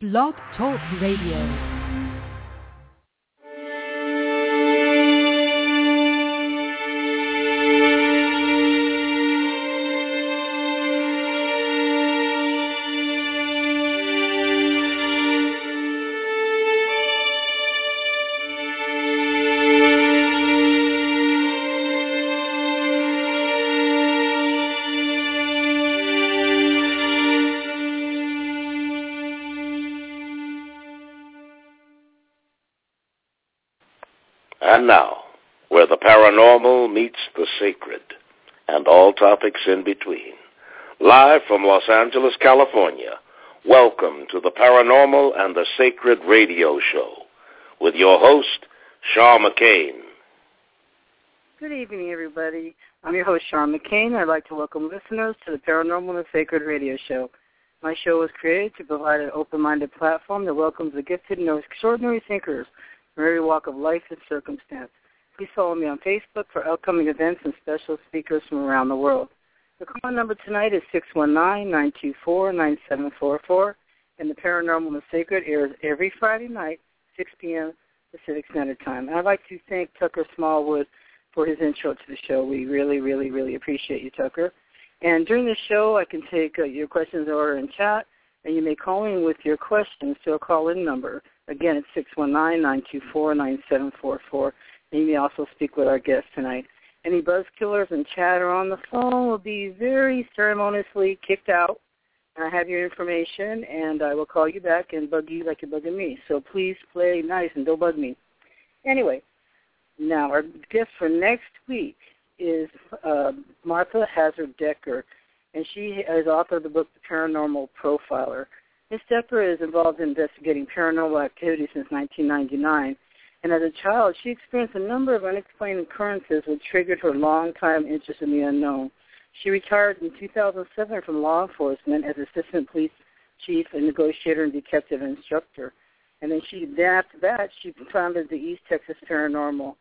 Blog Talk Radio. Topics in between. Live from Los Angeles, California, welcome to the Paranormal and the Sacred Radio Show with your host, Shar McCain. Good evening, everybody. I'm your host, Sean McCain. I'd like to welcome listeners to the Paranormal and the Sacred Radio Show. My show was created to provide an open-minded platform that welcomes the gifted and extraordinary thinkers from every walk of life and circumstance. Please follow me on Facebook for upcoming events and special speakers from around the world. The call number tonight is 619-924-9744, and the Paranormal and Sacred airs every Friday night, 6 p.m. Pacific Standard Time. And I'd like to thank Tucker Smallwood for his intro to the show. We really, really, really appreciate you, Tucker. And during the show, I can take uh, your questions order in chat, and you may call in with your questions to a call-in number. Again, it's 619-924-9744. You may also speak with our guest tonight. Any buzz killers and chatter on the phone will be very ceremoniously kicked out. I have your information, and I will call you back and bug you like you're bugging me. So please play nice and don't bug me. Anyway, now our guest for next week is uh, Martha Hazard Decker, and she is author of the book The Paranormal Profiler. Ms. Decker is involved in investigating paranormal activity since 1999, and as a child, she experienced a number of unexplained occurrences which triggered her long-time interest in the unknown. She retired in 2007 from law enforcement as assistant police chief and negotiator and detective instructor. And then she, then after that, she founded the East Texas Paranormal.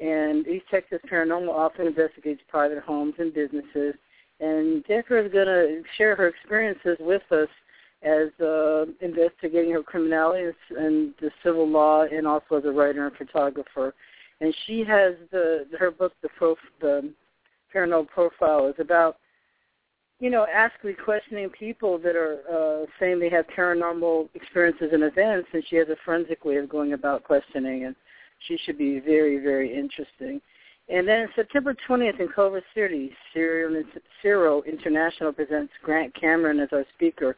And East Texas Paranormal often investigates private homes and businesses. And Decker is going to share her experiences with us as uh, investigating her criminality and the civil law, and also as a writer and photographer. And she has the her book, the Prof, the Paranormal Profile, is about you know asking, questioning people that are uh, saying they have paranormal experiences and events, and she has a forensic way of going about questioning, and she should be very, very interesting. And then September 20th in Culver City, CERO International presents Grant Cameron as our speaker.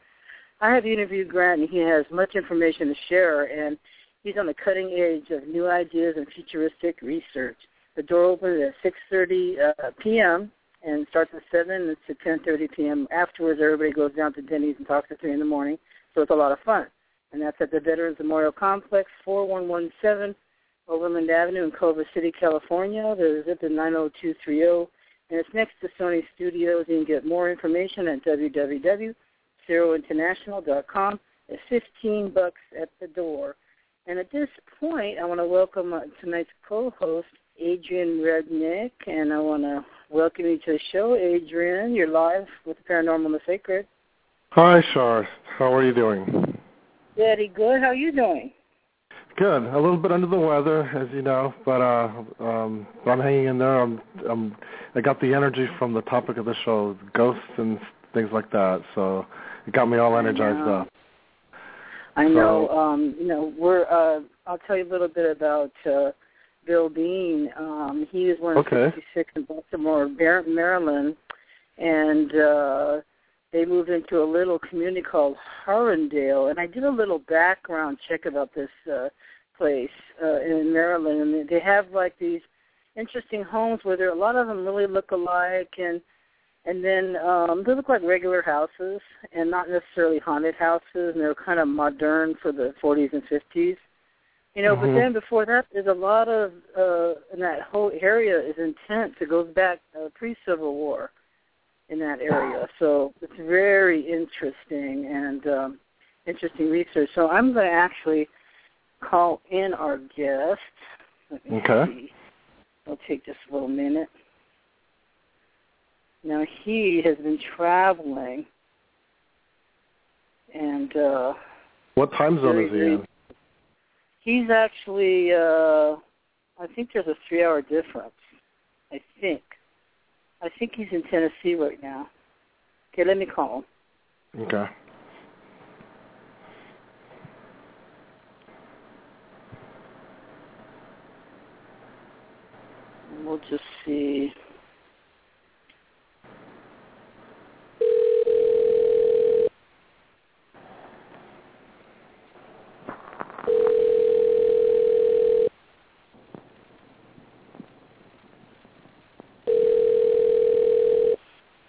I have interviewed Grant, and he has much information to share, and he's on the cutting edge of new ideas and futuristic research. The door opens at 6.30 uh, p.m. and starts at 7 to 10.30 p.m. Afterwards, everybody goes down to Denny's and talks at 3 in the morning, so it's a lot of fun. And that's at the Veterans Memorial Complex, 4117 Overland Avenue in Culver City, California. The zip is 90230, and it's next to Sony Studios. You can get more information at www cerointernational.com. It's 15 bucks at the door. And at this point, I want to welcome uh, tonight's co-host, Adrian Rednick, and I want to welcome you to the show, Adrian. You're live with the Paranormal and the Sacred. Hi, Shar. How are you doing? Very good. How are you doing? Good. A little bit under the weather, as you know, but uh, um, I'm hanging in there. I'm, I'm, I got the energy from the topic of the show, ghosts and things like that. So it got me all energized I up. I know. So, um, you know, we're. Uh, I'll tell you a little bit about uh, Bill Bean. Um, he was born okay. in '66 in Baltimore, Maryland, and uh, they moved into a little community called Harrendale. And I did a little background check about this uh, place uh, in Maryland, and they have like these interesting homes where there a lot of them really look alike and and then um, they look like regular houses and not necessarily haunted houses, and they're kind of modern for the 40s and 50s. You know, mm-hmm. but then before that, there's a lot of, uh, and that whole area is intense. It goes back uh, pre-Civil War in that area. So it's very interesting and um, interesting research. So I'm going to actually call in our guest. Let me okay. see. I'll take just a little minute. Now he has been traveling, and uh, What time zone is he in? He's actually, uh, I think there's a three-hour difference. I think. I think he's in Tennessee right now. Okay, let me call him. Okay. We'll just see.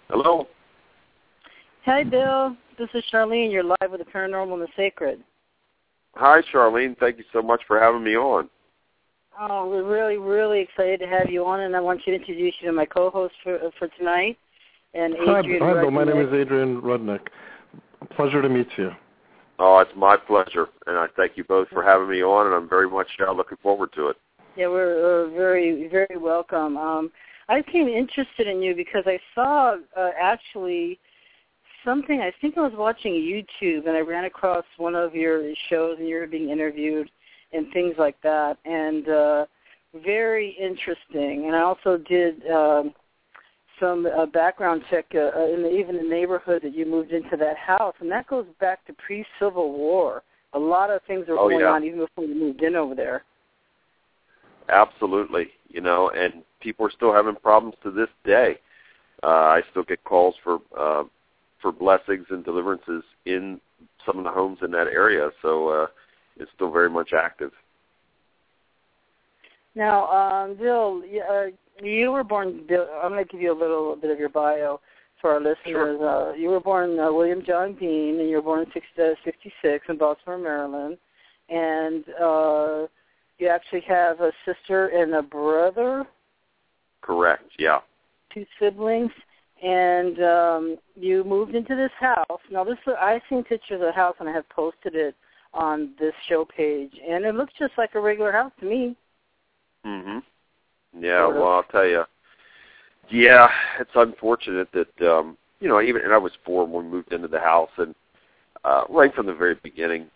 Hello. Hi, Bill. This is Charlene. You're live with the Paranormal and the Sacred. Hi, Charlene. Thank you so much for having me on. Oh, we're really, really excited to have you on, and I want you to introduce you to my co-host for for tonight, and Hi, Adrian. hi, Bill. My name is Adrian Rudnick. Pleasure to meet you. Oh, it's my pleasure, and I thank you both for having me on, and I'm very much uh, looking forward to it. Yeah, we're, we're very, very welcome. Um, I became interested in you because I saw uh, actually something. I think I was watching YouTube, and I ran across one of your shows, and you were being interviewed, and things like that, and uh, very interesting. And I also did um, some uh, background check uh, uh, in the, even the neighborhood that you moved into that house, and that goes back to pre-Civil War. A lot of things were Oh, going yeah. on even before you moved in over there. Absolutely, you know, and people are still having problems to this day. Uh, I still get calls for uh, for blessings and deliverances in some of the homes in that area, so uh, it's still very much active. Now, um, Bill, uh, you were born. Bill, I'm going to give you a little bit of your bio for our listeners. Uh, you were born uh, William John Bean, and you were born in uh, 66 in Baltimore, Maryland. And uh, you actually have a sister and a brother, Correct. Yeah. two siblings. And um, you moved into this house. Now, this I've seen pictures of the house, and I have posted it on this show page, and it looks just like a regular house to me. Mhm. Yeah. Sort of. Well, I'll tell you. Yeah, it's unfortunate that um, you know even and I was four when we moved into the house, and uh, right from the very beginning,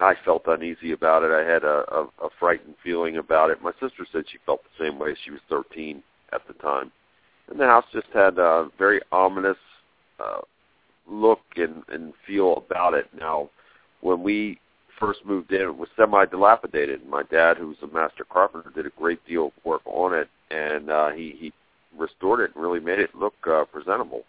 I felt uneasy about it. I had a, a, a frightened feeling about it. My sister said she felt the same way. She was 13 at the time, and the house just had a very ominous uh, look and, and feel about it. Now, when we first moved in, it was semi-dilapidated. My dad, who was a master carpenter, did a great deal of work on it, and uh, he he restored it and really made it look uh, presentable.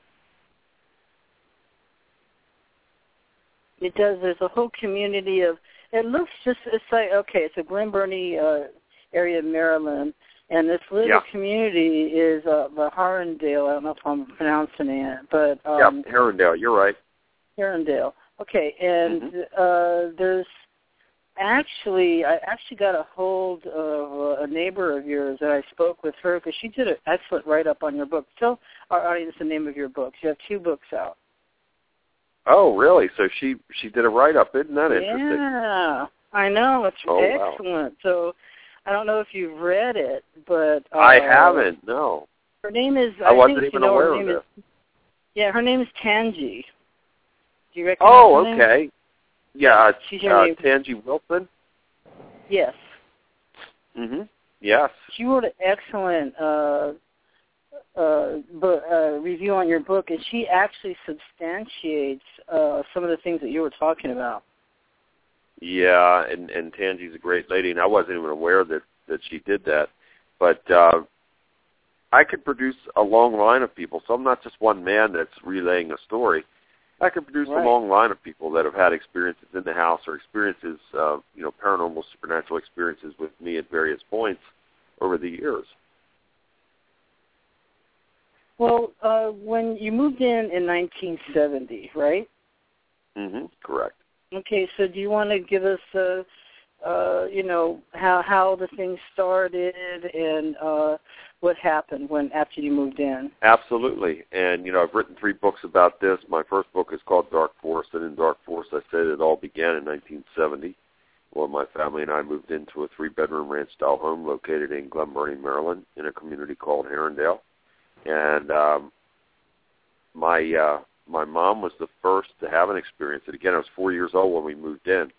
It does. There's a whole community of. It looks just. It's like okay. It's a Glen Burnie uh, area of Maryland, and this little Yeah. community is uh, the Harrendale. I don't know if I'm pronouncing it, but um, yeah, Herondale, you're right. Herondale. Okay, and Mm-hmm. uh, there's actually I actually got a hold of a neighbor of yours, and I spoke with her because she did an excellent write up on your book. Tell our audience the name of your books. You have two books out. Oh, really? So she she did a write up. Isn't that interesting? Yeah, I know it's Oh, wow. excellent. So I don't know if you've read it, but uh, I haven't. No, Her name is. I wasn't think even you know aware of name yeah, her name is Tangi. Do you recognize Oh, her name? okay. Yeah, She's uh, name. Tangi Wilson. Yes. Mhm. Yes. She wrote an excellent uh, uh, uh, review on your book, and she actually substantiates uh, some of the things that you were talking about. Yeah, and and Tangi's a great lady, and I wasn't even aware that that she did that. But uh, I could produce a long line of people, so I'm not just one man that's relaying a story. I could produce Right. a long line of people that have had experiences in the house or experiences, uh, you know, paranormal, supernatural experiences with me at various points over the years. Well, uh, when you moved in in 1970, right? Mm-hmm. Correct. Okay, so do you want to give us, uh, uh, you know, how how the thing started and uh, what happened when after you moved in? Absolutely. And, you know, I've written three books about this. My first book is called Dark Force, and in Dark Force I said it all began in 1970 when my family and I moved into a three-bedroom ranch-style home located in Glen Burnie, Maryland, in a community called Herondale. And um, my uh, my mom was the first to have an experience. And again, I was four years old when we moved in,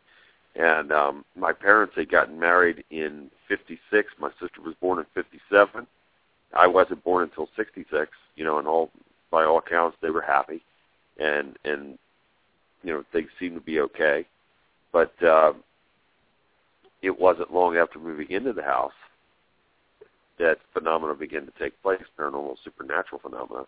and um, my parents had gotten married in '56. My sister was born in '57. I wasn't born until '66. You know, and all by all accounts, they were happy, and and you know things seemed to be okay. But uh, it wasn't long after moving into the house that phenomena began to take place, paranormal, supernatural phenomena.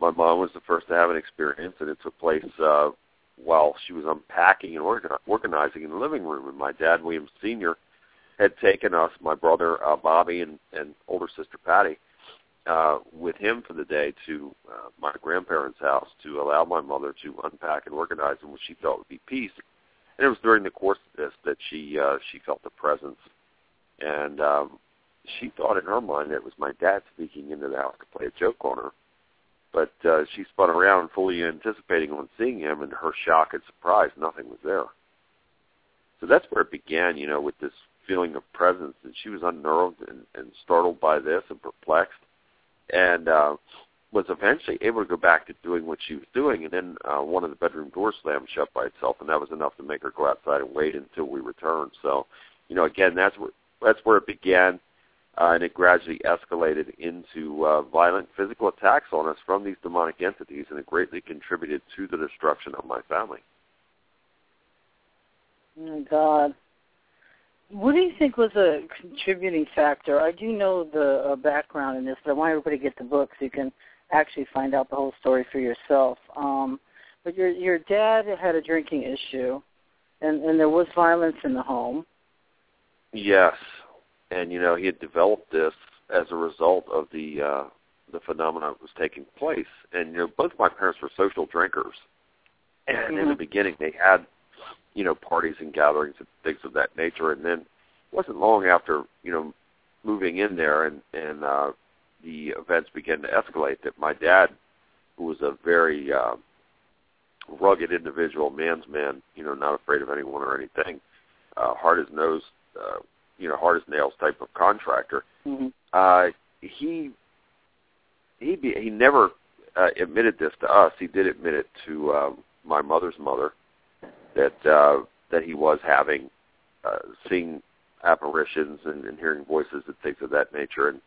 My mom was the first to have an experience, and it took place uh, while she was unpacking and organ- organizing in the living room. And my dad, William Sr., had taken us, my brother uh, Bobby and, and older sister Patty, uh, with him for the day to uh, my grandparents' house to allow my mother to unpack and organize in what she felt would be peace. And it was during the course of this that she uh, she felt the presence, and um, she thought in her mind that it was my dad speaking into the house to play a joke on her. But uh, she spun around, fully anticipating on seeing him, and her shock and surprise, nothing was there. So that's where it began, you know, with this feeling of presence, and she was unnerved and, and startled by this and perplexed and uh, was eventually able to go back to doing what she was doing. And then uh, one of the bedroom doors slammed shut by itself, and that was enough to make her go outside and wait until we returned. So, you know, again, that's where that's where it began, uh, and it gradually escalated into uh, violent physical attacks on us from these demonic entities, and it greatly contributed to the destruction of my family. Oh God. What do you think was a contributing factor? I do know the uh, background in this, but I want everybody to get the book so you can actually find out the whole story for yourself. Um, but your your dad had a drinking issue, and and there was violence in the home. Yes, and you know he had developed this as a result of the uh, the phenomenon that was taking place. And you know both my parents were social drinkers, and mm-hmm. in the beginning they had you know, parties and gatherings and things of that nature. And then it wasn't long after, you know, moving in there and, and uh, the events began to escalate that my dad, who was a very uh, rugged individual, man's man, you know, not afraid of anyone or anything, uh, hard as nose, uh, you know, hard as nails type of contractor, mm-hmm. uh, he he be, he never uh, admitted this to us. He did admit it to uh, my mother's mother, that uh, that he was having, uh, seeing apparitions and, and hearing voices and things of that nature. And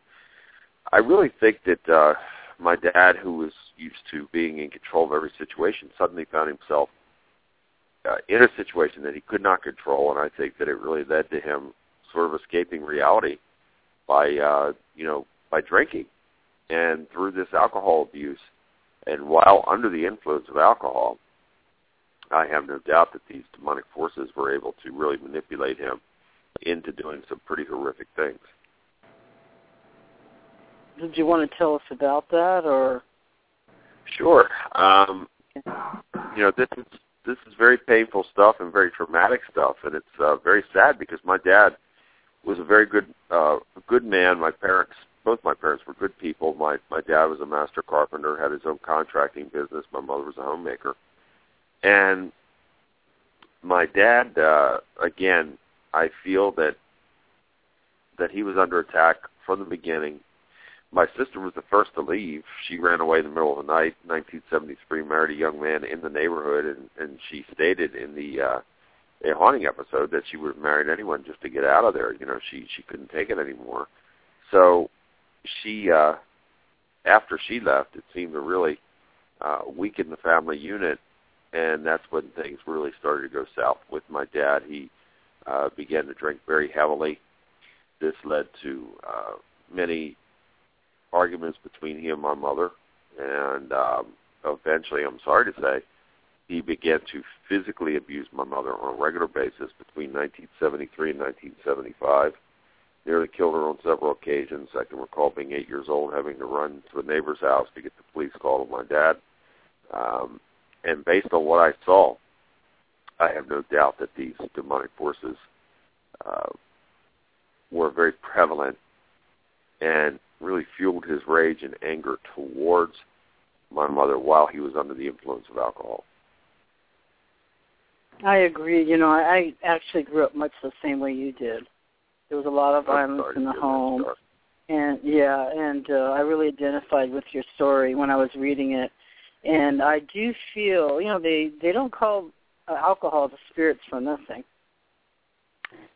I really think that uh, my dad, who was used to being in control of every situation, suddenly found himself uh, in a situation that he could not control, and I think that it really led to him sort of escaping reality by uh, you know by drinking and through this alcohol abuse. And while under the influence of alcohol, I have no doubt that these demonic forces were able to really manipulate him into doing some pretty horrific things. Did you want to tell us about that, or? Sure. Um, you know, this is this is very painful stuff and very traumatic stuff, and it's uh, very sad because my dad was a very good uh, good man. My parents, both my parents, were good people. My my dad was a master carpenter, had his own contracting business. My mother was a homemaker and my dad, uh, again, I feel that that he was under attack from the beginning. My sister was the first to leave. She ran away in the middle of the night, 1973, married a young man in the neighborhood, and, and she stated in the uh, a haunting episode that she would have married anyone just to get out of there. You know, she she couldn't take it anymore. So she, uh, after she left, it seemed to really uh, weaken the family unit and that's when things really started to go south with my dad. He uh, began to drink very heavily. This led to uh, many arguments between he and my mother, and um, eventually, I'm sorry to say, he began to physically abuse my mother on a regular basis between 1973 and 1975. Nearly killed her on several occasions. I can recall being eight years old, having to run to a neighbor's house to get the police call to my dad. Um, and based on what I saw, I have no doubt that these demonic forces uh, were very prevalent and really fueled his rage and anger towards my mother while he was under the influence of alcohol. I agree. You know, I actually grew up much the same way you did. There was a lot of violence in the home, and yeah, and uh, I really identified with your story when I was reading it And I do feel, you know, they they don't call uh, alcohol the spirits for nothing.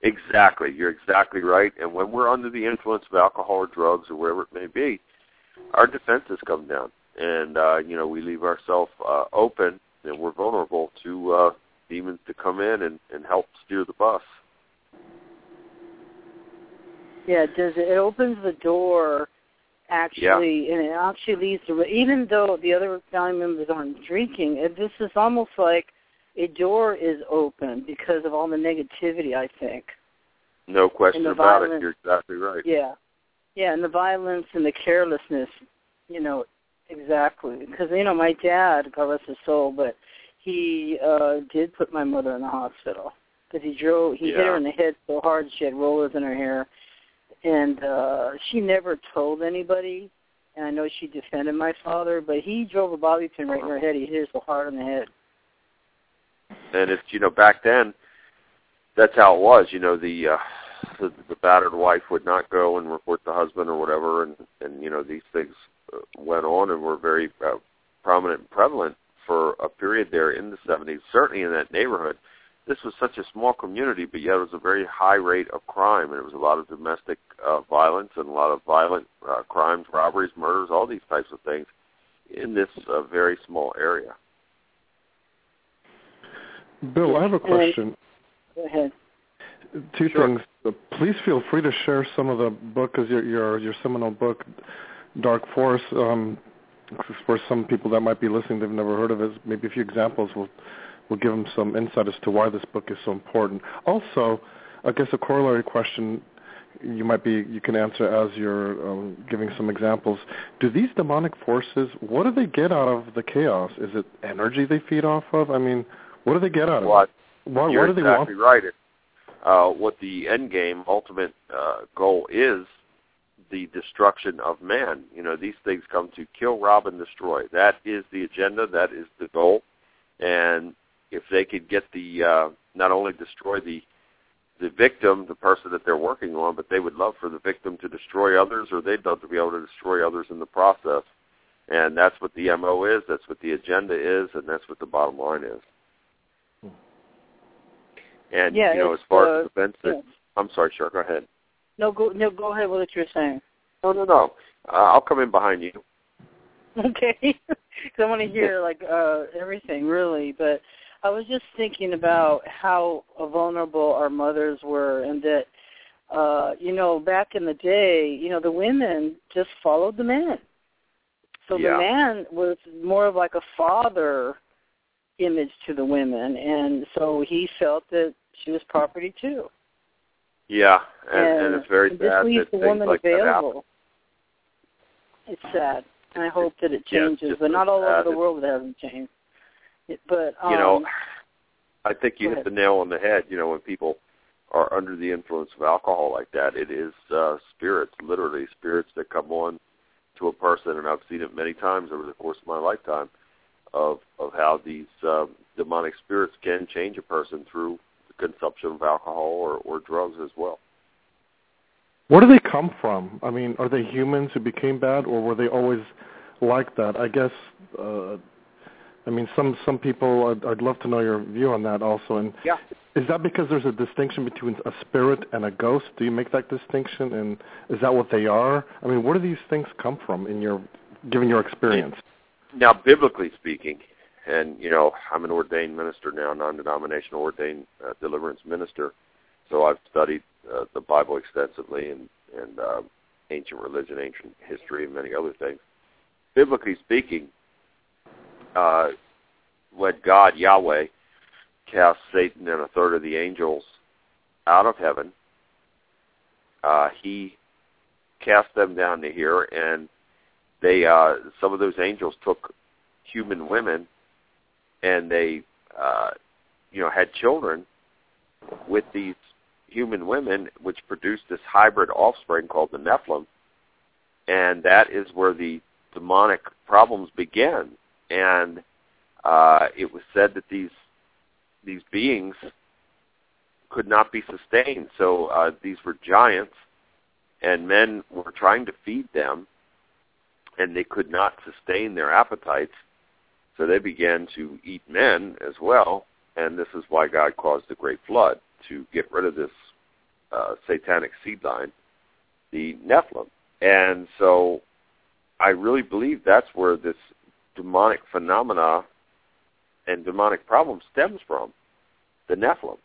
Exactly. You're exactly right. And when we're under the influence of alcohol or drugs or whatever it may be, our defenses come down, and uh, you know we leave ourselves uh, open, and we're vulnerable to uh, demons to come in and, and help steer the bus. Yeah, it does it opens the door actually, yeah. and it actually leads to even though the other family members aren't drinking, it, this is almost like a door is open because of all the negativity. I think. No question about violence. it. You're exactly right. Yeah, yeah, and the violence and the carelessness. You know, exactly because you know my dad, God rest his soul, but he uh did put my mother in the hospital because he drove. He yeah. hit her in the head so hard she had rollers in her hair and uh she never told anybody and I know she defended my father, but he drove a bobby pin right in her head. He hit her so hard on the head. And if you know back then, that's how it was. You know the uh, the, the battered wife would not go and report the husband or whatever, and and you know these things uh, went on and were very uh, prominent and prevalent for a period there in the 70s. Certainly in that neighborhood, this was such a small community, but yet it was a very high rate of crime, and it was a lot of domestic uh, violence and a lot of violent uh, crimes, robberies, murders, all these types of things in this uh, very small area. Bill, I have a question. Go ahead. Two Sure. things. Please feel free to share some of the book, because your your your seminal book, Dark Force. Um, for some people that might be listening, they've never heard of it. Maybe a few examples will will give them some insight as to why this book is so important. Also, I guess a corollary question you might be you can answer as you're um, giving some examples. Do these demonic forces? What do they get out of the chaos? Is it energy they feed off of? I mean, what do they get out of it? Why, You're why do they exactly want? right. It, uh, what the end game, ultimate uh, goal is the destruction of man. You know, these things come to kill, rob, and destroy. That is the agenda. That is the goal. And if they could get the uh, not only destroy the the victim, the person that they're working on, but they would love for the victim to destroy others, or they'd love to be able to destroy others in the process. And that's what the MO is. That's what the agenda is, and that's what the bottom line is. And Yeah, you know, as far uh, as events that yeah. I'm sorry, sure, go ahead. No, go no, go ahead with what you're saying. No, no, no. Uh, I'll come in behind you. Okay, because I want to hear like uh everything really. But I was just thinking about how vulnerable our mothers were, and that uh, you know back in the day, you know the women just followed the men. So Yeah. the man was more of like a father image to the women, and so he felt that she was property too. Yeah, and, and, it's very this sad that the things woman like that happen. available. It's sad, and I hope that it changes, just but not all sad. over the world it hasn't changed. It, but um, you know, I think you hit ahead. the nail on the head. You know, when people are under the influence of alcohol like that, it is uh, spirits, literally spirits that come on to a person, and I've seen it many times over the course of my lifetime of of how these uh, demonic spirits can change a person through consumption of alcohol or, or drugs as well. Where do they come from? I mean, are they humans who became bad, or were they always like that? I guess. Uh, I mean, some some people. I'd, I'd love to know your view on that also. And Yeah. is that because there's a distinction between a spirit and a ghost? Do you make that distinction? And is that what they are? I mean, where do these things come from in your, given your experience? Now, biblically speaking, and you know, I'm an ordained minister now, non-denominational ordained uh, deliverance minister. So I've studied uh, the Bible extensively and and uh, ancient religion, ancient history, and many other things. Biblically speaking, uh, when God Yahweh cast Satan and a third of the angels out of heaven, uh, He cast them down to here, and they uh, some of those angels took human women, and they uh, you know had children with these human women, which produced this hybrid offspring called the Nephilim, and that is where the demonic problems began. And uh, it was said that these these beings could not be sustained. So uh, these were giants, and men were trying to feed them, and they could not sustain their appetites. So they began to eat men as well, and this is why God caused the great flood to get rid of this uh, satanic seed line, the Nephilim. And so I really believe that's where this demonic phenomena and demonic problem stems from, the Nephilim.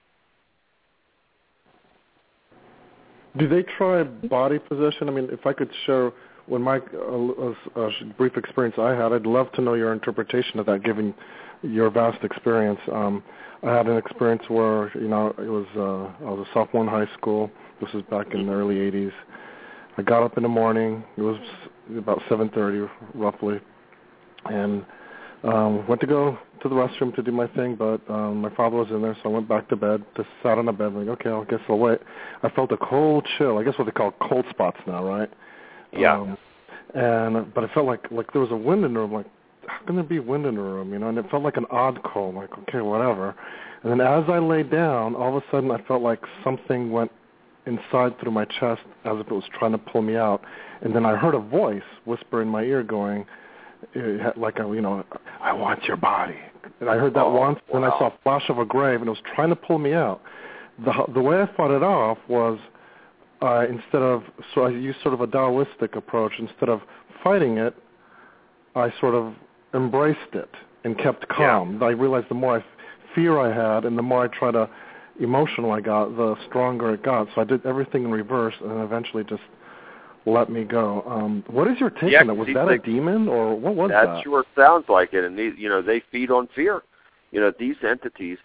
Do they try body possession? I mean, if I could share when my uh, uh, brief experience I had, I'd love to know your interpretation of that, given your vast experience. Um, I had an experience where you know it was uh, I was a sophomore in high school. This was back in the early '80s. I got up in the morning. It was about 7:30 roughly, and um, went to go to the restroom to do my thing, but um, my father was in there, so I went back to bed. Just sat on the bed, like, okay, I guess I'll wait. I felt a cold chill. I guess what they call cold spots now, right? Yeah. Um, and but I felt like like there was a wind in the room. Like, how can there be wind in the room? You know, and it felt like an odd cold. Like, okay, whatever. And then as I lay down, all of a sudden I felt like something went inside through my chest as if it was trying to pull me out. And then I heard a voice whisper in my ear going, like a, you know, I want your body. And I heard that oh, once, wow. and I saw a flash of a grave, and it was trying to pull me out. The the way I fought it off was uh, instead of so I used sort of a Taoistic approach. Instead of fighting it, I sort of embraced it and kept calm. Yeah. I realized the more I fear I had, and the more I try to emotional I got, the stronger it got. So I did everything in reverse, and eventually just let me go. Um, what is your take yeah, on that? Was that they, a demon, or what was that? that? sure sounds like it, and these, you know, they feed on fear. You know, these entities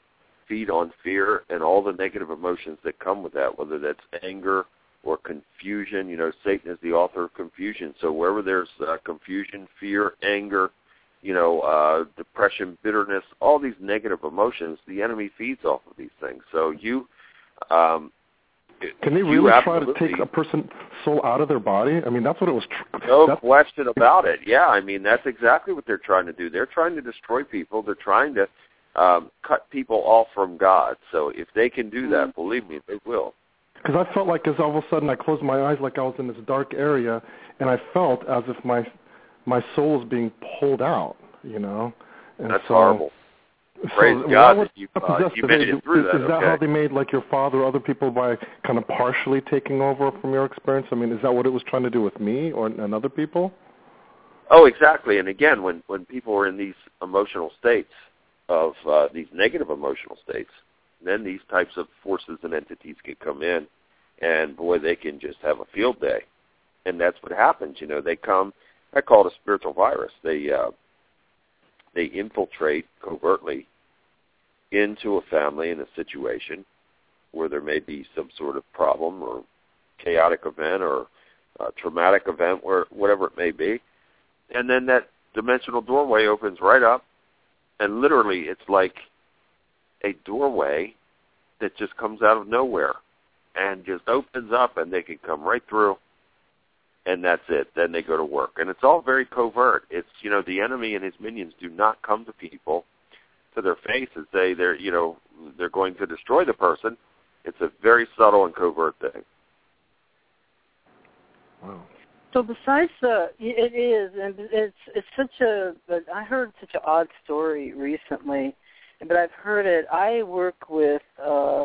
feed on fear and all the negative emotions that come with that, whether that's anger or confusion. You know, Satan is the author of confusion. So wherever there's uh, confusion, fear, anger, you know, uh, depression, bitterness, all these negative emotions, the enemy feeds off of these things. So you, um, can they really try to take a person's soul out of their body? I mean, that's what it was. Tr- No question about it. Yeah, I mean that's exactly what they're trying to do. They're trying to destroy people. They're trying to um, cut people off from God. So if they can do that, believe me, they will. Because I felt like as all of a sudden I closed my eyes like I was in this dark area, and I felt as if my my soul was being pulled out. You know, and That's so, horrible. So Praise why God you, uh, you made it through is, that. Is that okay. how they made like your father or other people by kind of partially taking over from your experience? I mean, is that what it was trying to do with me or and other people? Oh, exactly. And again, when when people are in these emotional states of uh, these negative emotional states, then these types of forces and entities can come in, and boy, they can just have a field day. And that's what happens. You know, they come. I call it a spiritual virus. They uh, they infiltrate covertly into a family in a situation where there may be some sort of problem or chaotic event or uh, traumatic event, where whatever it may be, and then that dimensional doorway opens right up, and literally it's like a doorway that just comes out of nowhere and just opens up, and they can come right through, and that's it. Then they go to work, and it's all very covert. It's you know the enemy and his minions do not come to people to their face and say they're you know they're going to destroy the person. It's a very subtle and covert thing. Wow. So besides the, it is, and it's it's such a. But I heard such an odd story recently, but I've heard it. I work with uh,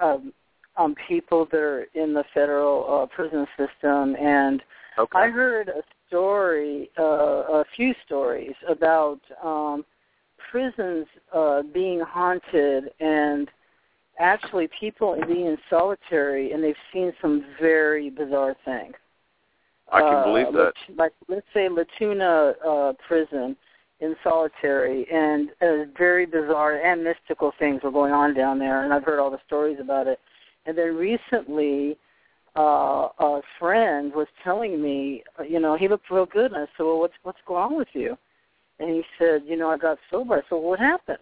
um, um, people that are in the federal uh, prison system, and Okay. I heard a story, uh, a few stories about um, prisons uh, being haunted and actually people being in solitary, and they've seen some very bizarre things. I can Uh, believe that. Lat- Like, let's say La Tuna uh, prison in solitary, and uh, very bizarre and mystical things were going on down there, and I've heard all the stories about it. And then recently, uh, a friend was telling me, you know, he looked real good, and I said, well, what's what's going on with you? And he said, you know, I got sober. I said, well, what happened?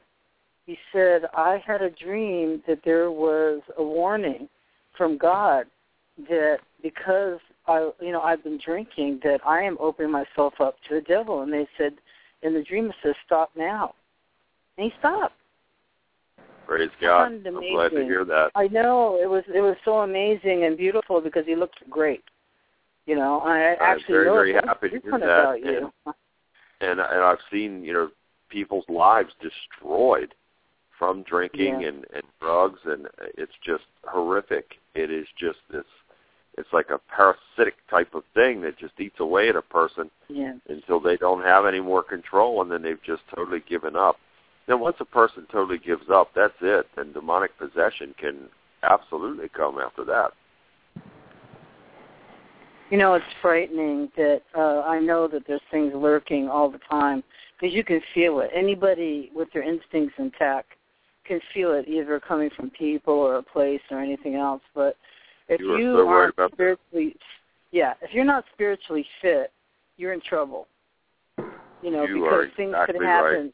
He said, I had a dream that there was a warning from God that because I, you know, I've been drinking, that I am opening myself up to the devil. And they said, in the dream it says, stop now. And he stopped. Praise God. I'm glad to hear that. I know it was it was so amazing and beautiful because he looked great. You know, I I'm actually very, know very happy to hear that. about you. And and I've seen you know people's lives destroyed from drinking Yeah. and and drugs and it's just horrific it is just this it's like a parasitic type of thing that just eats away at a person Yeah. until they don't have any more control and then they've just totally given up then once a person totally gives up that's it then demonic possession can absolutely come after that You know, it's frightening that uh, I know that there's things lurking all the time because you can feel it. Anybody with their instincts intact can feel it, either coming from people or a place or anything else. But if You are you so aren't about that. spiritually, yeah, if you're not spiritually fit, you're in trouble. You know, You because things exactly could happen. Right.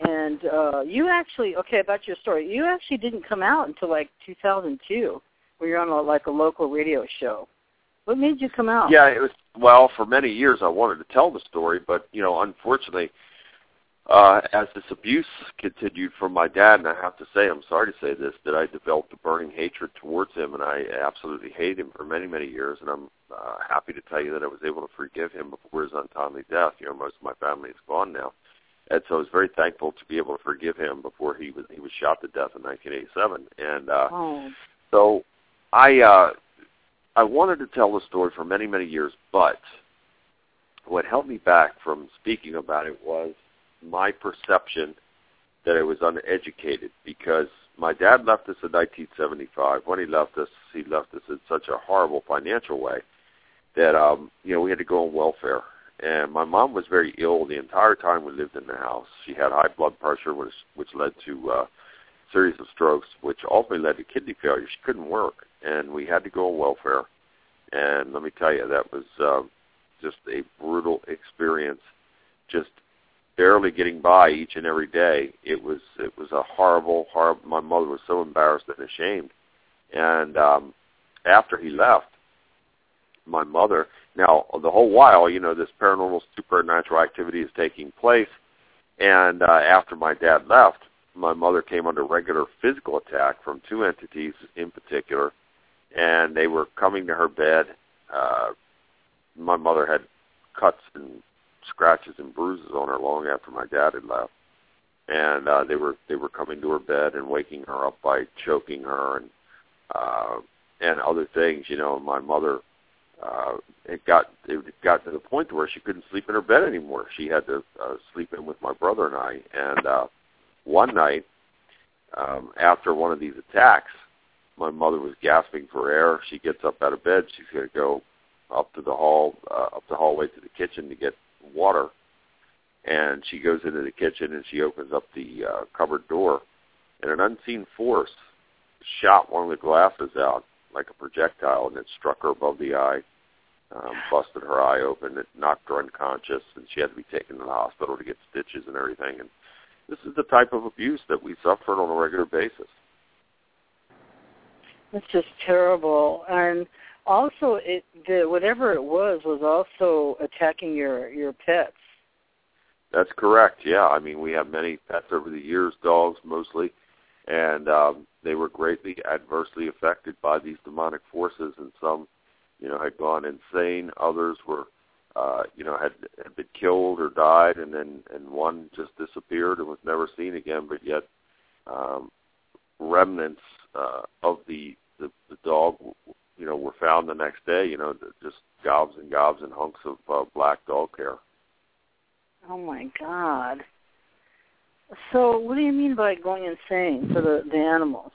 And uh you actually okay about your story. You actually didn't come out until like 2002, where you're on a, like a local radio show. What made you come out? Yeah, it was well for many years. I wanted to tell the story, but you know, unfortunately, uh, as this abuse continued from my dad, and I have to say, I'm sorry to say this, that I developed a burning hatred towards him, and I absolutely hated him for many, many years. And I'm uh, happy to tell you that I was able to forgive him before his untimely death. You know, most of my family is gone now, and so I was very thankful to be able to forgive him before he was he was shot to death in 1987. And uh, Oh, so I uh I wanted to tell the story for many, many years, but what held me back from speaking about it was my perception that I was uneducated because my dad left us in 1975. When he left us, he left us in such a horrible financial way that um, you know we had to go on welfare. And my mom was very ill the entire time we lived in the house. She had high blood pressure, which which led to uh, series of strokes, which ultimately led to kidney failure. She couldn't work, and we had to go on welfare. And let me tell you, that was um, just a brutal experience. Just barely getting by each and every day. It was it was a horrible, horrible. My mother was so embarrassed and ashamed. And um, after he left, my mother. Now the whole while, you know, this paranormal supernatural activity is taking place. And uh, after my dad left, my mother came under regular physical attack from two entities in particular, and they were coming to her bed. Uh, my mother had cuts and scratches and bruises on her long after my dad had left, and uh, they were they were coming to her bed and waking her up by choking her and uh, and other things. You know, my mother uh, it got it got to the point where she couldn't sleep in her bed anymore. She had to uh, sleep in with my brother and I, and uh, one night um, after one of these attacks, my mother was gasping for air. She gets up out of bed. She's going to go up to the hall, uh, up the hallway to the kitchen to get water. And she goes into the kitchen and she opens up the uh, cupboard door, and an unseen force shot one of the glasses out like a projectile, and it struck her above the eye, um, busted her eye open. It knocked her unconscious, and she had to be taken to the hospital to get stitches and everything. And this is the type of abuse that we suffered on a regular basis. that's just terrible. And also, it the whatever it was was also attacking your your pets. That's correct. Yeah, I mean we have many pets over the years, dogs mostly, and um, they were greatly adversely affected by these demonic forces, and some, you know, had gone insane. Others were, uh, you know, had had been killed or died, and then and one just disappeared and was never seen again. But yet, um, remnants uh, of the, the the dog, you know, were found the next day. You know, just gobs and gobs and hunks of uh, black dog hair. Oh my God. So, what do you mean by going insane for the the animals?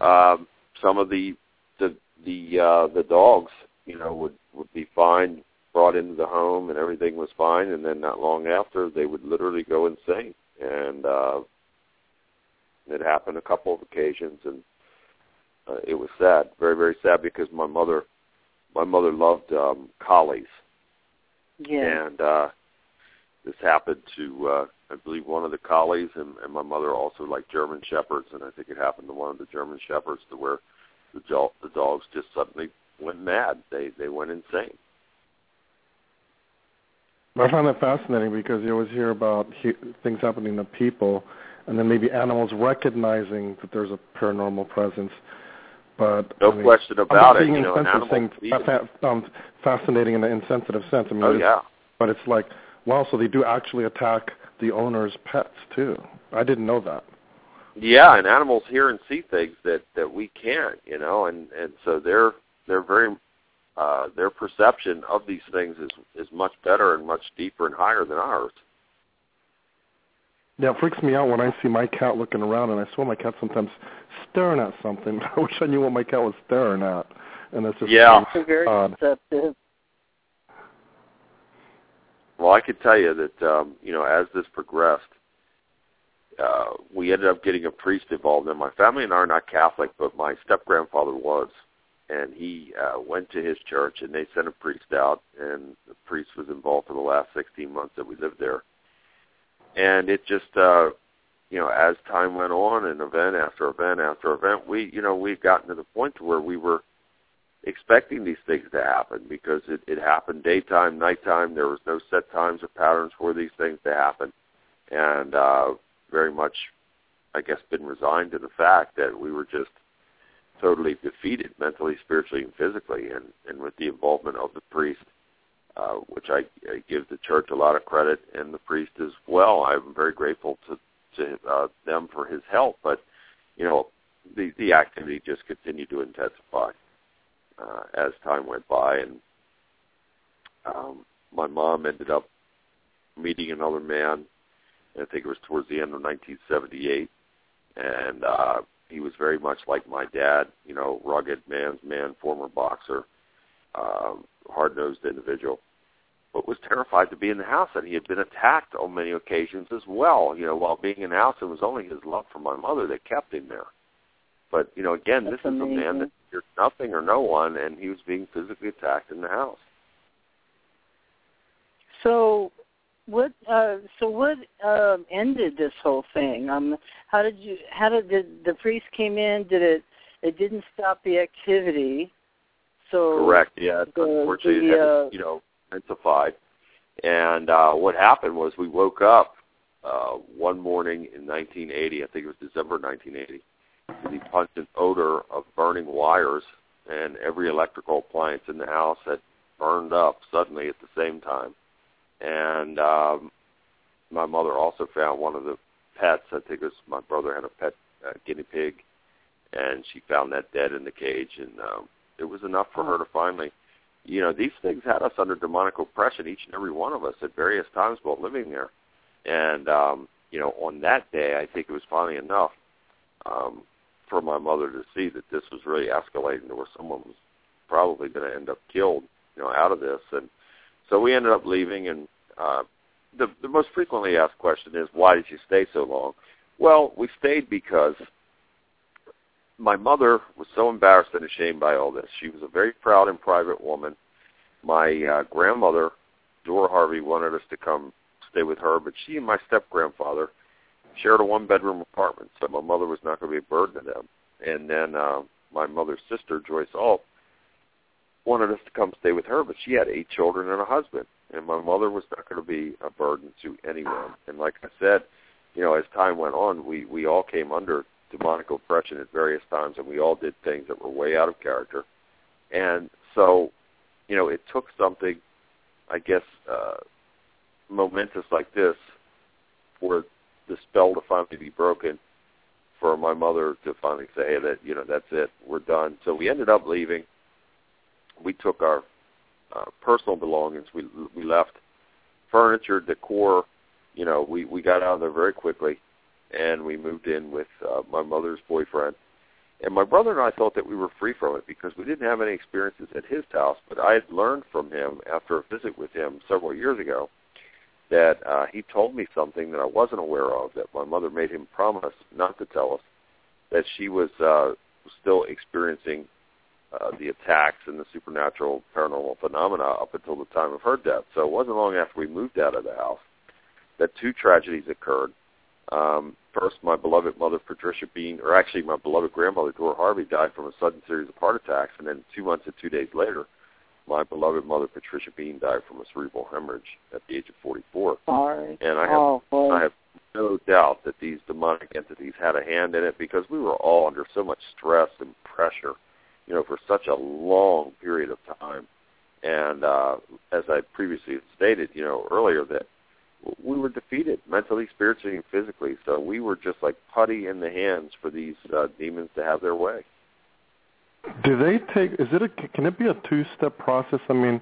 um, some of the the the uh, the dogs, you know, would would be fine, brought into the home, and everything was fine, and then not long after, they would literally go insane, and uh, it happened a couple of occasions, and uh, it was sad, very very sad, because my mother my mother loved um, collies, Yeah. and uh, this happened to uh, I believe one of the collies, and, and my mother also liked German shepherds, and I think it happened to one of the German shepherds to where the jo- the dogs just suddenly went mad. They they went insane. I find that fascinating because you always hear about he- things happening to people, and then maybe animals recognizing that there's a paranormal presence. But No I mean, question I'm not it. being You know, an animal. saying fa- fa- um, fascinating in an insensitive sense. I mean, oh it's- yeah. but it's like Wow, so they do actually attack the owner's pets too. I didn't know that. Yeah, and animals hear and see things that that we can't, you know, and and so they're they're very uh their perception of these things is is much better and much deeper and higher than ours. Yeah, it freaks me out when I see my cat looking around, and I swear my cat sometimes staring at something. I wish I knew what my cat was staring at, and that's just Yeah. They're very odd. deceptive. Well, I could tell you that um, you know as this progressed, uh, we ended up getting a priest involved. And my family and I are not Catholic, but my step grandfather was, and he uh, went to his church, and they sent a priest out, and the priest was involved for the last 16 months that we lived there. And it just, uh, you know, as time went on, and event after event after event, we, you know, we've gotten to the point to where we were expecting these things to happen because it, it happened daytime, nighttime. There was no set times or patterns for these things to happen, and uh, very much, I guess, been resigned to the fact that we were just totally defeated mentally, spiritually, and physically. And, and with the involvement of the priest, uh, which I, I give the church a lot of credit, and the priest as well. I'm very grateful to to uh, them for his help. But you know, the the activity just continued to intensify uh, as time went by, and um, my mom ended up meeting another man. I think it was towards the end of 1978, and uh, he was very much like my dad. You know, rugged man's man, former boxer, um, hard-nosed individual, but was terrified to be in the house, and he had been attacked on many occasions as well. You know, while being in the house, it was only his love for my mother that kept him there. But you know, again, That's this is a man amazing. that feared nothing or no one, and he was being physically attacked in the house. So, what? Uh, so, what um, ended this whole thing? Um, how did you? How did the, the priest came in? Did it? It didn't stop the activity. So Correct. Yeah. the- Unfortunately, the, it had, uh, you know, intensified. And uh, what happened was we woke up uh, one morning in 1980. I think it was December 1980. The pungent odor of burning wires, and every electrical appliance in the house had burned up suddenly at the same time. And um, my mother also found one of the pets. I think it was my brother had a pet uh, guinea pig, and she found that dead in the cage. And um, it was enough for her to finally, you know, these things had us under demonic oppression, each and every one of us at various times while living there. And um, you know, on that day, I think it was finally enough um, for my mother to see that this was really escalating to where someone was probably going to end up killed, you know, out of this. And so we ended up leaving. And uh, the the most frequently asked question is, why did you stay so long? Well, we stayed because my mother was so embarrassed and ashamed by all this. She was a very proud and private woman. My uh, grandmother, Dora Harvey, wanted us to come stay with her, but she and my step grandfather shared a one bedroom apartment, so my mother was not going to be a burden to them. And then uh, my mother's sister, Joyce Alt, wanted us to come stay with her, but she had eight children and a husband, and my mother was not going to be a burden to anyone. And like I said, you know, as time went on, we we all came under demonic oppression at various times, and we all did things that were way out of character. And so, you know, it took something, I guess, uh, momentous like this for the spell to finally be broken, for my mother to finally say hey, that, you know, that's it, we're done. So we ended up leaving. We took our uh, personal belongings. We we left furniture, decor. You know, we we got out of there very quickly and we moved in with uh, my mother's boyfriend. And my brother and I thought that we were free from it because we didn't have any experiences at his house. But I had learned from him after a visit with him several years ago that uh, he told me something that I wasn't aware of. That my mother made him promise not to tell us that she was uh, still experiencing uh, the attacks and the supernatural paranormal phenomena up until the time of her death. So it wasn't long after we moved out of the house that two tragedies occurred. Um, first, my beloved mother, Patricia Bean, or actually my beloved grandmother, Dora Harvey, died from a sudden series of heart attacks. And then two months and two days later, my beloved mother, Patricia Bean, died from a cerebral hemorrhage at the age of 44. Sorry. And I have, oh. I have no doubt that these demonic entities had a hand in it because we were all under so much stress and pressure, you know, for such a long period of time. And uh, as I previously stated, you know, earlier that we were defeated mentally, spiritually, and physically. So we were just like putty in the hands for these uh, demons to have their way. Do they take? Is it a? Can it be a two-step process? I mean,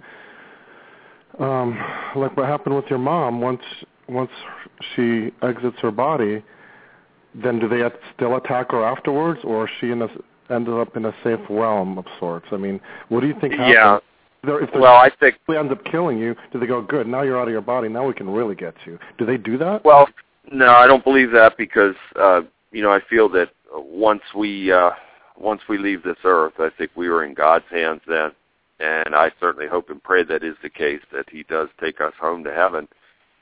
um, like what happened with your mom. Once once she exits her body, then do they still attack her afterwards, or is she in a, ended up in a safe realm of sorts? I mean, what do you think happens? Yeah. If well, I think they end up killing you, do they go, good, now you're out of your body, now we can really get you? Do they do that? Well, no, I don't believe that because, uh, you know, I feel that once we, uh, once we leave this earth, I think we are in God's hands then. And I certainly hope and pray that is the case, that he does take us home to heaven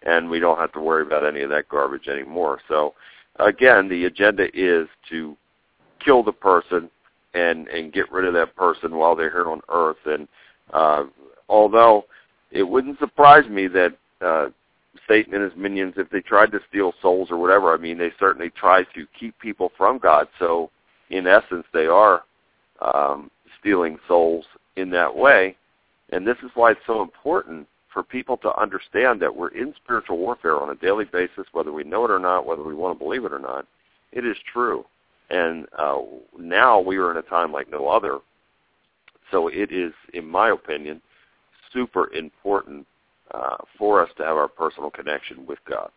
and we don't have to worry about any of that garbage anymore. So, again, the agenda is to kill the person and and get rid of that person while they're here on earth and uh, although it wouldn't surprise me that uh, Satan and his minions, if they tried to steal souls or whatever, I mean, they certainly try to keep people from God. So, in essence, they are um, stealing souls in that way. And this is why it's so important for people to understand that we're in spiritual warfare on a daily basis, whether we know it or not, whether we want to believe it or not. It is true. And uh, now we are in a time like no other so it is, in my opinion, super important uh, for us to have our personal connection with God.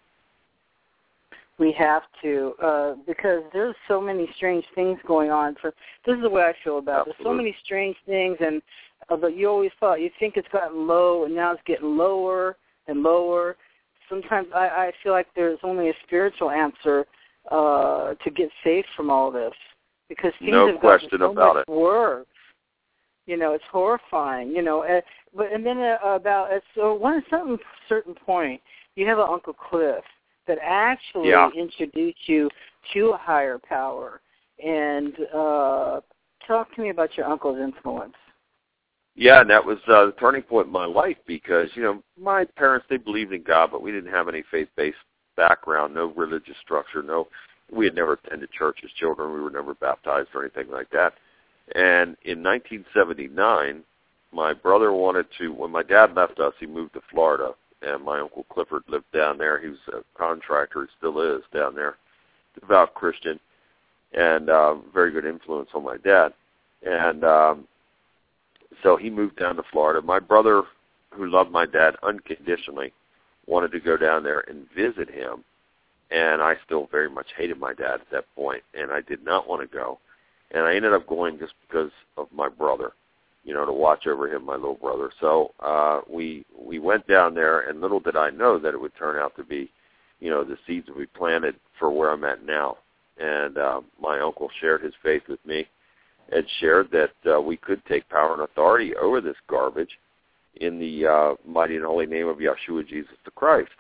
We have to uh, because there's so many strange things going on. So this is the way I feel about it. There's so many strange things, and uh, you always thought you think it's gotten low, and now it's getting lower and lower. Sometimes I, I feel like there's only a spiritual answer uh, to get safe from all this because things no have question gotten so about much it. worse. You know, it's horrifying. You know, uh, but and then uh, about uh, so one certain certain point, you have an Uncle Cliff that actually Yeah. introduced you to a higher power. And uh talk to me about your uncle's influence. Yeah, and that was uh, the turning point in my life because you know my parents they believed in God, but we didn't have any faith-based background, no religious structure, no. We had never attended church as children. We were never baptized or anything like that. And in 1979, my brother wanted to. When my dad left us, he moved to Florida, and my uncle Clifford lived down there. He was a contractor. He still is down there, devout Christian, and uh, very good influence on my dad. And um, so he moved down to Florida. My brother, who loved my dad unconditionally, wanted to go down there and visit him. And I still very much hated my dad at that point, and I did not want to go. And I ended up going just because of my brother, you know, to watch over him, my little brother. So uh, we we went down there, and little did I know that it would turn out to be, you know, the seeds that we planted for where I'm at now. And uh, my uncle shared his faith with me, and shared that uh, we could take power and authority over this garbage in the uh, mighty and holy name of Yeshua Jesus the Christ.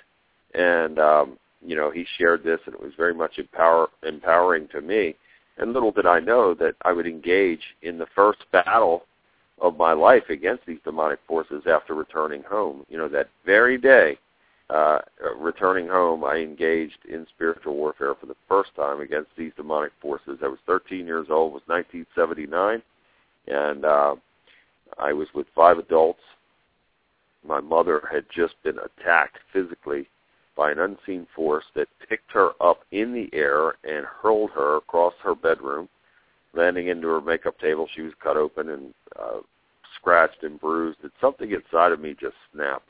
And um, you know, he shared this, and it was very much empower, empowering to me. And little did I know that I would engage in the first battle of my life against these demonic forces after returning home. You know, that very day, uh, returning home, I engaged in spiritual warfare for the first time against these demonic forces. I was 13 years old. It was 1979, and uh, I was with five adults. My mother had just been attacked physically by an unseen force that picked her up in the air and hurled her across her bedroom, landing into her makeup table. She was cut open and uh, scratched and bruised. And something inside of me just snapped.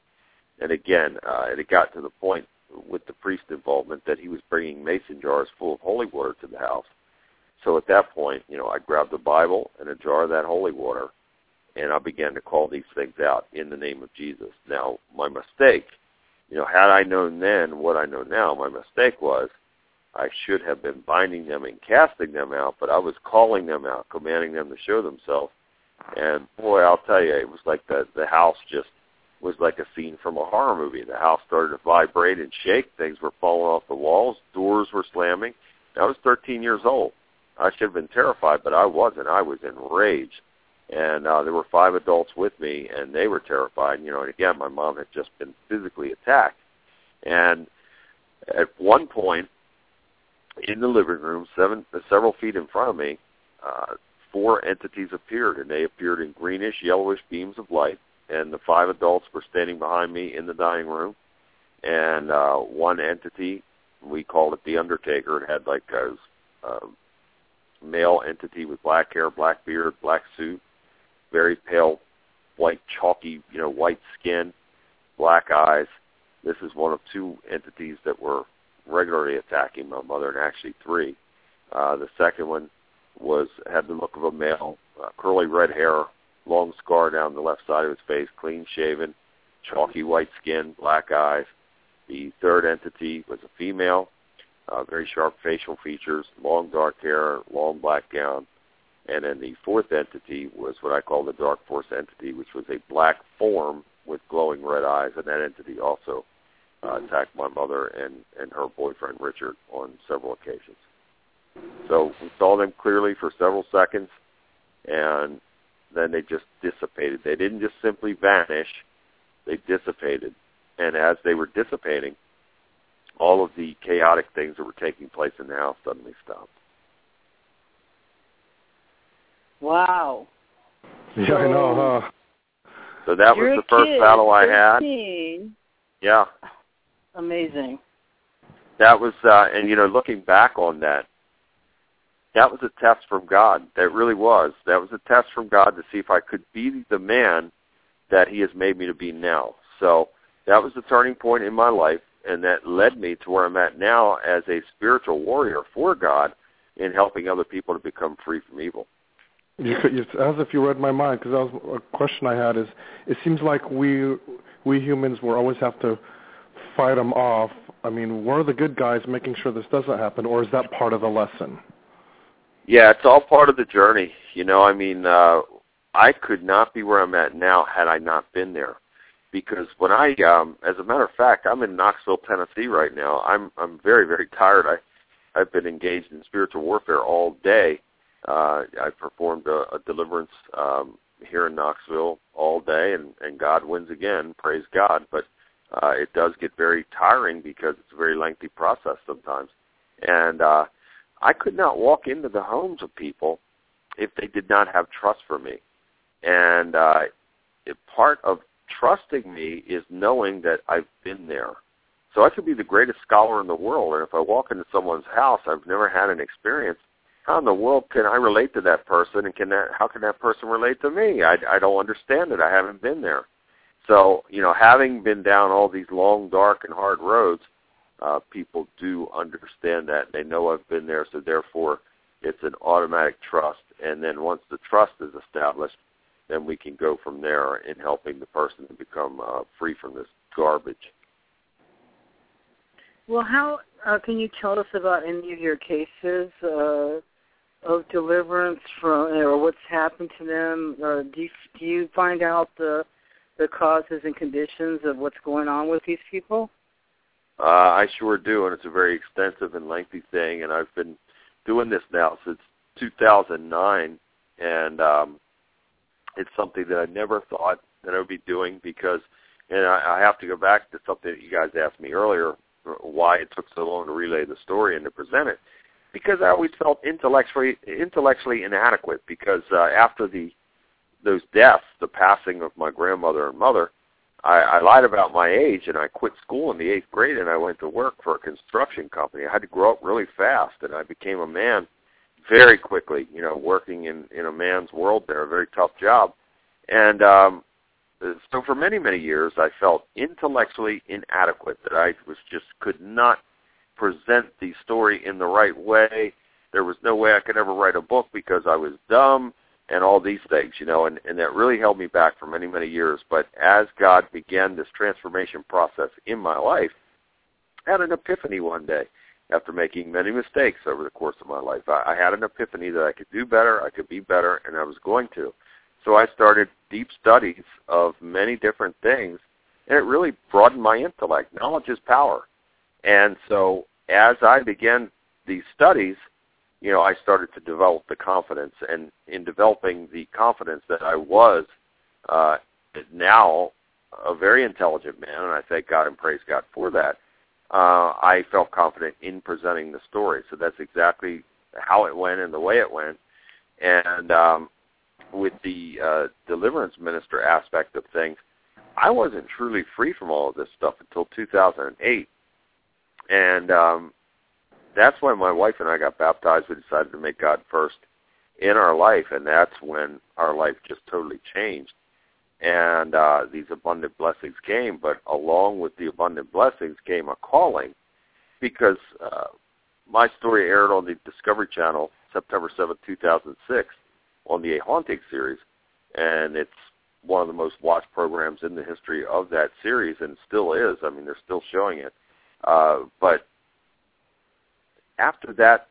And again, uh, it got to the point with the priest involvement that he was bringing mason jars full of holy water to the house. So at that point, you know, I grabbed the Bible and a jar of that holy water, and I began to call these things out in the name of Jesus. Now, my mistake you know, had I known then what I know now, my mistake was I should have been binding them and casting them out, but I was calling them out, commanding them to show themselves. And boy, I'll tell you, it was like the the house just was like a scene from a horror movie. The house started to vibrate and shake. Things were falling off the walls. Doors were slamming. I was 13 years old. I should have been terrified, but I wasn't. I was enraged and uh, there were five adults with me, and they were terrified. You know, and again, my mom had just been physically attacked, and at one point in the living room, seven uh, several feet in front of me, uh, four entities appeared, and they appeared in greenish, yellowish beams of light. And the five adults were standing behind me in the dining room, and uh, one entity we called it the Undertaker. It had like a, a male entity with black hair, black beard, black suit, very pale, white, chalky, you know, white skin, black eyes. This is one of two entities that were regularly attacking my mother, and actually three. Uh, the second one was had the look of a male, uh, curly red hair, long scar down the left side of his face, clean shaven, chalky white skin, black eyes. The third entity was a female, uh, very sharp facial features, long dark hair, long black gown. And then the fourth entity was what I call the Dark Force entity, which was a black form with glowing red eyes, and that entity also uh, attacked my mother and, and her boyfriend Richard on several occasions. So we saw them clearly for several seconds, and then they just dissipated. They didn't just simply vanish; they dissipated. And as they were dissipating, all of the chaotic things that were taking place in the house suddenly stopped. Wow. Yeah, I know, huh? So that was the first kid, battle I 13. had. Yeah. Amazing. That was uh and you know, looking back on that, that was a test from God. That really was. That was a test from God to see if I could be the man that he has made me to be now. So that was the turning point in my life and that led me to where I'm at now as a spiritual warrior for God in helping other people to become free from evil. You could, you, as if you read my mind, because that was a question I had. Is it seems like we we humans will always have to fight them off. I mean, we're the good guys making sure this doesn't happen, or is that part of the lesson? Yeah, it's all part of the journey. You know, I mean, uh, I could not be where I'm at now had I not been there. Because when I, um, as a matter of fact, I'm in Knoxville, Tennessee right now. I'm I'm very very tired. I I've been engaged in spiritual warfare all day. Uh, I performed a, a deliverance um, here in Knoxville all day, and and God wins again. Praise God! But uh, it does get very tiring because it's a very lengthy process sometimes. And uh, I could not walk into the homes of people if they did not have trust for me. And uh, it, part of trusting me is knowing that I've been there. So I could be the greatest scholar in the world, and if I walk into someone's house, I've never had an experience. How in the world can I relate to that person, and can that how can that person relate to me? I, I don't understand it. I haven't been there. So you know, having been down all these long, dark, and hard roads, uh, people do understand that. They know I've been there, so therefore, it's an automatic trust. And then once the trust is established, then we can go from there in helping the person to become uh, free from this garbage. Well, how uh, can you tell us about any of your cases uh, of deliverance from, or what's happened to them? Or do you, do you find out the the causes and conditions of what's going on with these people? Uh, I sure do, and it's a very extensive and lengthy thing. And I've been doing this now since 2009, and um, it's something that I never thought that I would be doing because, and I, I have to go back to something that you guys asked me earlier, why it took so long to relay the story and to present it. Because I always felt intellectually intellectually inadequate. Because uh, after the those deaths, the passing of my grandmother and mother, I, I lied about my age and I quit school in the eighth grade and I went to work for a construction company. I had to grow up really fast and I became a man very quickly, you know, working in, in a man's world there, a very tough job. And um so for many, many years I felt intellectually inadequate, that I was just could not present the story in the right way. There was no way I could ever write a book because I was dumb and all these things, you know, and, and that really held me back for many, many years. But as God began this transformation process in my life, I had an epiphany one day after making many mistakes over the course of my life. I, I had an epiphany that I could do better, I could be better, and I was going to. So I started deep studies of many different things, and it really broadened my intellect. Knowledge is power. And so as I began these studies, you know, I started to develop the confidence, and in developing the confidence that I was uh, now a very intelligent man, and I thank God and praise God for that. Uh, I felt confident in presenting the story, so that's exactly how it went and the way it went. And um, with the uh, deliverance minister aspect of things, I wasn't truly free from all of this stuff until 2008, and um, that's when my wife and I got baptized. We decided to make God first in our life, and that's when our life just totally changed. And uh, these abundant blessings came, but along with the abundant blessings came a calling, because uh, my story aired on the Discovery Channel September 7, 2006, on the A Haunting series, and it's one of the most watched programs in the history of that series, and still is. I mean, they're still showing it. Uh, but after that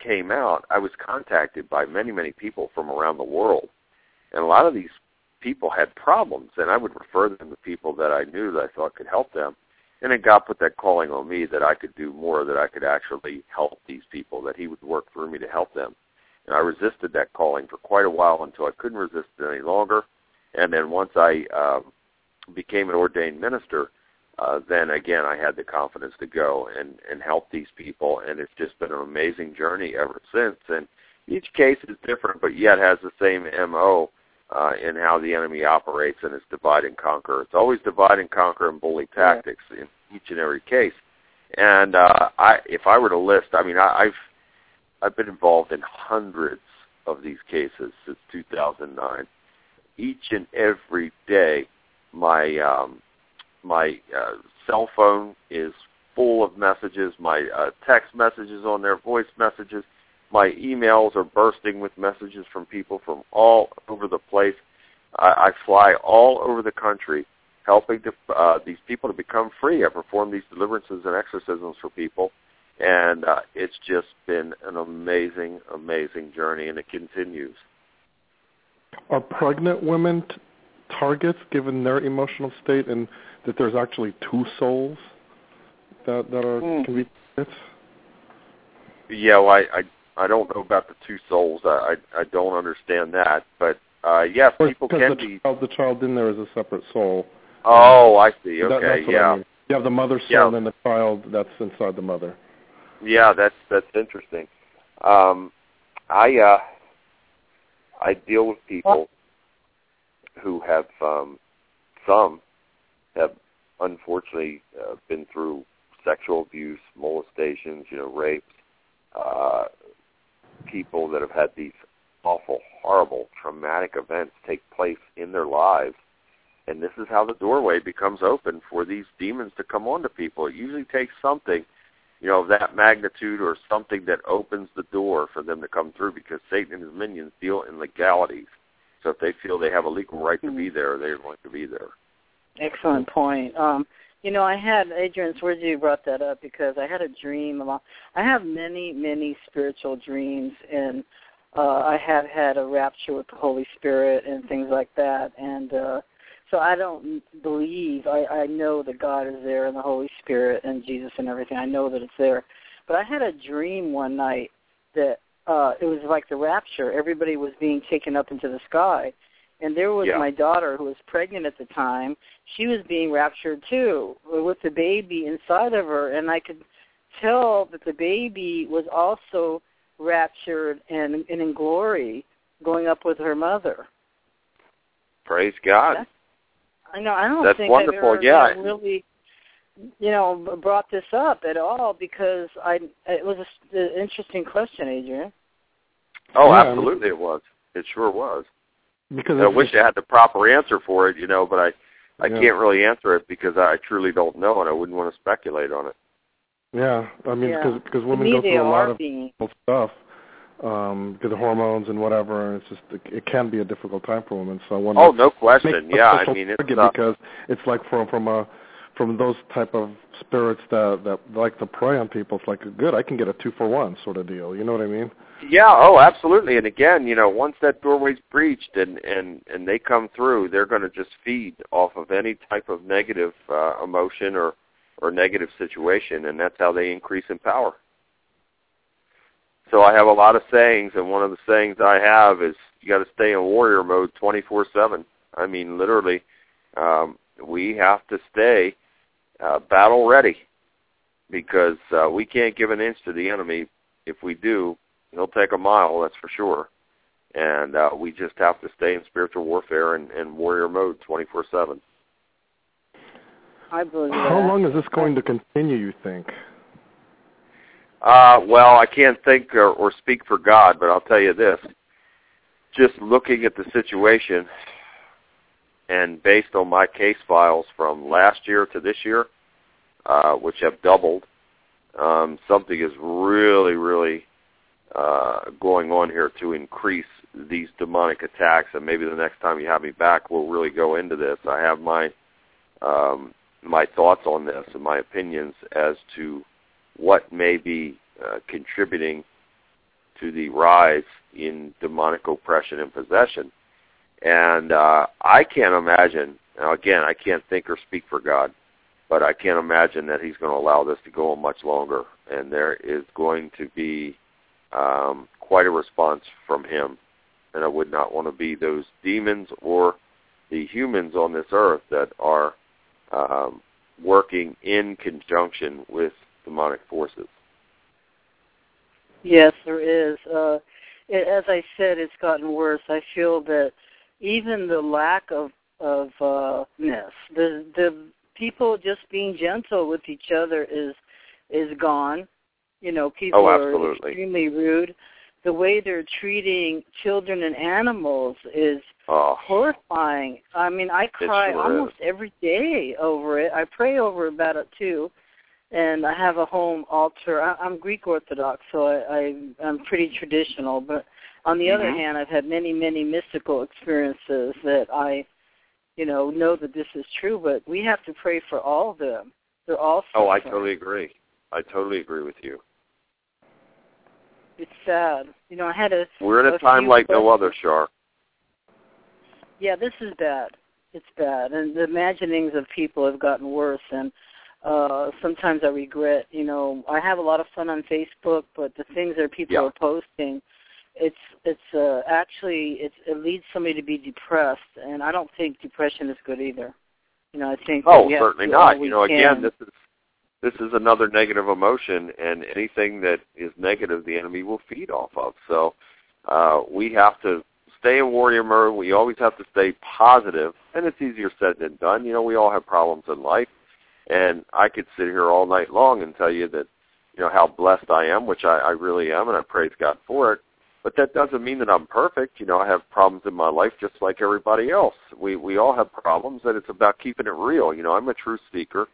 came out, I was contacted by many, many people from around the world, and a lot of these people had problems, and I would refer them to people that I knew that I thought could help them. And then God put that calling on me that I could do more, that I could actually help these people, that He would work through me to help them. And I resisted that calling for quite a while until I couldn't resist it any longer. And then once I um, became an ordained minister, uh, then again I had the confidence to go and and help these people, and it's just been an amazing journey ever since. And each case is different, but yet has the same mo uh, in how the enemy operates, and it's divide and conquer. It's always divide and conquer and bully tactics yeah. in each and every case. And uh, I, if I were to list, I mean, I, I've I've been involved in hundreds of these cases since 2009. Each and every day, my um, my uh, cell phone is full of messages. My uh, text messages on there, voice messages. My emails are bursting with messages from people from all over the place. I, I fly all over the country helping to, uh, these people to become free. I perform these deliverances and exorcisms for people, and uh, it's just been an amazing, amazing journey, and it continues. Are pregnant women targets given their emotional state and that there's actually two souls that that are mm. can be targets? Yeah, well, I, I I don't know about the two souls. I I, I don't understand that, but uh yes, people can the be. Child, the child in there is a separate soul. Oh, I see. Okay, that, yeah. I mean. You have the mother soul yeah. and then the child that's inside the mother. Yeah, that's that's interesting. Um, I uh, I deal with people who have um, some have unfortunately uh, been through sexual abuse, molestations, you know, rapes, uh, people that have had these awful, horrible, traumatic events take place in their lives. And this is how the doorway becomes open for these demons to come onto people. It usually takes something, you know, of that magnitude or something that opens the door for them to come through because Satan and his minions deal in legalities. So if they feel they have a legal right to be mm-hmm. there, they're going to be there. Excellent point. Um, you know, I had Adrian you brought that up because I had a dream about. I have many, many spiritual dreams, and uh, I have had a rapture with the Holy Spirit and things like that. And uh, so I don't believe. I, I know that God is there and the Holy Spirit and Jesus and everything. I know that it's there. But I had a dream one night that uh, it was like the rapture. Everybody was being taken up into the sky and there was yeah. my daughter who was pregnant at the time. She was being raptured too, with the baby inside of her, and I could tell that the baby was also raptured and, and in glory, going up with her mother. Praise God. That's, I know. I don't That's think wonderful. I've ever yeah. really, you know, brought this up at all because I. It was an interesting question, Adrian. Oh, yeah, absolutely, it was. It sure was. Because I wish I had the proper answer for it, you know, but I I yeah. can't really answer it because I truly don't know, and I wouldn't want to speculate on it. Yeah, I mean, because yeah. because women go through a lot of being... stuff um because of hormones and whatever, and it's just it, it can be a difficult time for women. So when oh, no question, yeah, I mean, it's uh, because it's like from from a from those type of spirits that that like to prey on people. It's like good, I can get a two for one sort of deal. You know what I mean? Yeah, oh, absolutely. And again, you know, once that doorway's breached and and and they come through, they're going to just feed off of any type of negative uh, emotion or or negative situation, and that's how they increase in power. So I have a lot of sayings, and one of the sayings I have is you got to stay in warrior mode 24/7. I mean, literally, um, we have to stay uh, battle ready because uh, we can't give an inch to the enemy. If we do, he'll take a mile, that's for sure. And uh, we just have to stay in spiritual warfare and, and warrior mode 24/7. I believe How that. long is this going to continue? You think? Uh, well, I can't think or, or speak for God, but I'll tell you this. Just looking at the situation and based on my case files from last year to this year, uh, which have doubled, um, something is really, really uh, going on here to increase these demonic attacks. And maybe the next time you have me back, we'll really go into this. I have my um, my thoughts on this and my opinions as to what may be uh, contributing to the rise in demonic oppression and possession. And uh, I can't imagine, now again, I can't think or speak for God, but I can't imagine that he's going to allow this to go on much longer. And there is going to be um, quite a response from him. And I would not want to be those demons or the humans on this earth that are um, working in conjunction with demonic forces. Yes, there is. Uh, as I said, it's gotten worse. I feel that even the lack of of uh, ness, the the people just being gentle with each other is is gone. You know, people Oh, are extremely rude. The way they're treating children and animals is Oh, horrifying. I mean, I cry sure almost every day over it. I pray over about it too, and I have a home altar. I, I'm Greek Orthodox, so I, I I'm pretty traditional. But on the other Mhm. hand, I've had many, many mystical experiences that I, you know, know that this is true. But we have to pray for all of them. They're all. oh, I totally agree. I totally agree with you. It's sad. You know, I had a. We're in a a time like no other, Shar. Yeah, this is bad. It's bad, and the imaginings of people have gotten worse. And uh sometimes I regret. You know, I have a lot of fun on Facebook, but the things that people Yeah. are posting, it's it's uh actually it's it leads somebody to be depressed, and I don't think depression is good either. You know, I think. Oh, certainly not. You know, can. again, this is this is another negative emotion, and anything that is negative, the enemy will feed off of. So uh, we have to stay in warrior mode. We always have to stay positive, and it's easier said than done. You know, we all have problems in life, and I could sit here all night long and tell you that you know how blessed I am, which I, I really am, and I praise God for it. But that doesn't mean that I'm perfect. You know, I have problems in my life just like everybody else. We we all have problems, and it's about keeping it real. You know, I'm a truth seeker.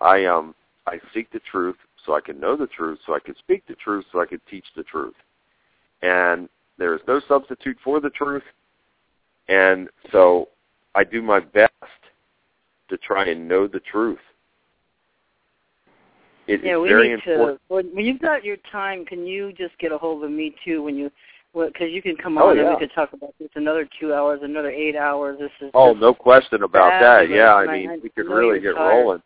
I um I seek the truth so I can know the truth, so I can speak the truth, so I can teach the truth. And there is no substitute for the truth. And so I do my best to try and know the truth. It yeah, we very need important. to. When, you've got your time, can you just get a hold of me too? When you, because you can come Oh, on and we could talk about this another two hours, another eight hours. This is. Oh, no question about that. Yeah, I mean, I we could really get tired. rolling.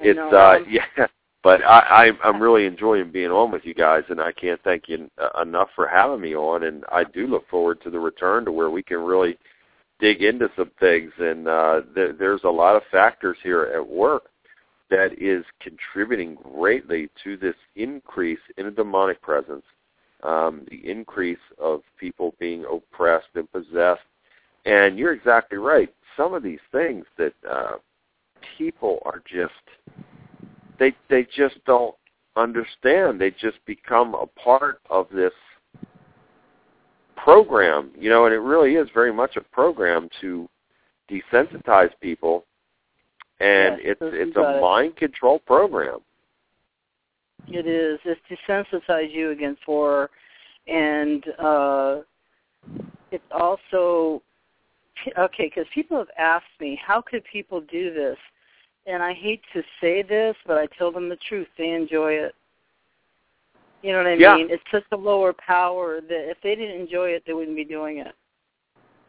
I It's know, uh yeah, but I I'm I'm really enjoying being on with you guys, and I can't thank you uh, enough for having me on. And I do look forward to the return to where we can really dig into some things. And uh, there, there's a lot of factors here at work that is contributing greatly to this increase in a demonic presence, um, the increase of people being oppressed and possessed. And you're exactly right. Some of these things that uh, people are just they they just don't understand. They just become a part of this program, you know, and it really is very much a program to desensitize people and Yes, it's it's a it. mind control program. It is. It's to sensitize you against horror, and uh, it's also okay because people have asked me how could people do this, and I hate to say this, but I tell them the truth. They enjoy it. You know what I Yeah. mean? It's such a lower power that if they didn't enjoy it, they wouldn't be doing it.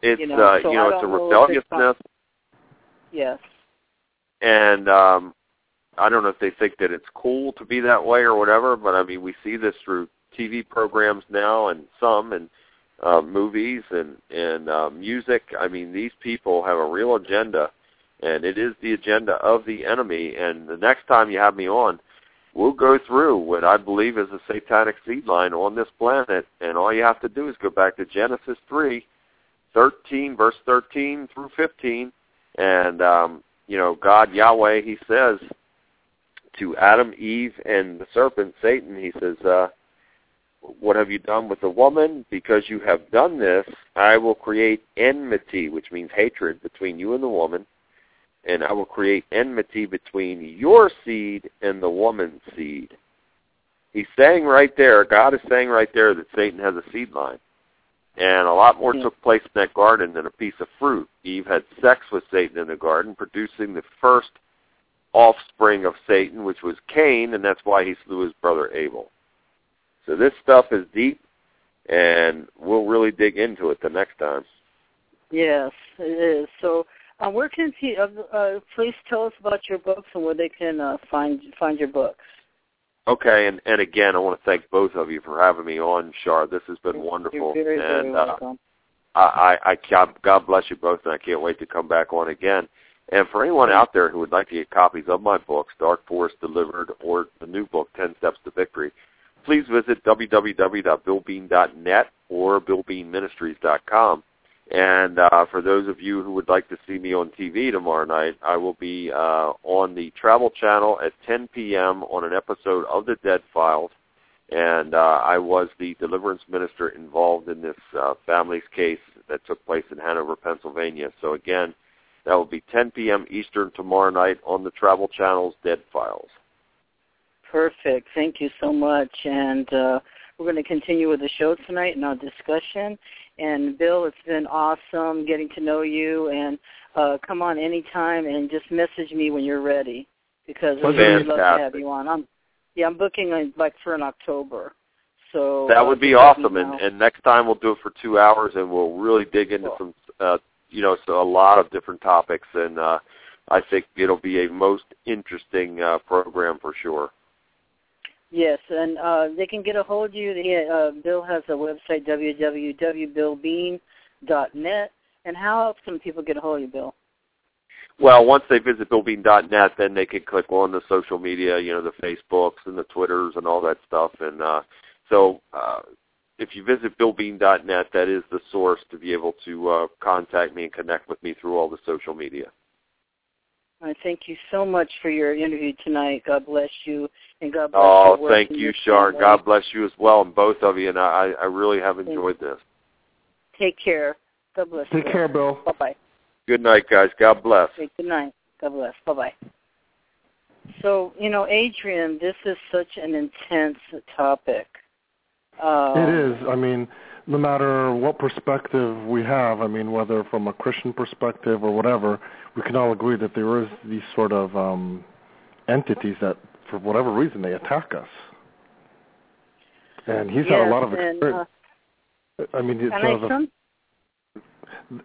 It's You know, uh so you know, it's a don't know if it's rebelliousness Yes. And um I don't know if they think that it's cool to be that way or whatever, but I mean we see this through TV programs now and some and uh, movies and and uh, music. I mean these people have a real agenda, and it is the agenda of the enemy. And the next time you have me on, we'll go through what I believe is a satanic seed line on this planet, and all you have to do is go back to Genesis three, thirteen, verse thirteen through fifteen, and um, you know, God Yahweh, He says to Adam, Eve, and the serpent, Satan, He says, uh, "What have you done with the woman? Because you have done this, I will create enmity, which means hatred, between you and the woman." and I will create enmity between your seed and the woman's seed. He's saying right there, God is saying right there that Satan has a seed line. And a lot more took place in that garden than a piece of fruit. Eve had sex with Satan in the garden, producing the first offspring of Satan, which was Cain, and that's why he slew his brother Abel. So this stuff is deep, and we'll really dig into it the next time. Yes, it is. So, uh, where can pe- uh, uh, please tell us about your books and where they can uh, find find your books? Okay, and, and again, I want to thank both of you for having me on, Shar. This has been wonderful. Very, very and uh, welcome. I, I, I God, God bless you both, and I can't wait to come back on again. And for anyone out there who would like to get copies of my books, Dark Force Delivered, or the new book, Ten Steps to Victory, please visit www.billbean.net or billbeanministries.com. And uh, for those of you who would like to see me on TV tomorrow night, I will be uh, on the Travel Channel at 10 p.m. on an episode of The Dead Files. And uh, I was the deliverance minister involved in this uh, family's case that took place in Hanover, Pennsylvania. So again, that will be 10 p.m. Eastern tomorrow night on the Travel Channel's Dead Files. Perfect. Thank you so much. And uh, we're going to continue with the show tonight and our discussion. And Bill, it's been awesome getting to know you. And uh, come on anytime and just message me when you're ready because we'd really love to have you on. I'm yeah, I'm booking like for in October. So That would be just let me awesome. And, and next time we'll do it for two hours, and we'll really dig into Cool. some, uh, you know, so a lot of different topics. And uh, I think it'll be a most interesting uh, program for sure. Yes, and uh, they can get a hold of you. The, uh, Bill has a website, www.billbean.net. And how else can people get a hold of you, Bill? Well, once they visit billbean.net, then they can click on the social media, you know, the Facebooks and the Twitters and all that stuff. And uh, so uh, if you visit billbean.net, that is the source to be able to uh, contact me and connect with me through all the social media. I thank you so much for your interview tonight. God bless you, and God bless Oh, your work thank you, your Sharon. family. God bless you as well, and both of you. And I, I really have Thank enjoyed this. Take care. God bless Take you. care, Bill. Bye-bye. Good night, guys. God bless. Okay, good night. God bless. Bye-bye. So, you know, Adrian, this is such an intense topic. Um, It is. I mean, no matter what perspective we have, I mean, whether from a Christian perspective or whatever, we can all agree that there is these sort of um, entities that, for whatever reason, they attack us. And he's had yes, a lot of and, experience. uh, I mean, his, and uh, I the- some,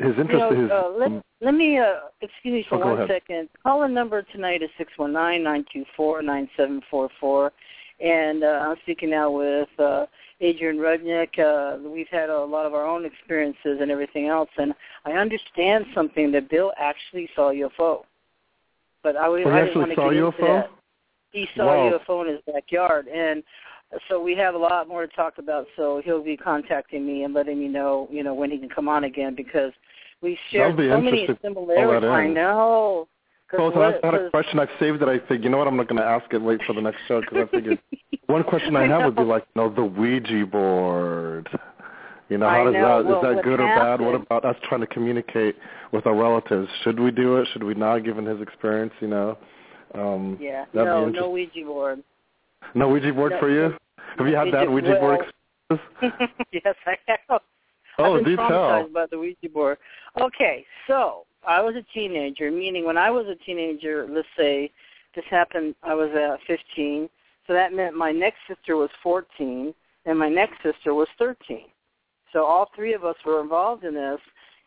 his you interest know, is. uh, let, let me, uh, excuse me for Oh, one second. Call-in number tonight is six one nine nine two four nine seven four four, and uh, I'm speaking now with uh, Adrian Rudnick. Uh, we've had a lot of our own experiences and everything else, and I understand something that Bill actually saw UFO, but I, he I didn't want to saw get UFO? into that. He saw Wow. UFO in his backyard, and so we have a lot more to talk about. So he'll be contacting me and letting me know, you know, when he can come on again because we share so many similarities. I know. What- I had a question. I've saved it. I think, you know what? I'm not going to ask it. Wait for the next show because I figured one question I, have would be like, you know, the Ouija board. You know, how does know. that is Well, that what good or bad? What about us trying to communicate with our relatives? Should we do it? Should we not? Given his experience, you know. Um, yeah, no, no. Ouija board. No Ouija board No, for you? Have you had that Ouija- Ouija board experience? yes, I have. Oh, I've been do tell. traumatized by the Ouija board. Okay, so I was a teenager, meaning when I was a teenager, let's say this happened, I was uh, 15, so that meant my next sister was 14, and my next sister was 13. So all three of us were involved in this,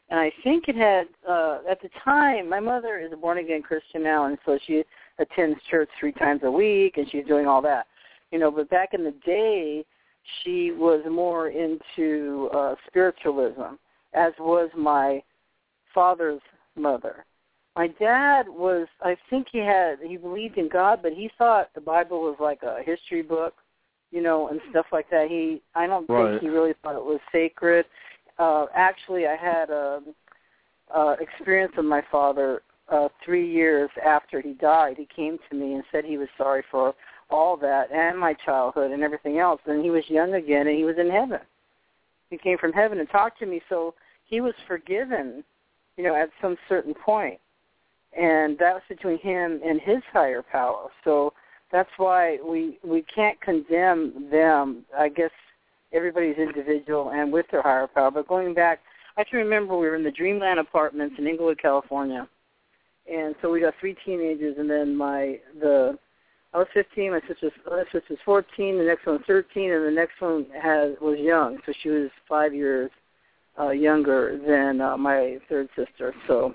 and I think it had, uh, at the time, my mother is a born-again Christian now, and so she attends church three times a week, and she's doing all that. You know, but back in the day, she was more into uh, spiritualism, as was my father's mother. My dad was, I think he had, he believed in God, but he thought the Bible was like a history book, you know, and stuff like that. He, I don't Right. think he really thought it was sacred. Uh, actually, I had a, uh, experience with my father uh, three years after he died, he came to me and said he was sorry for all that and my childhood and everything else. And he was young again, and he was in heaven. He came from heaven and talked to me, so he was forgiven, you know, at some certain point. And that was between him and his higher power. So that's why we we can't condemn them. I guess everybody's individual and with their higher power. But going back, I can remember we were in the Dreamland Apartments in Inglewood, California, and so we got three teenagers, and then my the I was 15, my sister's my sister's 14, the next one 13, and the next one has was young, so she was five years uh, younger than uh, my third sister. So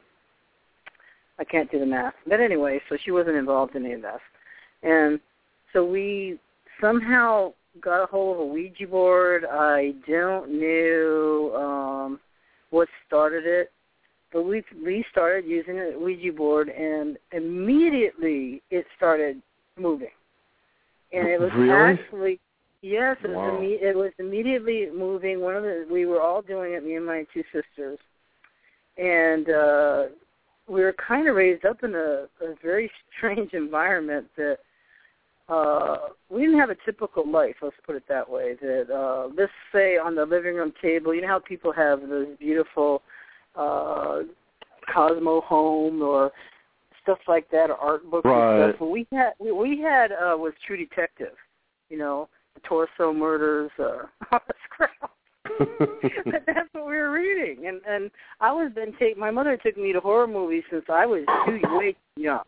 I can't do the math, but anyway, so she wasn't involved in any of this, and so we somehow got a hold of a Ouija board. I don't know um, what started it, but we we started using a Ouija board, and immediately it started moving, and it was really? actually yes, it Wow. was imme- it was immediately moving. One of the we were all doing it, me and my two sisters, and uh, we were kind of raised up in a, a very strange environment that uh we didn't have a typical life let's put it that way that uh let's say on the living room table you know how people have those beautiful uh cosmo home or stuff like that or art books Right. and stuff we had we, we had uh was true detective you know torso murders uh all this crap but that's what we were reading and and i was been take my mother took me to horror movies since i was too way young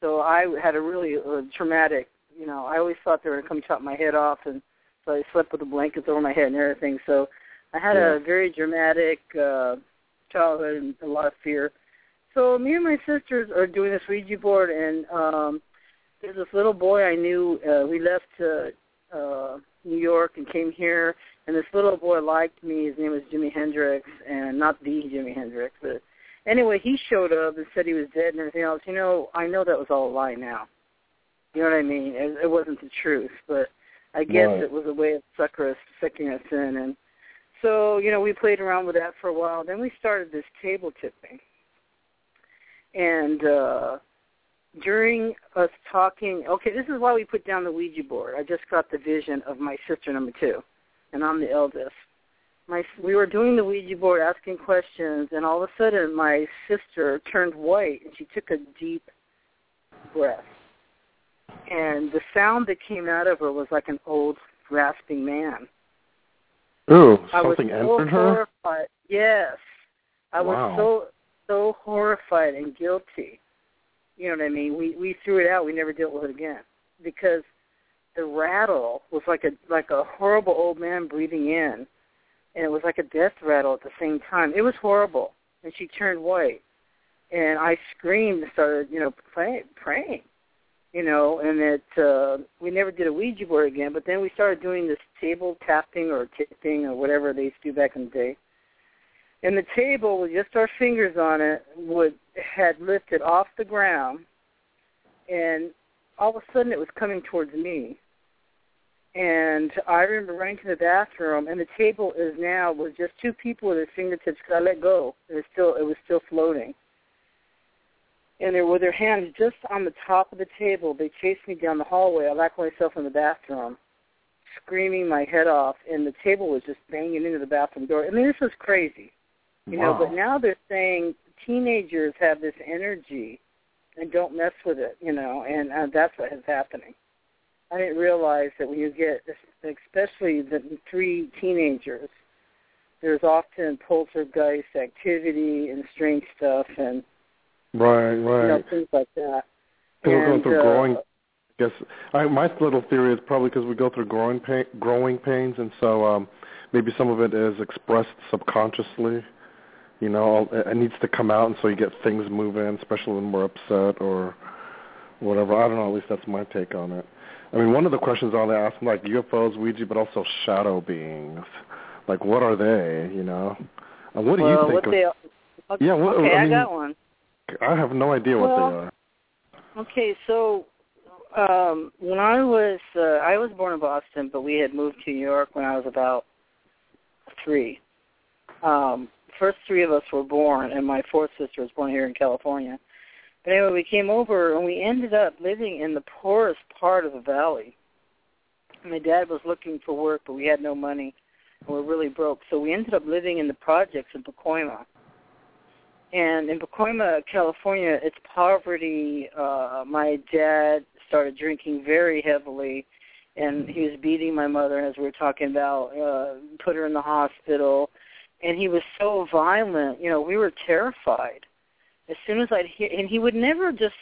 so i had a really uh, traumatic you know, I always thought they were going to come chop my head off, and so I slept with the blankets over my head and everything. So I had Yeah. a very dramatic uh, childhood and a lot of fear. So me and my sisters are doing this Ouija board, and um, there's this little boy I knew. Uh, we left uh, uh, New York and came here, and this little boy liked me. His name was Jimi Hendrix, and not the Jimi Hendrix, but anyway, he showed up and said he was dead and everything else. You know, I know that was all a lie now. You know what I mean? It, it wasn't the truth, but I guess Right. it was a way of sucker us, sucking us in. And so, you know, we played around with that for a while. Then we started this table tipping. And uh during us talking, okay, this is why we put down the Ouija board. I just got the vision of my sister number two, and I'm the eldest. My we were doing the Ouija board, asking questions, and all of a sudden my sister turned white, and she took a deep breath and the sound that came out of her was like an old rasping man. Ooh, something I was so entered her. horrified. Yes, I Wow. was so so horrified and guilty. You know what I mean? We we threw it out. We never dealt with it again because the rattle was like a like a horrible old man breathing in, and it was like a death rattle at the same time. It was horrible, and she turned white, and I screamed and started you know pray, praying you know, and it uh we never did a Ouija board again, but then we started doing this table tapping or tipping or whatever they used to do back in the day. And the table with just our fingers on it would had lifted off the ground and all of a sudden it was coming towards me. And I remember running to the bathroom and the table is now was just two people with their fingertips because I let go. It was still it was still floating and they were with their hands just on the top of the table. They chased me down the hallway. I locked myself in the bathroom, screaming my head off, and the table was just banging into the bathroom door. I mean, this was crazy, you know. But now they're saying teenagers have this energy, and don't mess with it, you know. And uh, that's what is happening. I didn't realize that when you get, especially the three teenagers, there's often poltergeist activity and strange stuff and Right, you know, right. things like that. Because we're going through uh, growing. I guess I, my little theory is probably because we go through growing pain, growing pains, and so um, maybe some of it is expressed subconsciously. You know, it, it needs to come out, and so you get things moving, especially when we're upset or whatever. I don't know. At least that's my take on it. I mean, one of the questions on there asked like UFOs, Ouija, but also shadow beings. Like, what are they? You know, and what do well, you think? what they, okay, Yeah, what- okay, I I, mean- got one. I have no idea what Well, they are. Okay, so um when I was uh, I was born in Boston, but we had moved to New York when I was about three. Um, first three of us were born, and my fourth sister was born here in California. But anyway, we came over and we ended up living in the poorest part of the valley. My dad was looking for work, but we had no money and we're really broke. So we ended up living in the projects in Pacoima. And in Pacoima, California, it's poverty. Uh, my dad started drinking very heavily, and he was beating my mother, as we were talking about, uh, put her in the hospital. And he was so violent. You know, we were terrified. As soon as I'd hear, and he would never just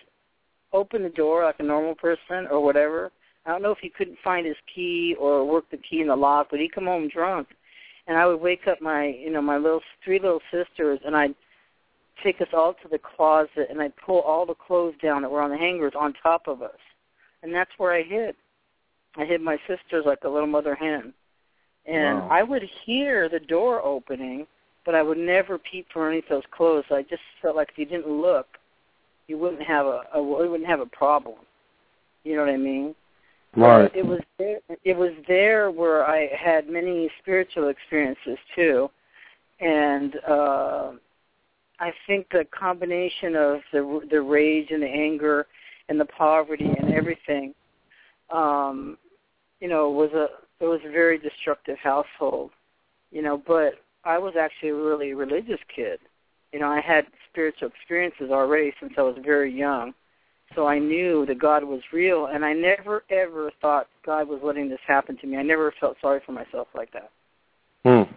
open the door like a normal person or whatever. I don't know if he couldn't find his key or work the key in the lock, but he'd come home drunk, and I would wake up my, you know, my little three little sisters, and I'd take us all to the closet, and I'd pull all the clothes down that were on the hangers on top of us, and that's where I hid. I hid my sisters like a little mother hen, and Wow. I would hear the door opening, but I would never peep for underneath those clothes. I just felt like if you didn't look, you wouldn't have a, a you wouldn't have a problem. You know what I mean? Right. It was there. It was there where I had many spiritual experiences too, and uh, I think the combination of the the rage and the anger and the poverty and everything, um, you know, was a it was a very destructive household, you know. But I was actually a really religious kid. You know, I had spiritual experiences already since I was very young so I knew that God was real, and I never ever thought God was letting this happen to me. I never felt sorry for myself like that. Hmm.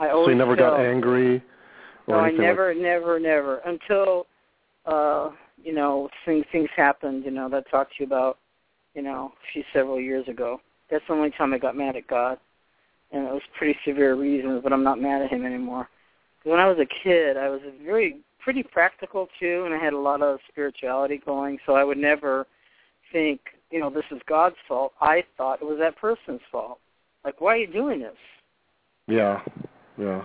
I always So you never felt, got angry or No, I never, never, never until uh, you know things things happened. You know that I talked to you about. You know, a few several years ago. That's the only time I got mad at God, and it was pretty severe reasons. But I'm not mad at Him anymore. when I was a kid, I was very pretty practical too, and I had a lot of spirituality going. So I would never think, you know, this is God's fault. I thought it was that person's fault. Like, why are you doing this? Yeah. Yeah.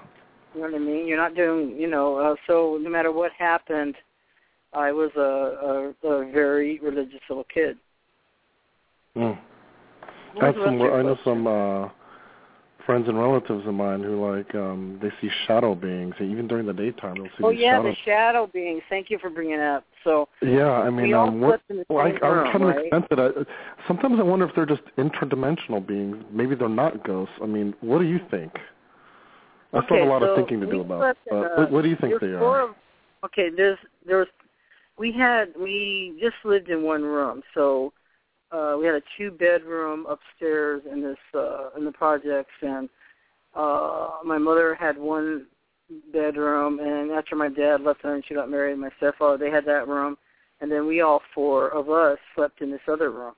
You know what I mean? You're not doing, you know. Uh, so no matter what happened, I was a, a, a very religious little kid. Hmm. I have some I know some uh friends and relatives of mine who like um they see shadow beings even during the daytime they'll see Oh yeah, shadows. the shadow beings. Thank you for bringing it up. So Yeah, I mean, we um, what, slept in the well, I, room, kind of right? extent that I, sometimes I wonder if they're just interdimensional beings. Maybe they're not ghosts. I mean, what do you think? I still okay, have a lot so of thinking to do about. But a- what, what do you think they are? Of, okay, there's there's we had we just lived in one room, so uh we had a two bedroom upstairs in this uh in the projects and uh my mother had one bedroom and after my dad left her and she got married my stepfather they had that room and then we all four of us slept in this other room.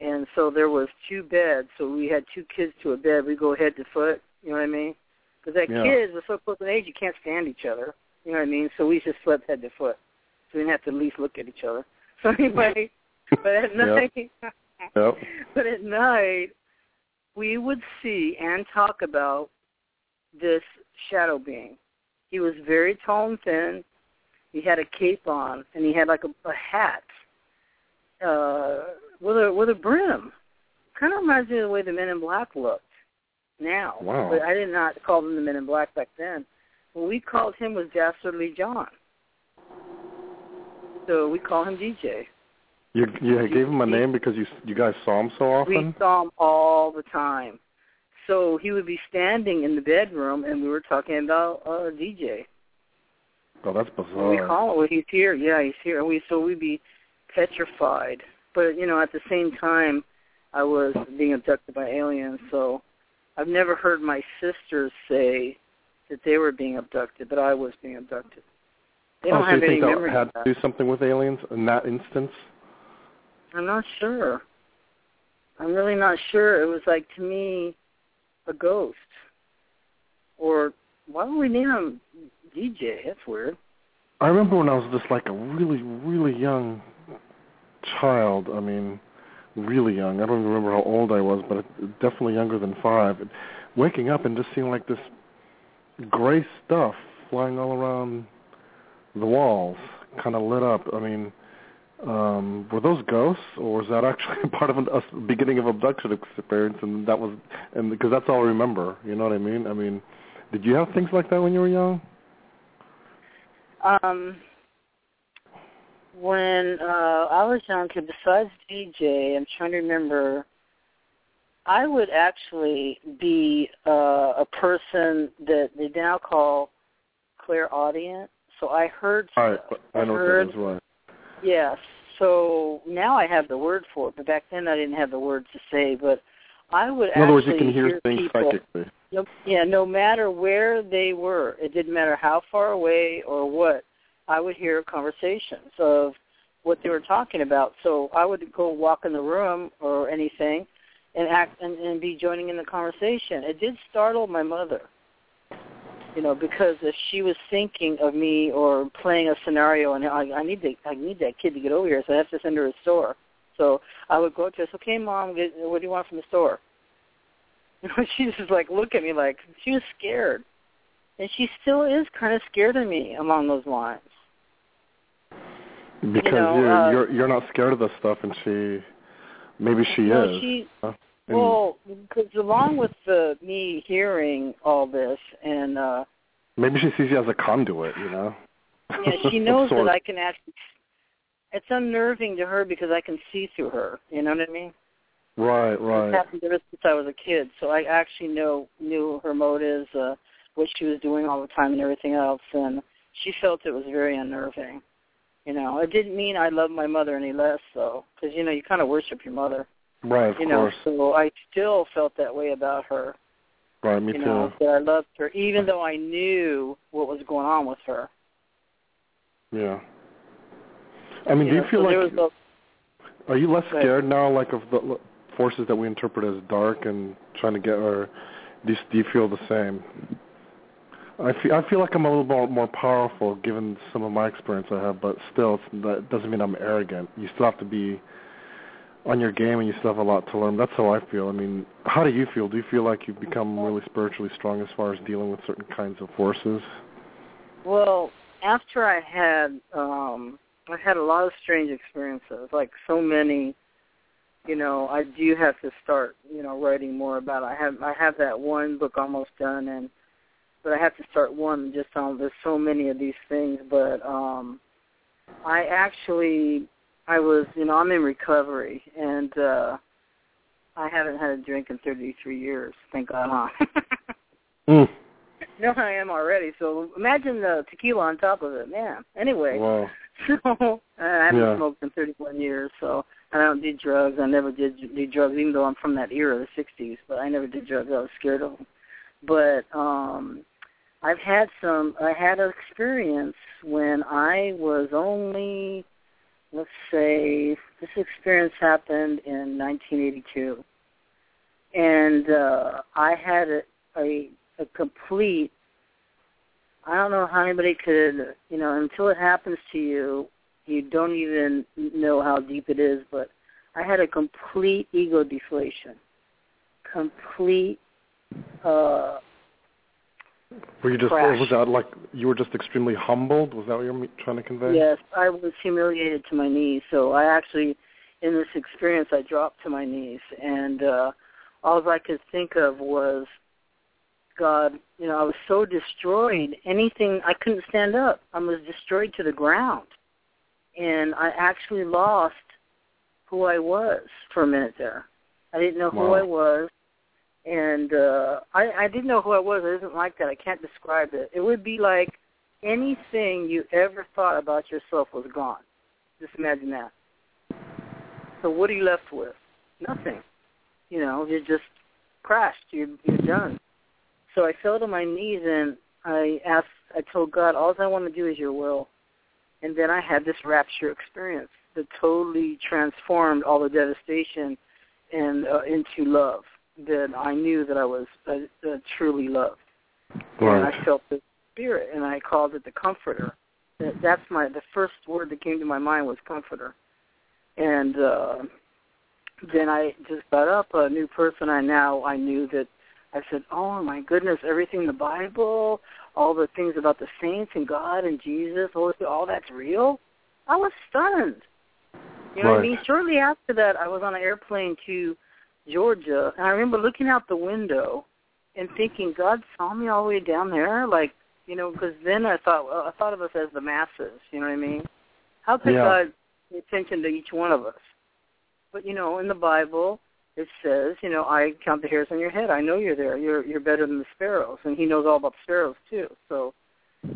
And so there was two beds so we had two kids to a bed we go head to foot you know what i mean? Because that Yeah. kids were so close in age you can't stand each other you know what i mean? So we just slept head to foot so we didn't have to at least look at each other. So anyway but at Yep. night Yep. but at night we would see and talk about this shadow being. He was very tall and thin. He had a cape on, and he had like a, a hat uh, with a with a brim. Kind of reminds me of the way the Men in Black looked now. Wow. But I did not call them the Men in Black back then. What we called him was Dastardly John. So we call him DJ. You you gave him a name because you you guys saw him so often. We saw him all the time. So he would be standing in the bedroom, and we were talking about uh, DJ. Oh, that's When we bizarre. call him, he's here. Yeah, he's here. And we so we'd be petrified. But you know, at the same time, I was being abducted by aliens. So I've never heard my sisters say that they were being abducted, but I was being abducted. They oh, don't so have you any think memory had to do something with aliens in that instance? I'm not sure. I'm really not sure. It was like to me a ghost. Or why would we name him DJ? That's weird. I remember when I was just like a really, really young child. I mean, really young. I don't even remember how old I was, but definitely younger than five. And waking up and just seeing like this gray stuff flying all around the walls, kind of lit up. I mean, um, were those ghosts, or was that actually part of a beginning of abduction experience? And that was, and because that's all I remember. You know what I mean? I mean, did you have things like that when you were young? Um when uh I was younger, besides DJ, I'm trying to remember. I would actually be uh, a person that they now call clairaudient. So I heard. All right, I, I know heard, what that is. Right. Yes. So now I have the word for it, but back then I didn't have the word to say. But I would In other words, actually you can hear, things people. psychically. No, yeah, no matter where they were, it didn't matter how far away or what. I would hear conversations of what they were talking about. So I would go walk in the room or anything, and act and, and be joining in the conversation. It did startle my mother, you know, because if she was thinking of me or playing a scenario, and I, I need to, I need that kid to get over here, so I have to send her to the store. So I would go to her, okay, mom, get, what do you want from the store? You know, she just like look at me like she was scared, and she still is kind of scared of me along those lines. Because know, you're uh, you're you're not scared of this stuff, and she maybe she no, is. she huh? And well, because along with the me hearing all this, and uh maybe she sees you as a conduit, you know. yeah, she knows that. I can actually. It's unnerving to her because I can see through her. You know what I mean? Right, It's right. happened ever since I was a kid, so I actually know knew her motives, uh, what she was doing all the time, and everything else. And she felt it was very unnerving. You know, it didn't mean I loved my mother any less, though, because you know you kind of worship your mother. Right, of you know, course. so I still felt that way about her. Right, me you too. know, that I loved her, even though I knew what was going on with her. Yeah. I mean, you do know, you feel so like was are you less scared now, like of the forces that we interpret as dark and trying to get, or do you, do you feel the same? I feel I feel like I'm a little more more powerful given some of my experience I have, but still, it's, that doesn't mean I'm arrogant. You still have to be on your game, and you still have a lot to learn. That's how I feel. I mean, how do you feel? Do you feel like you've become really spiritually strong as far as dealing with certain kinds of forces? Well, after I had um I had a lot of strange experiences, like so many you know, I do have to start, you know, writing more about it. I have I have that one book almost done and but I have to start one just on there's so many of these things, but um I actually I was, you know, I'm in recovery and uh I haven't had a drink in 33 years, thank God, huh? Mm. No, I am already. So imagine the tequila on top of it, man. Anyway, Wow. so I haven't Yeah. smoked in 31 years, so I don't do drugs. I never did do drugs, even though I'm from that era, the 60s. But I never did drugs. I was scared of them. But um I've had some. I had an experience when I was only, let's say, this experience happened in 1982, and uh I had a, a a complete I don't know how anybody could you know, until it happens to you, you don't even know how deep it is, but I had a complete ego deflation. Complete uh Were you just Crash. was that like you were just extremely humbled? Was that what you're trying to convey? Yes, I was humiliated to my knees. So I actually, in this experience, I dropped to my knees, and uh, all I could think of was, God, you know, I was so destroyed. Anything I couldn't stand up. I was destroyed to the ground, and I actually lost who I was for a minute there. I didn't know who Wow. I was. And uh I, I didn't know who I was. It isn't like that. I can't describe it. It would be like anything you ever thought about yourself was gone. Just imagine that. So what are you left with? Nothing. You know, you're just crashed. You're you're done. So I fell to my knees and I asked. I told God, all I want to do is Your will. And then I had this rapture experience that totally transformed all the devastation and uh, into love. That I knew that I was uh, uh, truly loved and I felt the spirit, and I called it the comforter. That- That's my the first word that came to my mind was comforter, and uh, then I just got up a new person. I now I knew that I said, "Oh my goodness, everything in the Bible, all the things about the saints and God and Jesus, all that's real." I was stunned. You know what I mean? Shortly after that, I was on an airplane to Georgia, and I remember looking out the window and thinking, God saw me all the way down there, like you know, because then I thought, well, I thought of us as the masses. You know what I mean? How could Yeah. God pay attention to each one of us? But you know, in the Bible, it says, you know, I count the hairs on your head. I know you're there. You're you're better than the sparrows, and He knows all about sparrows too. So,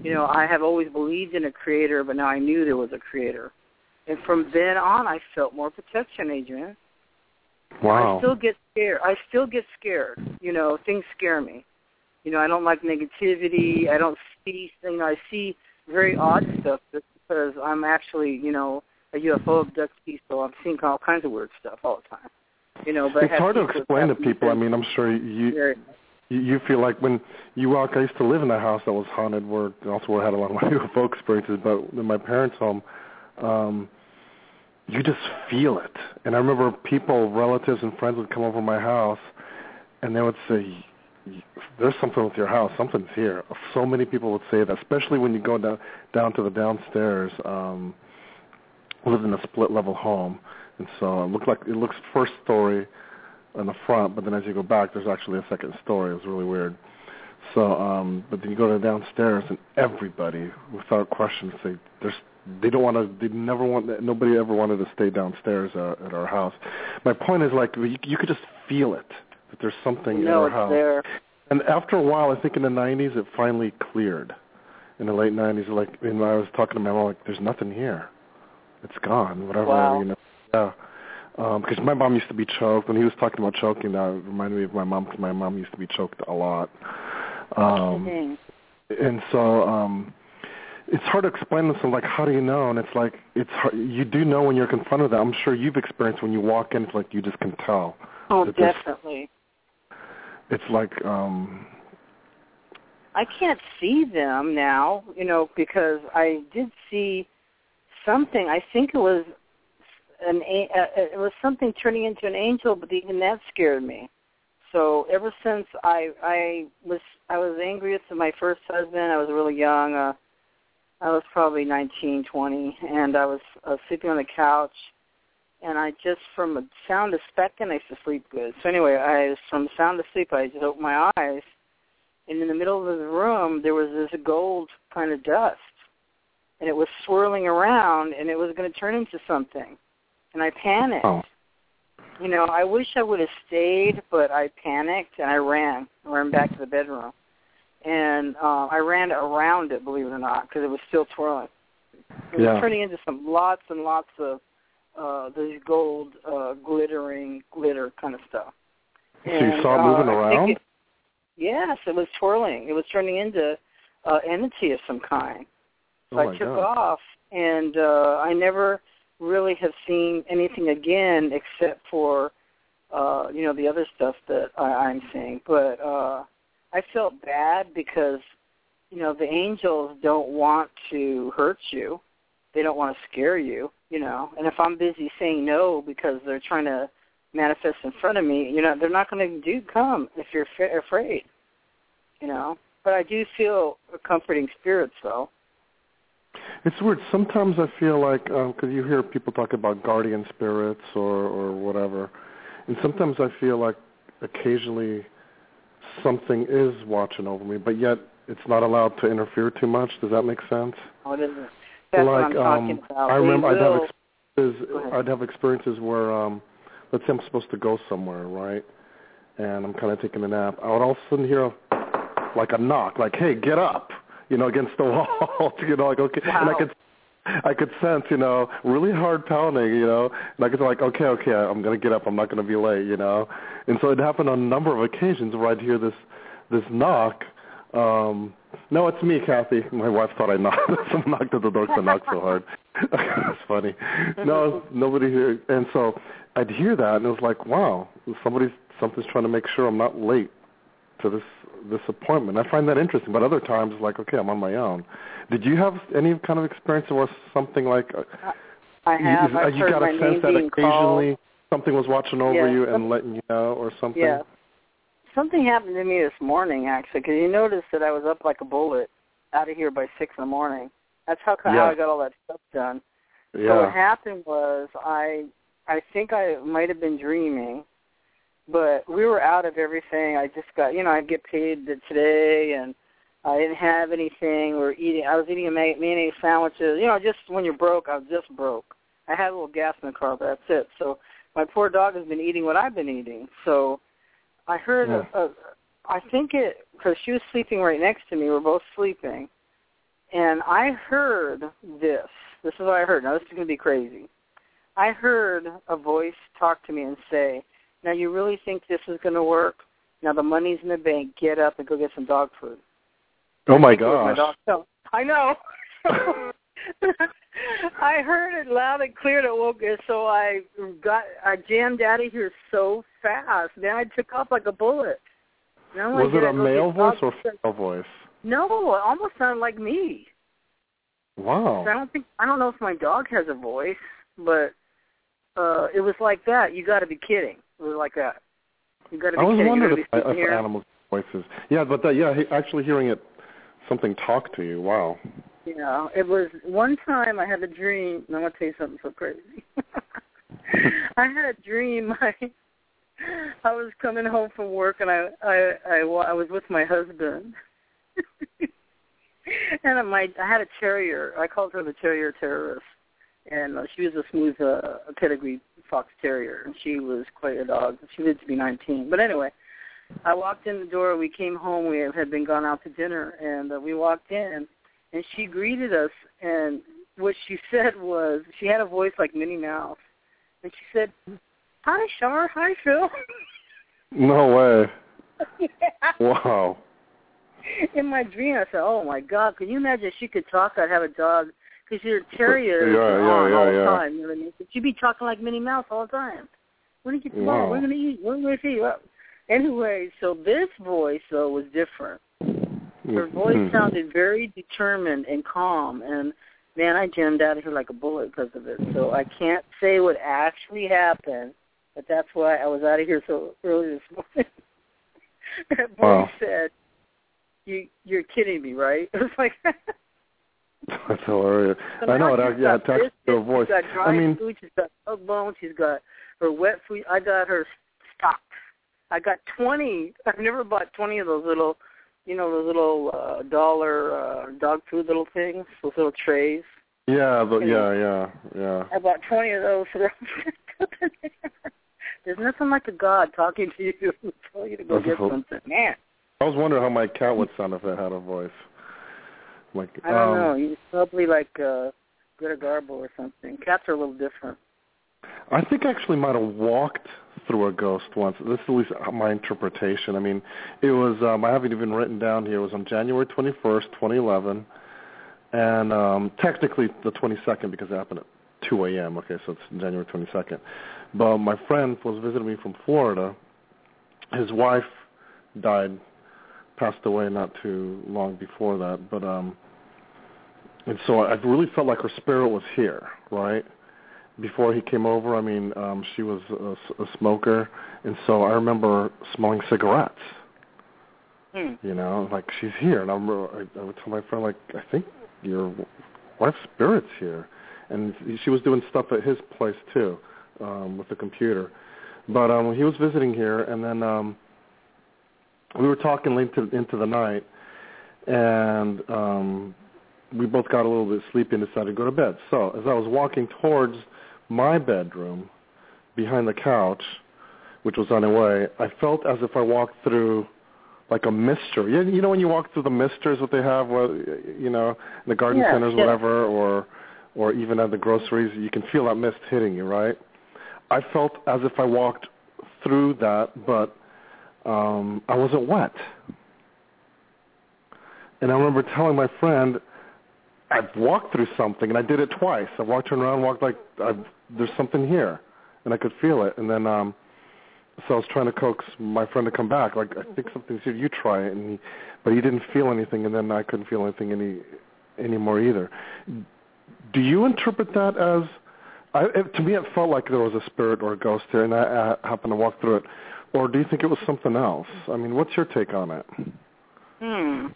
you know, I have always believed in a creator, but now I knew there was a creator. And from then on, I felt more protection, Adrian. Wow. I still get scared. I still get scared. You know, things scare me. You know, I don't like negativity. I don't see things. I see very odd stuff just because I'm actually, you know, a UFO abductee, so I'm seeing all kinds of weird stuff all the time. You know, but it's hard to explain to people. I mean, I'm sure you you feel like when you walk. I used to live in a house that was haunted, where also where I had a lot of my UFO experiences. But in my parents' home, um, you just feel it. And I remember people, relatives, and friends would come over my house, and they would say, "There's something with your house. Something's here." So many people would say that, especially when you go down down to the downstairs. Um, lived in a split level home, and so it looked like it looks first story in the front, but then as you go back, there's actually a second story. It was really weird. So, um, but then you go to the downstairs, and everybody, without question, say there's. They don't want to. They never want. Nobody ever wanted to stay downstairs uh, at our house. My point is like you, you could just feel it that there's something you in our it's house. there. And after a while, I think in the 90s, it finally cleared. In the late 90s, like, and I was talking to my mom, like, there's nothing here. It's gone, whatever, Wow. you know. Yeah. Um, because my mom used to be choked. When he was talking about choking, that reminded me of my mom, because my mom used to be choked a lot. Um, and so, um, it's hard to explain to them, like, how do you know? And it's like, it's hard, you do know when you're confronted with that. I'm sure you've experienced when you walk in, it's like you just can tell. Oh, definitely. It's like, um, I can't see them now, you know, because I did see something. I think it was an a- uh, it was something turning into an angel, but even that scared me. So ever since I I was I was angry with my first husband. I was really young. Uh, I was probably nineteen, twenty, and I was uh, sleeping on the couch. And I just, from a sound of specking, I used to sleep good. So anyway, I was from the sound of sleep, I just opened my eyes, and in the middle of the room there was this gold kind of dust and it was swirling around and it was going to turn into something and i panicked oh, you know i wish i would have stayed but i panicked and i ran I ran back to the bedroom and uh, i ran around it believe it or not because it was still twirling it Yeah. was turning into some lots and lots of uh these gold uh glittering glitter kind of stuff so you saw it uh, moving think around? it- Yes, it was twirling. It was turning into uh, entity of some kind. So oh I took God. off, and uh, I never really have seen anything again except for, uh, you know, the other stuff that I, I'm seeing. But uh, I felt bad because, you know, the angels don't want to hurt you. They don't want to scare you, you know. And if I'm busy saying no because they're trying to manifest in front of me, you know, they're not going to do come if you're fa- afraid, you know. But I do feel a comforting spirits, though. It's weird. Sometimes I feel like um, because you hear people talk about guardian spirits or or whatever, and sometimes I feel like occasionally something is watching over me, but yet it's not allowed to interfere too much. Does that make sense? Oh, it isn't. That's like what I'm talking um, about. I remember I'd have experiences. I'd have experiences where, um, let's say I'm supposed to go somewhere, right? And I'm kind of taking a nap. I would all of a sudden hear a, like a knock, like, "Hey, get up!" You know, against the wall. you know, like okay, and I could. I could sense, you know, really hard pounding, you know, and I could like, okay, okay, I'm gonna get up. I'm not gonna be late, you know, and so it happened on a number of occasions where I'd hear this, this knock. Um, no, it's me, Kathy. My wife thought I knocked. Someone knocked at the door 'cause I knocked so hard. That's funny. No, nobody here. And so I'd hear that, and it was like, wow, somebody's something's trying to make sure I'm not late to this this appointment. I find that interesting. But other times, it's like, okay, I'm on my own. Did you have any kind of experience where something like uh, I have. you, I've you heard got my a name sense that occasionally called. something was watching over Yeah, you and letting you know, or something? Yeah. Something happened to me this morning, actually, because you noticed that I was up like a bullet out of here by 6 in the morning. That's how, how I got all that stuff done. Yeah. So what happened was I I think I might have been dreaming, but we were out of everything. I just got you know I get paid today, and I didn't have anything. We were eating. I was eating a mayonnaise sandwiches. You know, just when you're broke, I was just broke. I had a little gas in the car, but that's it. So my poor dog has been eating what I've been eating. So I heard Yeah. a, a I think it because she was sleeping right next to me. We're both sleeping, and I heard this. This is what I heard. Now this is going to be crazy. I heard a voice talk to me and say, "Now you really think this is going to work? Now the money's in the bank. Get up and go get some dog food." Oh my I think it was My gosh. dog. So, I know. I heard it loud and clear that woke so I got I jammed out of here so fast. Then I took off like a bullet. Now Was it a male voice or female voice? No, it almost sounded like me. Wow. I don't think I don't know if my dog has a voice, but uh it was like that. You got to be kidding. Like that. You got to be I was kidding. Wondering if, if animals' voices. Yeah, but that, yeah, actually hearing it, something talk to you. Wow. Yeah, it was one time I had a dream. I'm gonna tell you something so crazy. I had a dream. I I was coming home from work and I I I, I was with my husband. and my I had a terrier. I called her the terrier terrorist, and uh, she was a smooth uh, pedigree fox terrier, and she was quite a dog. She lived to be 19. But anyway, I walked in the door. We came home. We had been gone out to dinner, and uh, we walked in, and she greeted us. And what she said was, she had a voice like Minnie Mouse, and she said, "Hi, Shar. Hi, Phil." No way. yeah. Wow. In my dream, I said, "Oh my God! Can you imagine if she could talk? I'd have a dog because your terrier is Yeah, yeah, on yeah, all the time. You know what I mean? She'd be talking like Minnie Mouse all the time. When do you get the Wow. We're gonna eat. We're gonna. Well, Anyway, so this voice though was different. Her voice Mhm. sounded very determined and calm, and man, I jammed out of here like a bullet because of it. So I can't say what actually happened, but that's why I was out of here so early this morning. that voice Wow. said, "You, you're kidding me, right?" It was like. That's hilarious. So I know now it. she's Yeah, texts biscuits, your voice. She's got dry I mean, food. She's got dog bone. She's got her wet food. I got her stocks. I got twenty. I've never bought twenty of those little, you know, those little uh, dollar uh, dog food little things, those little trays. yeah, but yeah, yeah, yeah. I bought twenty of those. They're- There's nothing like a god talking to you tell you to go get Wonderful. something. Man, I was wondering how my cat would sound if it had a voice. Like, I don't um, know. He's probably like uh, Greta Garbo or something. Cats are a little different. I think I actually might have walked through a ghost once. This is at least my interpretation. I mean, it was um, I haven't even written down here. It was on January 21st, 2011, and um, technically the 22nd because it happened at 2 a.m. Okay, so it's January 22nd. But my friend was visiting me from Florida. His wife died, passed away not too long before that. But um, and so I really felt like her spirit was here, right? before he came over, I mean, um, she was a, a smoker, and so I remember smelling cigarettes. Hmm. You know, like she's here, and I remember I, I would tell my friend, like, I think your wife's spirit's here, and she was doing stuff at his place too, um, with the computer. But um, he was visiting here, and then um, we were talking late to, into the night, and um, we both got a little bit sleepy and decided to go to bed. So as I was walking towards my bedroom, behind the couch, which was on the way, I felt as if I walked through like a mister. You, you know when you walk through the misters, what they have, well, you know, in the garden Yeah, centers, yeah. whatever, or or even at the groceries, you can feel that mist hitting you, right? I felt as if I walked through that, but um, I wasn't wet. And I remember telling my friend, I've walked through something, and I did it twice. I walked around, walked like I've, there's something here, and I could feel it. And then, um, so I was trying to coax my friend to come back. Like I think something's here. You try it, and he, but he didn't feel anything, and then I couldn't feel anything any anymore either. Do you interpret that as? I, it, to me, it felt like there was a spirit or a ghost here, and I, I happened to walk through it. Or do you think it was something else? I mean, what's your take on it? Hmm.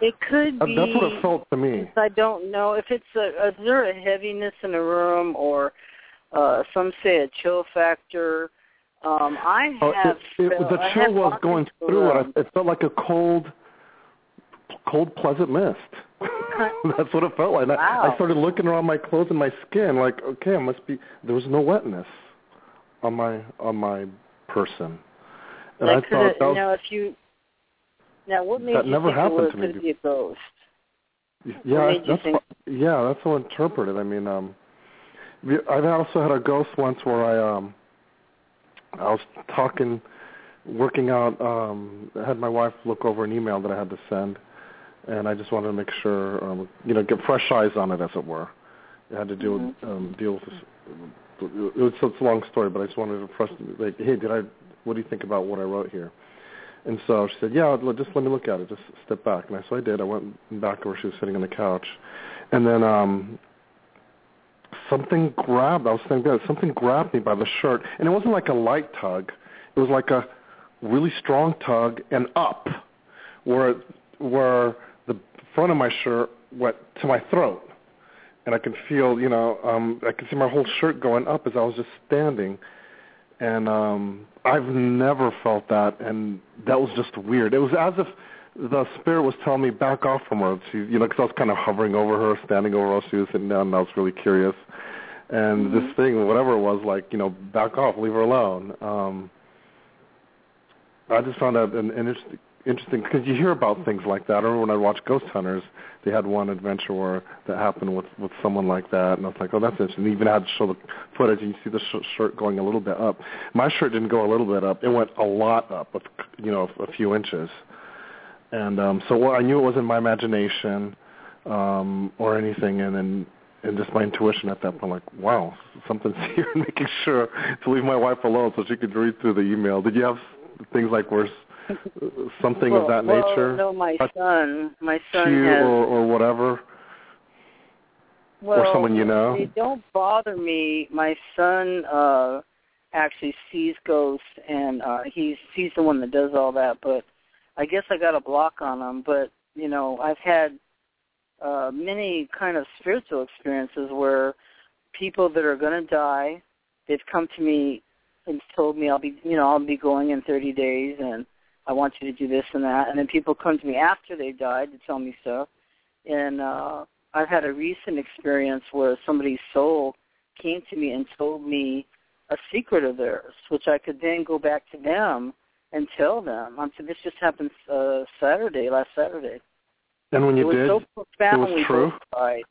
It could Uh, be. That's what it felt to me. I don't know if it's a. Is there a heaviness in the room, or uh some say a chill factor? Um, I Oh, have. it, it, felt- the chill was going through it. It felt like a cold, cold, pleasant mist. That's what it felt like. Wow. I, I started looking around my clothes and my skin, like, okay, I must be. There was no wetness on my on my person, and That I thought that was, now if you now what made That you never think happened it was to me be a ghost? yeah, that's think- yeah, that's how I interpreted. I mean, um, I've also had a ghost once where I um, I was talking, working out. Um, I had my wife look over an email that I had to send, and I just wanted to make sure, um, you know, get fresh eyes on it, as it were. It had to deal with um, deal with. This, it was it's a long story, but I just wanted to fresh like, hey, did I? What do you think about what I wrote here? And so she said, yeah, just let me look at it. Just step back. And I, so I did. I went back where she was sitting on the couch. And then um something grabbed, I was thinking that something grabbed me by the shirt. And it wasn't like a light tug. It was like a really strong tug and up where, where the front of my shirt went to my throat. And I could feel, you know, um I could see my whole shirt going up as I was just standing and um I've never felt that and that was just weird. It was as if the spirit was telling me back off from her. She, you know, because I was kind of hovering over her, standing over her. She was sitting down, and I was really curious. And Mm-hmm. this thing, whatever it was, like you know, back off, leave her alone. Um I just found that an interesting, interesting because you hear about things like that. I remember when I watched Ghost Hunters, they had one adventure where that happened with with someone like that, and I was like, oh, that's interesting. They even had to show the footage, and you see the sh- shirt going a little bit up. My shirt didn't go a little bit up; it went a lot up, you know, a few inches. And um so well, I knew it wasn't my imagination um or anything, and then and just my intuition at that point, like, wow, something's here, making sure to leave my wife alone so she could read through the email. Did you have things like worse, something well, of that well, nature? No, my Uh, son, my son you has. or, or whatever? well, someone you know? They don't bother me. My son uh actually sees ghosts, and uh he's he's the one that does all that. But I guess I got a block on him. But you know, I've had uh many kind of spiritual experiences where people that are going to die, they've come to me and told me I'll be, you know, I'll be going in 30 days, and I want you to do this and that. And then people come to me after they died to tell me stuff. And uh, I've had a recent experience where somebody's soul came to me and told me a secret of theirs, which I could then go back to them and tell them. I'm saying this just happened uh, Saturday, last Saturday. And when you it you was did, so profound. it was true? cried.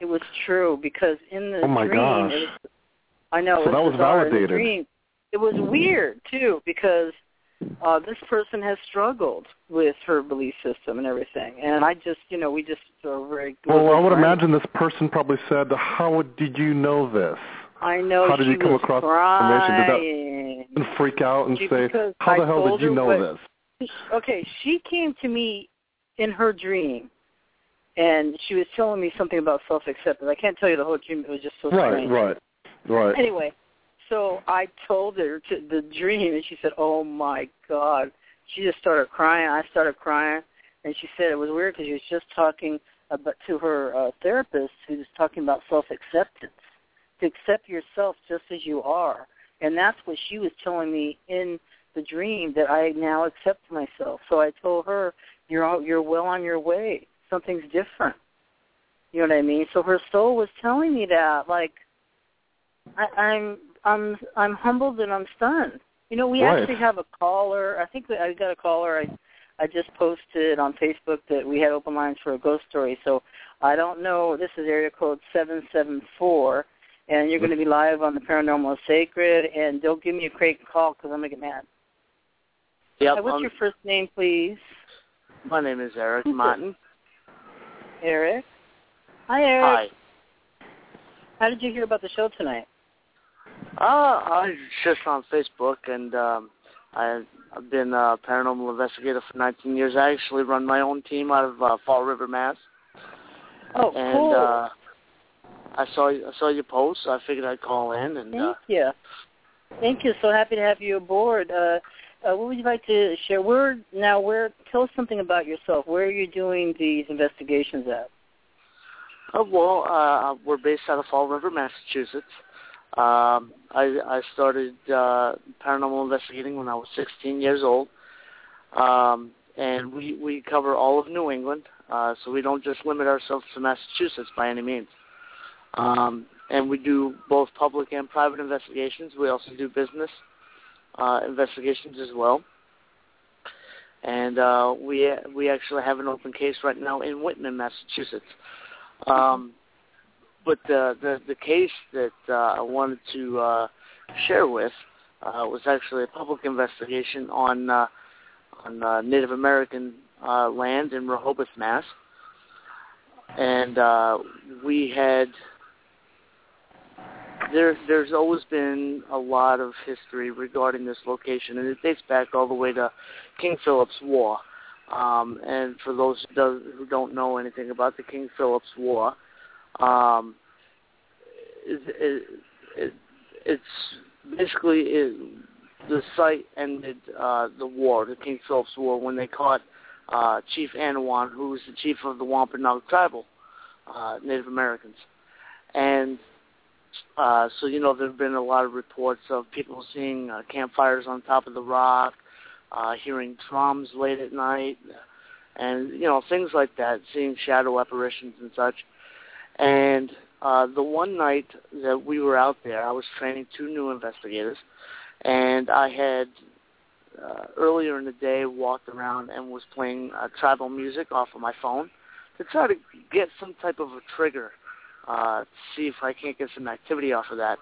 It was true because in the Oh, my dream, gosh. was, I know. So it that was bizarre. In the validated. dream, it was weird too because uh this person has struggled with her belief system and everything, and I just, you know, we just are very. Good. Well, I would friends. imagine this person probably said, "How did you know this?" I know How did you come across this information? Did that- And freak out and She- say, "How the I hell did you know what- this?" okay, she came to me in her dream, and she was telling me something about self-acceptance. I can't tell you the whole dream; it was just so Right, strange. right, right. Anyway, so I told her to the dream, and she said, "Oh my God!" She just started crying. I started crying, and she said it was weird because she was just talking about to her uh, therapist, who was talking about self-acceptance, to accept yourself just as you are, and that's what she was telling me in the dream that I now accept myself. So I told her, "You're all, you're well on your way. Something's different." You know what I mean? So her soul was telling me that, like, I, I'm I'm I'm humbled and I'm stunned. You know, we Right. actually have a caller. I think we, I got a caller. I I just posted on Facebook that we had open lines for a ghost story. So I don't know. This is area code seven seven four, and you're going to be live on the Paranormal Sacred. And don't give me a crank call because I'm gonna get mad. Yep. Hi, what's um, your first name, please? my name is Eric Martin. Eric. Hi, Eric. Hi. How did you hear about the show tonight? Uh, I was just on Facebook, and um, I, I've been a paranormal investigator for 19 years. I actually run my own team out of uh, Fall River, Mass. Oh, and cool. uh, I saw I saw your post, so I figured I'd call in. And Thank uh, you. Thank you. So happy to have you aboard. Uh, uh, what would you like to share? Where now? Where? Tell us something about yourself. Where are you doing these investigations at? uh, well, uh, we're based out of Fall River, Massachusetts. Um, I, I started uh, paranormal investigating when I was 16 years old, um, and we we cover all of New England, uh, so we don't just limit ourselves to Massachusetts by any means. Um, and we do both public and private investigations. We also do business uh, investigations as well. And uh, we we actually have an open case right now in Whitman, Massachusetts. Um, but the, the the case that uh, I wanted to uh, share with uh, was actually a public investigation on uh, on uh, Native American uh, land in Rehoboth, Mass. And uh, we had there there's always been a lot of history regarding this location, and it dates back all the way to King Philip's War. Um, and for those who, don't know anything about the King Philip's War, um, it, it, it, it's basically it, the site ended uh, the war, the King Philip's War, when they caught uh, Chief Anawan, who was the chief of the Wampanoag tribal uh, Native Americans. And uh, so, you know, there have been a lot of reports of people seeing uh, campfires on top of the rock, uh, hearing drums late at night, and, you know, things like that, seeing shadow apparitions and such. And uh, the one night that we were out there, I was training two new investigators, and I had uh, earlier in the day walked around and was playing uh, tribal music off of my phone to try to get some type of a trigger uh, to see if I can't get some activity off of that.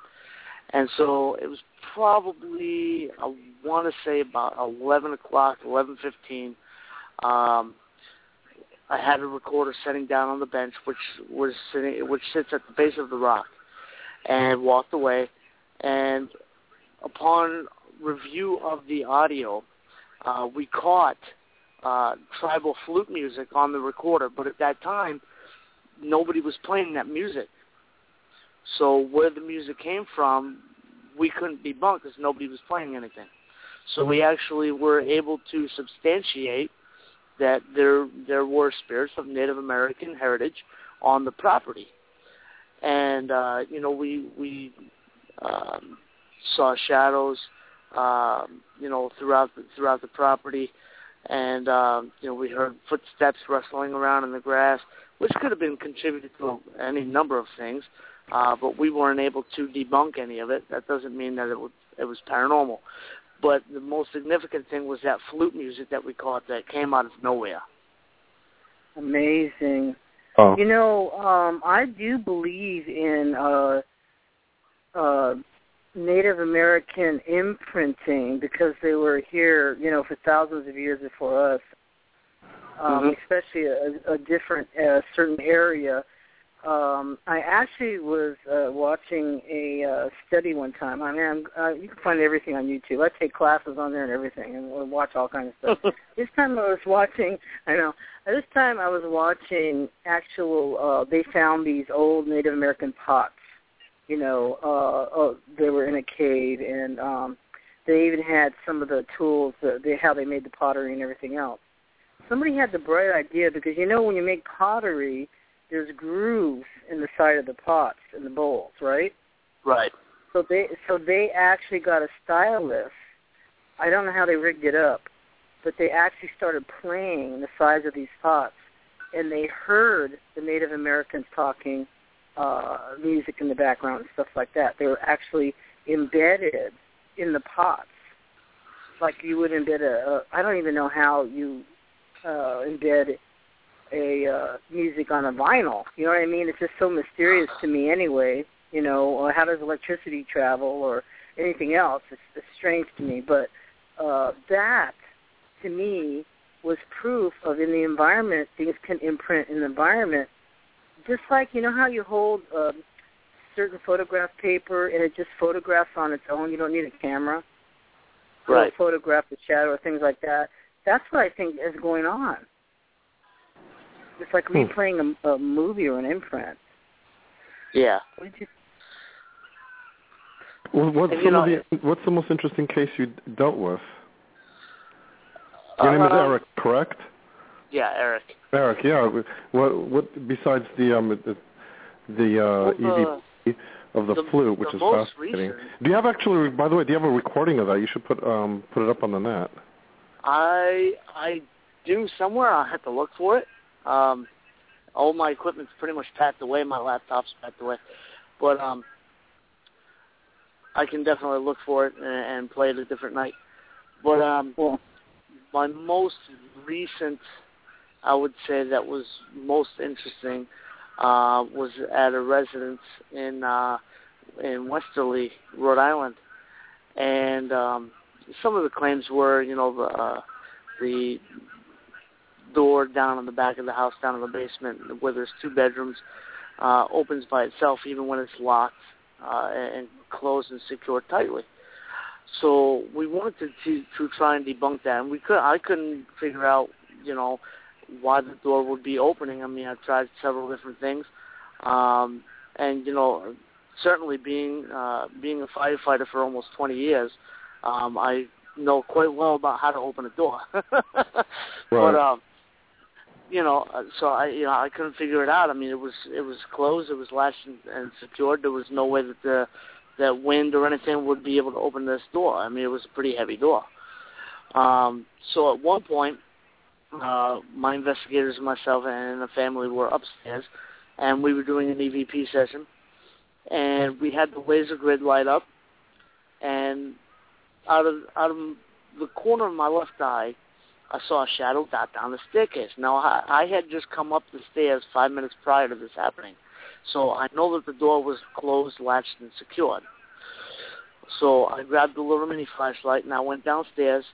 And so it was probably I want to say about 11 o'clock, 11:15. Um, I had a recorder sitting down on the bench, which was sitting, which sits at the base of the rock, and walked away. And upon review of the audio, uh, we caught uh, tribal flute music on the recorder, but at that time, nobody was playing that music. So where the music came from, we couldn't be debunk because nobody was playing anything. So we actually were able to substantiate that there there were spirits of Native American heritage on the property, and uh, you know we we um, saw shadows, um, you know throughout the, throughout the property, and um, you know we heard footsteps rustling around in the grass which could have been contributed to any number of things, uh, but we weren't able to debunk any of it. That doesn't mean that it was, it was paranormal. But the most significant thing was that flute music that we caught that came out of nowhere. Amazing. Oh. You know, um, I do believe in uh, uh, Native American imprinting because they were here, you know, for thousands of years before us um, Mhm. especially a, a different uh, certain area. Um, I actually was uh, watching a uh, study one time. I mean, I'm, uh, you can find everything on YouTube. I take classes on there and everything, and we'll watch all kinds of stuff. this time I was watching. I know. This time I was watching actual. Uh, they found these old Native American pots. You know, uh, uh, they were in a cave, and um, they even had some of the tools, that they, how they made the pottery and everything else somebody had the bright idea because you know when you make pottery, there's grooves in the side of the pots and the bowls, right? Right. So they so they actually got a stylus. I don't know how they rigged it up, but they actually started playing the size of these pots, and they heard the Native Americans talking uh, music in the background and stuff like that. They were actually embedded in the pots, like you would embed a. a I don't even know how you uh, embed a uh, music on a vinyl. You know what I mean? It's just so mysterious to me anyway. You know, uh, how does electricity travel or anything else? It's, it's strange to me. But uh, that, to me, was proof of in the environment, things can imprint in the environment. Just like, you know how you hold uh, certain photograph paper and it just photographs on its own. You don't need a camera. Right. It'll photograph the shadow or things like that that's what I think is going on. It's like Hmm. replaying a, a movie or an imprint. Yeah. What did you? Well, what's you know, the what's the most interesting case you dealt with? Your name is Um, Eric, correct? Yeah, Eric. Eric, yeah. What what besides the um the, the uh, Well, EVP of the, the- flute, which the is fascinating. recent- Do you have actually? By the way, do you have a recording of that? You should put um put it up on the net. I I do somewhere. I'll have to look for it. Um, all my equipment's pretty much packed away. My laptop's packed away, but um, I can definitely look for it and, and play it a different night. But um, Cool. my most recent, I would say that was most interesting, uh, was at a residence in uh, in Westerly, Rhode Island, and um, some of the claims were, you know, the uh, the door down in the back of the house, down in the basement, where there's two bedrooms, uh, opens by itself even when it's locked uh, and closed and secured tightly. So we wanted to, to try and debunk that, and we could. I couldn't figure out, you know, why the door would be opening. I mean, I've tried several different things, um, and you know, certainly being uh, being a firefighter for almost 20 years, um, I know quite well about how to open a door. But um, you know, uh, so I you know I couldn't figure it out. I mean, it was it was closed, it was latched and, and secured. There was no way that the that wind or anything would be able to open this door. I mean, it was a pretty heavy door. Um, so at one point, uh, my investigators and myself and the family were upstairs, and we were doing an EVP session, and we had the laser grid light up, and out of out of the corner of my left eye, I saw a shadow dot down the staircase. Now I, I had just come up the stairs five minutes prior to this happening, so I know that the door was closed, latched, and secured. So I grabbed the little mini flashlight and I went downstairs.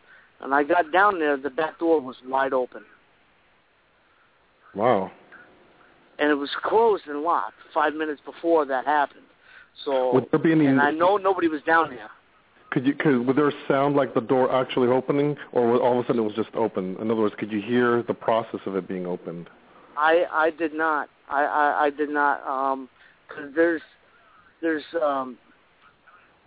And I got down there, the back door was wide open, Wow. and it was closed and locked five minutes before that happened. So, Would there be any? and I know nobody was down there. Could you? Could, would there sound like the door actually opening, or all of a sudden it was just open? In other words, could you hear the process of it being opened? I I did not. I I, I did not. Um, cause there's there's um,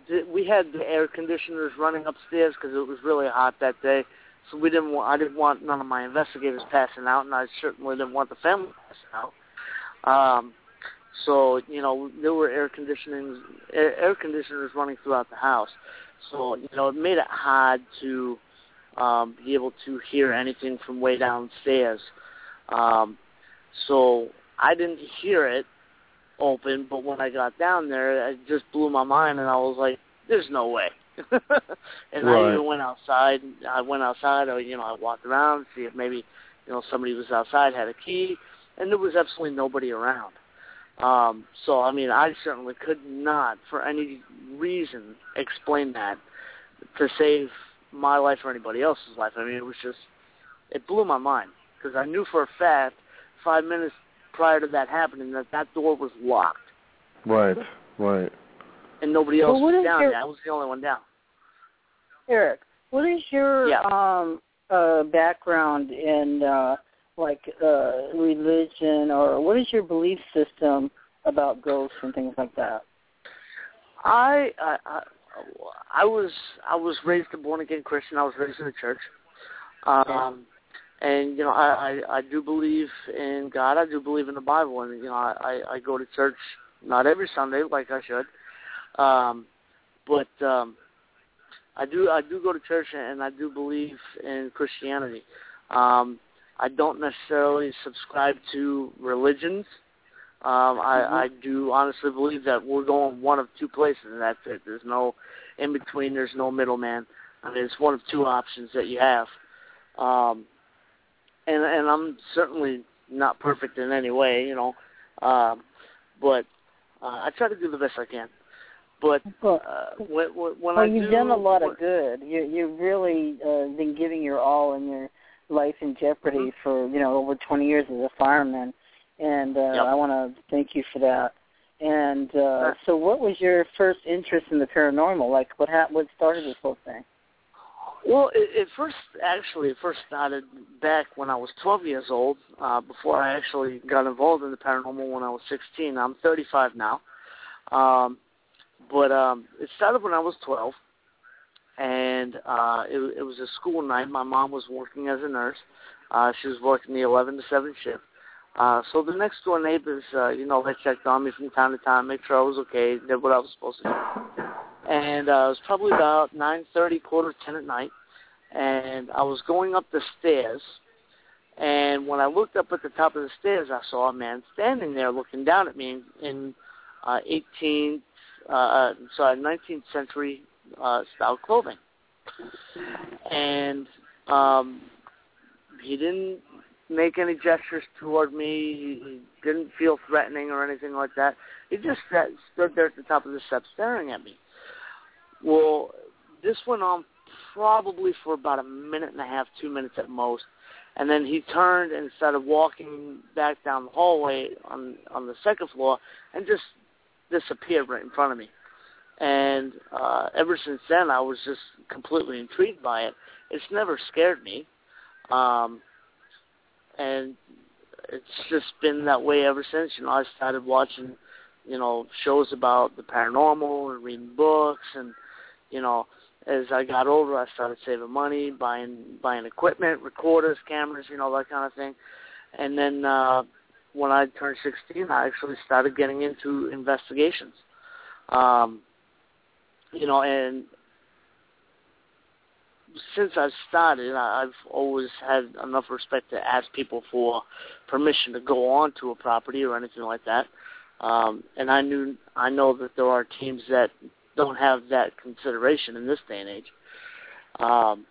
th- we had the air conditioners running upstairs because it was really hot that day. So we didn't want. I didn't want none of my investigators passing out, and I certainly didn't want the family passing out. Um, so you know there were air conditioning air, air conditioners running throughout the house. So you know it made it hard to um, be able to hear anything from way downstairs. Um, so I didn't hear it open, but when I got down there, it just blew my mind, and I was like, "There's no way." and I even went outside. I went outside, or you know, I walked around to see if maybe you know somebody was outside, had a key, and there was absolutely nobody around. Um, so I mean, I certainly could not, for any reason, explain that to save my life or anybody else's life. I mean, it was just it blew my mind because I knew for a fact five minutes prior to that happening that that door was locked Right. Right. and nobody else what was down your- there. I was the only one down. Eric, what is your Yeah. um uh background in uh like uh religion or what is your belief system about ghosts and things like that? I, I I I was I was raised a born again Christian. I was raised in the church, um, and you know I, I I do believe in God. I do believe in the Bible, and you know I I, I go to church not every Sunday like I should, um, but um, I do I do go to church and I do believe in Christianity. Um, I don't necessarily subscribe to religions. Um, I, I do honestly believe that we're going one of two places, and that's it. There's no in between. There's no middleman. I mean, it's one of two options that you have. Um, and and I'm certainly not perfect in any way, you know, um, but uh, I try to do the best I can. But uh, when, when well I you've do, done a lot of good. You you've really uh, been giving your all in your life in jeopardy Mm-hmm. for you know over 20 years as a fireman, and uh, Yep. I want to thank you for that. And uh, Sure. so, what was your first interest in the paranormal? Like, what ha- what started this whole thing? Well, it, it first actually it first started back when I was 12 years old. Uh, before I actually got involved in the paranormal when I was 16. I'm 35 now, um, but um, it started when I was 12, and uh, it, it was a school night. My mom was working as a nurse. Uh, she was working the 11 to 7 shift. Uh, so the next door neighbors, uh, you know, they checked on me from time to time, make sure I was okay, did what I was supposed to do and uh, it was probably about nine thirty, quarter ten at night, and I was going up the stairs, And when I looked up at the top of the stairs, I saw a man standing there looking down at me in, in uh, 18th, uh, uh, sorry, 19th century uh, style clothing. And um, he didn't make any gestures toward me. He didn't feel threatening or anything like that. He just sat, stood there at the top of the steps staring at me. Well, this went on probably for about a minute and a half, two minutes at most. And then he turned and started walking back down the hallway on on the second floor and just disappeared right in front of me. And uh, ever since then, I was just completely intrigued by it. It's never scared me, um, and it's just been that way ever since. You know, I started watching, you know, shows about the paranormal and reading books, and you know, as I got older, I started saving money, buying buying equipment, recorders, cameras, you know, that kind of thing. And then uh, when I turned 16, I actually started getting into investigations. Um, you know, and since I've started, I've always had enough respect to ask people for permission to go on to a property or anything like that. Um, and I knew I know that there are teams that don't have that consideration in this day and age. Um,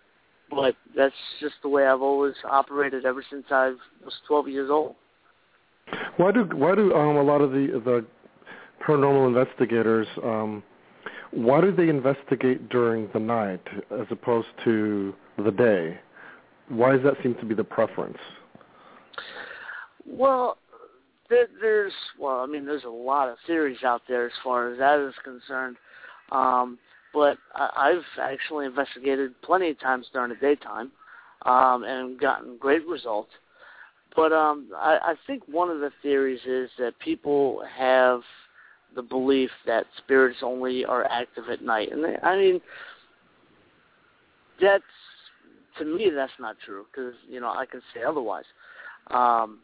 but that's just the way I've always operated ever since I was 12 years old. Why do why do um, a lot of the the paranormal investigators um, why do they investigate during the night as opposed to the day? Why does that seem to be the preference? Well, there's well, I mean, there's a lot of theories out there as far as that is concerned. Um, but I've actually investigated plenty of times during the daytime um, and gotten great results. But um, I, I think one of the theories is that people have the belief that spirits only are active at night, and I mean, that's to me that's not true because you know I can say otherwise. Um,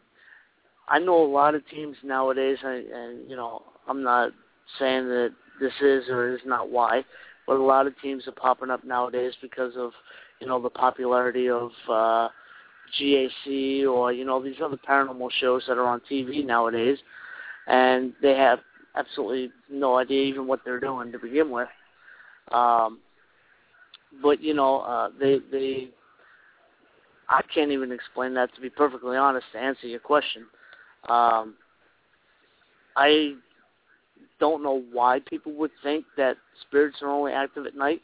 I know a lot of teams nowadays, and, and you know I'm not saying that this is or is not why, but a lot of teams are popping up nowadays because of you know the popularity of uh, GAC or you know these other paranormal shows that are on TV nowadays, and they have absolutely no idea even what they're doing to begin with. Um, but you know, uh, they they I can't even explain that to be perfectly honest to answer your question. Um, I don't know why people would think that spirits are only active at night.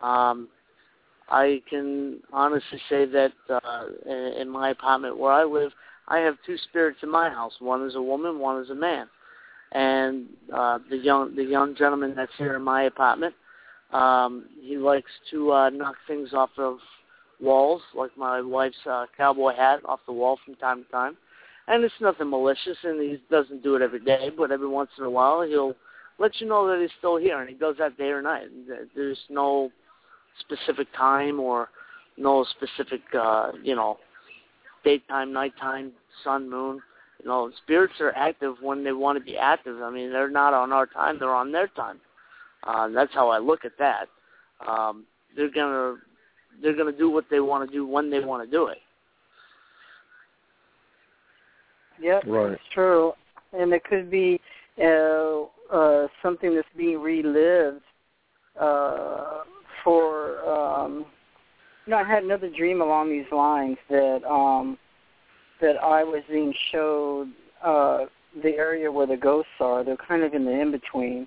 Um, I can honestly say that uh, in, in my apartment where I live, I have two spirits in my house. One is a woman, one is a man. And uh, the young the young gentleman that's here in my apartment, um, he likes to uh, knock things off of walls, like my wife's uh, cowboy hat off the wall from time to time and it's nothing malicious, and he doesn't do it every day, but every once in a while he'll let you know that he's still here, and he does that day or night. There's no specific time or no specific, uh, you know, daytime, nighttime, sun, moon. You know, spirits are active when they want to be active. I mean, they're not on our time; they're on their time. Uh, that's how I look at that. Um, they're gonna they're gonna do what they want to do when they want to do it. Yep, right. it's true. And it could be uh, uh, something that's being relived uh, for. Um, you know, I had another dream along these lines that um, that I was being showed uh, the area where the ghosts are. They're kind of in the in between.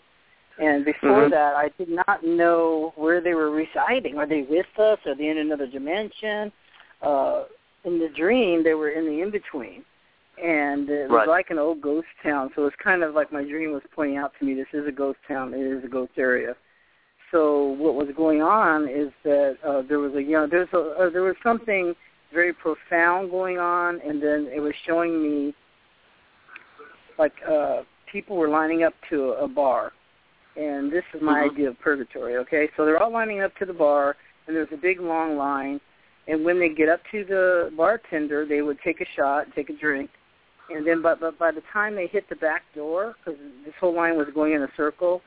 And before mm-hmm. that, I did not know where they were residing. Are they with us? Are they in another dimension? Uh, in the dream, they were in the in between and it was right. like an old ghost town. So it's kind of like my dream was pointing out to me. This is a ghost town. It is a ghost area. So what was going on is that uh, there was a you know there's a uh, there was something very profound going on, and then it was showing me like uh, people were lining up to a bar, and this is my mm-hmm. idea of purgatory. Okay, so they're all lining up to the bar, and there's a big long line. And when they get up to the bartender, they would take a shot, take a drink, and then but, but by the time they hit the back door, because this whole line was going in a circle,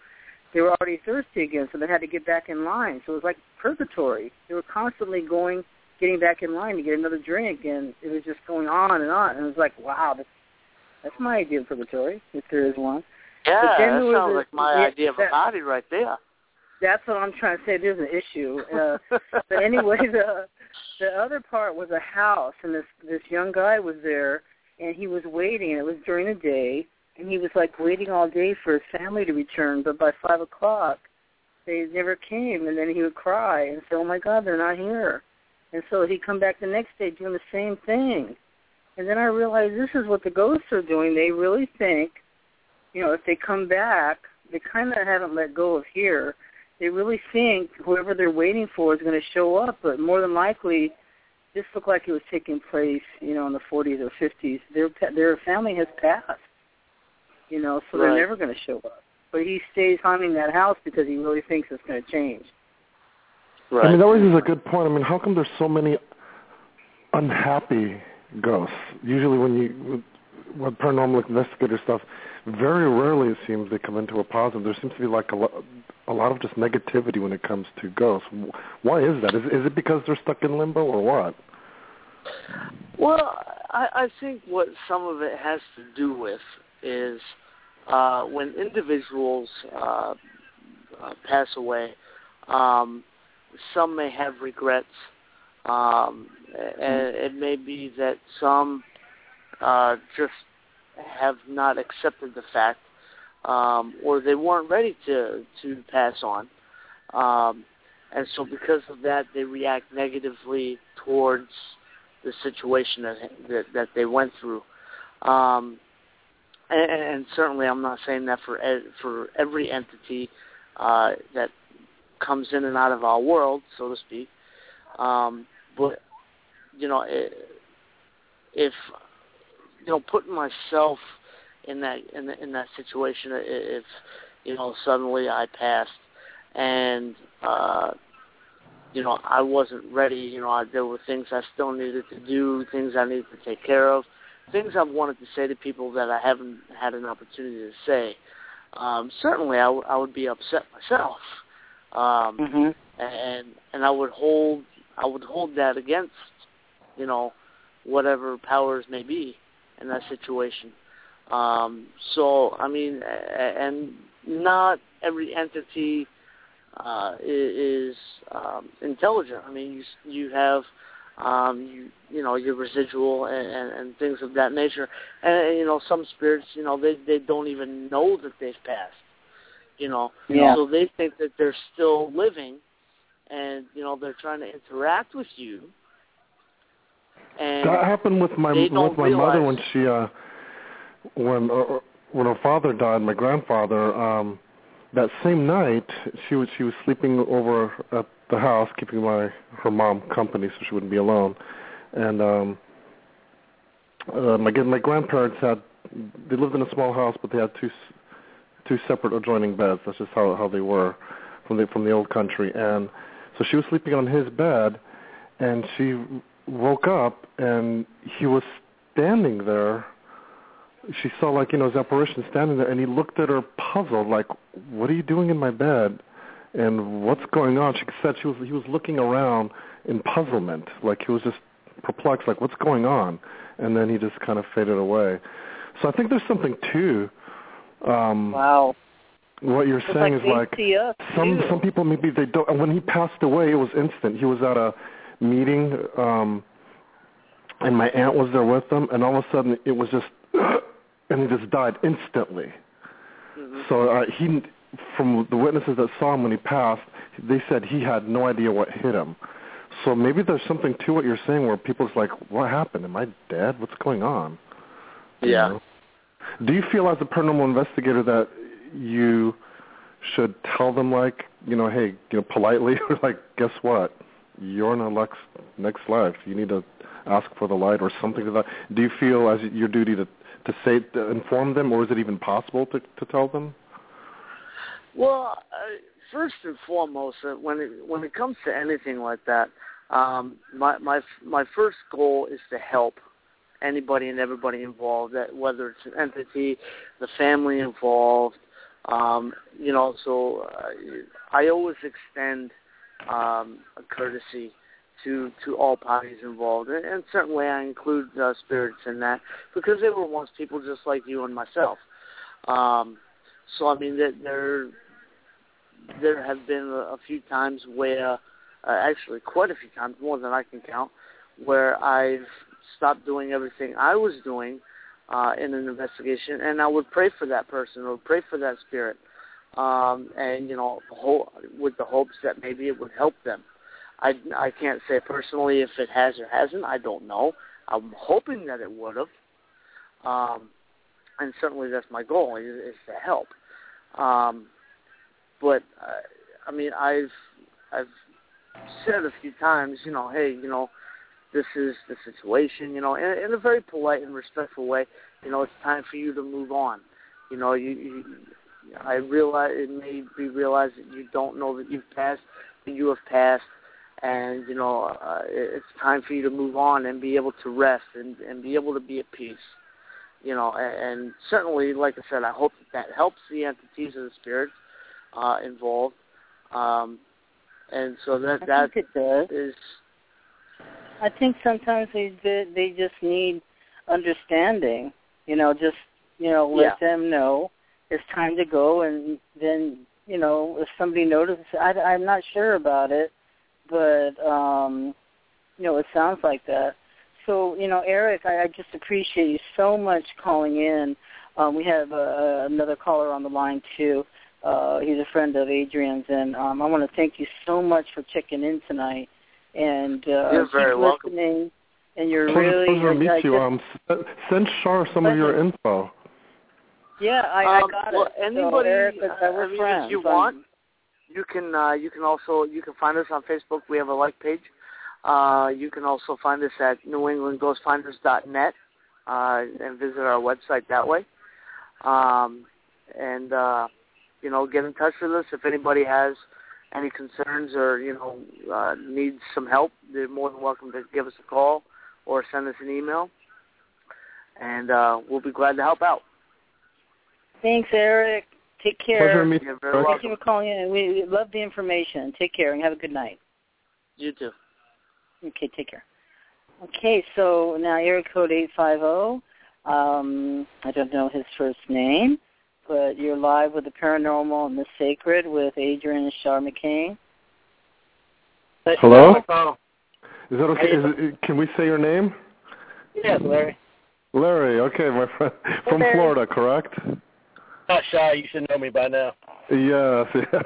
they were already thirsty again, so they had to get back in line. So it was like purgatory. They were constantly going getting back in line to get another drink, and it was just going on and on. And it was like, wow, that's, that's my idea of purgatory, if there is one. Yeah, But then that was sounds a- like my yeah, idea of that- a body right there. That's what I'm trying to say. There's an issue. Uh, but anyway, the the other part was a house, and this this young guy was there, and he was waiting. And it was during the day, and he was like waiting all day for his family to return. But by five o'clock, they never came, and then he would cry and say, "Oh my God, they're not here." And so he'd come back the next day doing the same thing. And then I realized this is what the ghosts are doing. They really think, you know, if they come back, they kind of haven't let go of here they really think whoever they're waiting for is going to show up, but more than likely, this looked like it was taking place, you know, in the 40s or 50s. Their their family has passed, you know, so they're never going to show up. But he stays haunting that house because he really thinks it's going to change. Right. I mean, that raises a good point. I mean, how come there's so many unhappy ghosts? Usually, when you with paranormal investigator stuff, very rarely it seems they come into a positive. There seems to be like a lot, a lot of just negativity when it comes to ghosts. Why is that? Is is it because they're stuck in limbo or what? Well, I, I think what some of it has to do with is uh, when individuals uh, uh, pass away, um, some may have regrets. Um, and it may be that some uh, just have not accepted the fact, um, or they weren't ready to to pass on, um, and so because of that, they react negatively towards the situation that that, that they went through. Um, and, and certainly, I'm not saying that for for every entity uh, that comes in and out of our world, so to speak. Um, but you know, i if you know, putting myself in that in, the, in that situation, i- if you know, suddenly I passed and uh, you know, I wasn't ready. You know, I, there were things I still needed to do, things I needed to take care of, things I've wanted to say to people that I haven't had an opportunity to say. Um, certainly, I, w- I would be upset myself, um, Mm-hmm. and and I would hold I would hold that against you know whatever powers may be in that situation. Um, so I mean, and not every entity uh, is um, intelligent. I mean, you you have um, you you know your residual and, and, and things of that nature, and you know some spirits, you know they they don't even know that they've passed. You know, Yeah. so they think that they're still living, and you know they're trying to interact with you. And That happened with my with don't my mother when she uh when uh, when her father died, my grandfather. um That same night, she was she was sleeping over at the house, keeping my her mom company so she wouldn't be alone. And um uh, my my grandparents had they lived in a small house, but they had two s- two separate adjoining beds. That's just how how they were from the from the old country. And so she was sleeping on his bed, and she woke up and he was standing there. She saw like you know his apparition standing there, and he looked at her puzzled, like, "What are you doing in my bed?" And what's going on? She said she was he was looking around in puzzlement, like he was just perplexed, like what's going on? And then he just kind of faded away. So I think there's something to um, Wow. what you're It's saying like is like see some some people maybe they don't. and When he passed away, it was instant. He was at a meeting, um, and my aunt was there with him, and all of a sudden it was just, and he just died instantly. Mhm. So uh, he, from the witnesses that saw him when he passed, they said he had no idea what hit him. So maybe there's something to what you're saying, where people's like, "What happened? Am I dead? What's going on?" You Yeah. know? Do you feel as a paranormal investigator that you should tell them like, you know, hey, you know, politely, or like, guess what? You're in a next next life. You need to ask for the light or something to that. Do you feel as your duty to to say to inform them, or is it even possible to to tell them? Well, uh, first and foremost, uh, when it when it comes to anything like that, um, my my my first goal is to help anybody and everybody involved. That whether it's an entity, the family involved, um, you know. So uh, I always extend um, a courtesy to to all parties involved, and, and certainly I include uh, spirits in that because they were once people just like you and myself. Um, so I mean that there there have been a, a few times where, uh, actually quite a few times, more than I can count, where I've stopped doing everything I was doing uh, in an investigation, and I would pray for that person or pray for that spirit, um, and you know, ho- with the hopes that maybe it would help them. I I can't say personally if it has or hasn't. I don't know. I'm hoping that it would have, um, and certainly that's my goal is, is to help. Um, but uh, I mean, I've I've said a few times, you know, hey, you know, this is the situation, you know, in, in a very polite and respectful way. You know, it's time for you to move on. You know, you, you I realize it may be realized that you don't know that you've passed, that you have passed, and you know, uh, it's time for you to move on and be able to rest and and be able to be at peace. You know, and, and certainly, like I said, I hope that that helps the entities of the spirits uh, involved. Um, and so that I that think it does. is I think sometimes they they just need understanding. You know, just you know, let Yeah. them know it's time to go, and then you know, if somebody notices, I, I'm not sure about it, but um, you know, it sounds like that. So you know, Eric, I, I just appreciate you so much calling in. Um, we have uh, another caller on the line too. Uh, he's a friend of Adrian's, and um, I want to thank you so much for checking in tonight. And uh, You're keep very welcome. listening. And you're Pleasure, really, pleasure to meet I you. Um, send Shar some of your info. yeah, I, I Um, got well, it. anybody, so, Eric, uh, I we're mean, if you I'm- want, you can uh, you can also you can find us on Facebook. We have a like page. Uh, you can also find us at NewEnglandGhostFinders.net uh, and visit our website that way. Um, and uh, you know, get in touch with us if anybody has any concerns or you know uh, needs some help. They're more than welcome to give us a call or send us an email, and uh, we'll be glad to help out. Thanks, Eric. Take care. Pleasure to meet You're very Eric. Thank you for calling in. We we love the information. Take care and have a good night. You too. Okay, take care. Okay, so now area code 850. Um, I don't know his first name, but you're live with the paranormal and the sacred with Adrian and Shar McCain. Hello? Oh, Is that okay? Is it, can we say your name? yes, Larry. Larry. Okay, my friend from Larry. Florida, correct? Not shy. You should know me by now. Yes, yes.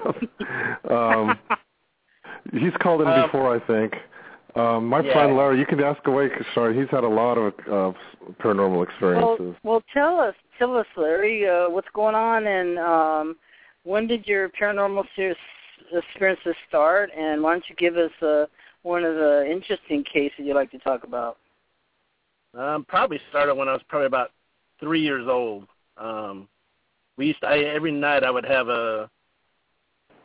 um, he's called in Um, before, I think. Um, my yeah. friend Larry, you can ask away, 'cause, sorry, he's had a lot of uh, paranormal Well, experiences. well, tell us, tell us, Larry, uh, what's going on, and um, when did your paranormal ser- experiences start? And why don't you give us uh, one of the interesting cases you'd like to talk about? Um, probably started when I was probably about three years old. Um, we used to I, every night I would have a,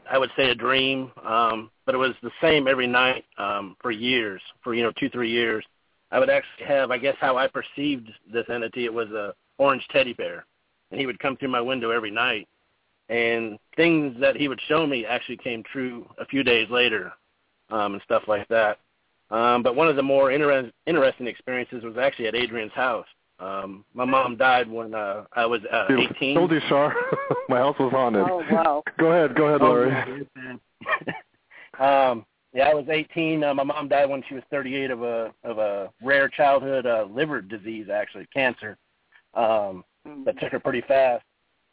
I would say a dream, um, but it was the same every night um, for years, for you know two three years. I would actually have, I guess, how I perceived this entity. It was a orange teddy bear, and he would come through my window every night, and things that he would show me actually came true a few days later, um, and stuff like that. Um, but one of the more inter- interesting experiences was actually at Adrian's house. Um, my mom died when uh, I was uh, Dude, 18. Told you, Shar. my house was haunted. Oh, wow. Go ahead, go ahead, Oh, Larry. yeah, um, yeah, I was 18. Uh, my mom died when she was 38 of a of a rare childhood uh, liver disease, actually cancer, um, that took her pretty fast.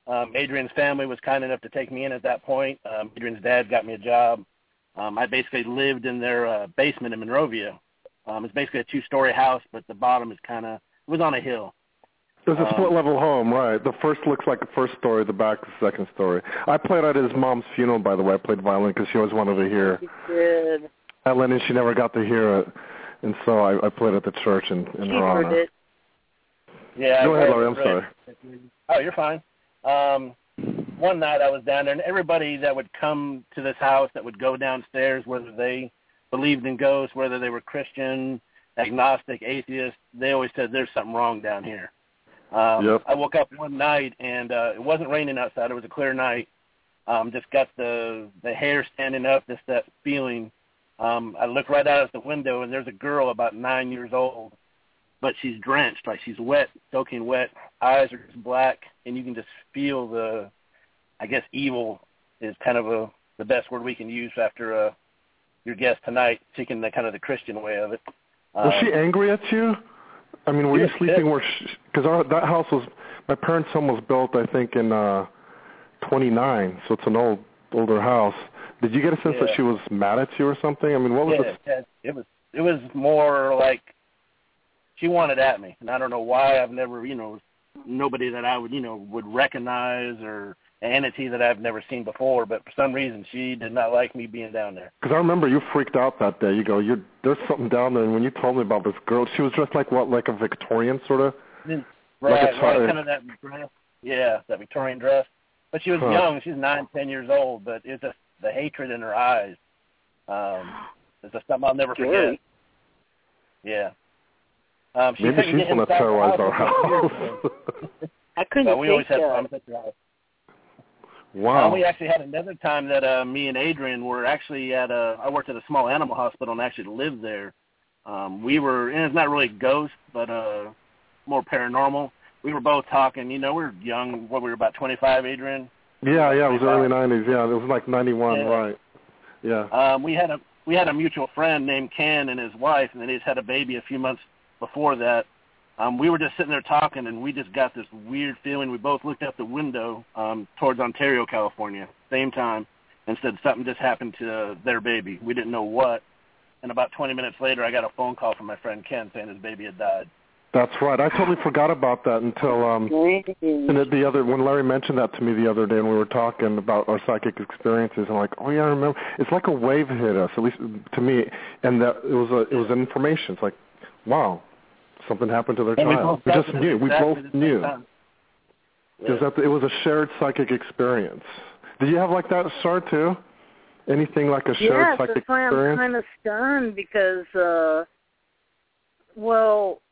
Um, Adrian's family was kind enough to take me in at that point. Um, Adrian's dad got me a job. Um, I basically lived in their uh, basement in Monrovia. Um, it's basically a two-story house, but the bottom is kind of it was on a hill. There's a Um, split level home, right? The first looks like the first story, the back the second story. I played at his mom's funeral, by the way. I played violin because she always wanted to hear You did. Ellen, and she never got to hear it, and so I, I played at the church in, in She her heard honor. it. Yeah. Go ahead, Larry. I'm sorry. Oh, you're fine. Um, one night I was down there, and everybody that would come to this house that would go downstairs, whether they believed in ghosts, whether they were Christian, agnostic, atheist, they always said there's something wrong down here. Um, Yep. I woke up one night and uh, it wasn't raining outside. It was a clear night. Um, just got the the hair standing up, just that feeling. Um, I look right out at the window, and there's a girl about nine years old, but she's drenched, like she's wet, soaking wet. Eyes are just black, and you can just feel the, I guess, evil is kind of a the best word we can use after uh, your guest tonight, taking the kind of the Christian way of it. Um, was she um, angry at you? I mean, were you sleeping where? Because our that house was my parents' home was built, I think, in uh 29, so it's an old older house. Did you get a sense yeah. that she was mad at you or something? I mean, what was yeah, it? It was it was more like she wanted at me, and I don't know why. I've never, you know, nobody that I would, you know, would recognize or an entity that I've never seen before. But for some reason, she did not like me being down there. Because I remember you freaked out that day. You go, you there's something down there. And when you told me about this girl, she was dressed like what, like a Victorian sort of. Right, like right, kind of that dress. Yeah, that Victorian dress. But she was huh. young. She's nine, ten years old. But it's just the hatred in her eyes. Um, it's just something I'll never forget. Yeah. Um, she Maybe she's one that terrorized our house. I couldn't but we always that. had problems at your house. Wow. Um, we actually had another time that uh, me and Adrian were actually at a. I worked at a small animal hospital and actually lived there. Um, we were, and it's not really ghosts, but uh, more paranormal. We were both talking. You know, we were young. What we were about twenty-five, Adrian. Yeah, yeah, it was early '90s. Yeah, it was like '91, yeah. right? Yeah. Um, we had a we had a mutual friend named Ken and his wife, and then he just had a baby a few months before that. Um, we were just sitting there talking, and we just got this weird feeling. We both looked out the window um, towards Ontario, California, same time, and said something just happened to uh, their baby. We didn't know what. And about 20 minutes later, I got a phone call from my friend Ken saying his baby had died. That's right. I totally forgot about that until um and the other when Larry mentioned that to me the other day and we were talking about our psychic experiences. I'm like, oh yeah, I remember. It's like a wave hit us, at least to me, and that it was a it was information. It's like, wow, something happened to their and child. We, we just knew. We both knew. Because yeah. it was a shared psychic experience. Did you have like that, Shar, too? Anything like a shared yes, psychic that's why experience? I'm kind of stunned because, uh, well,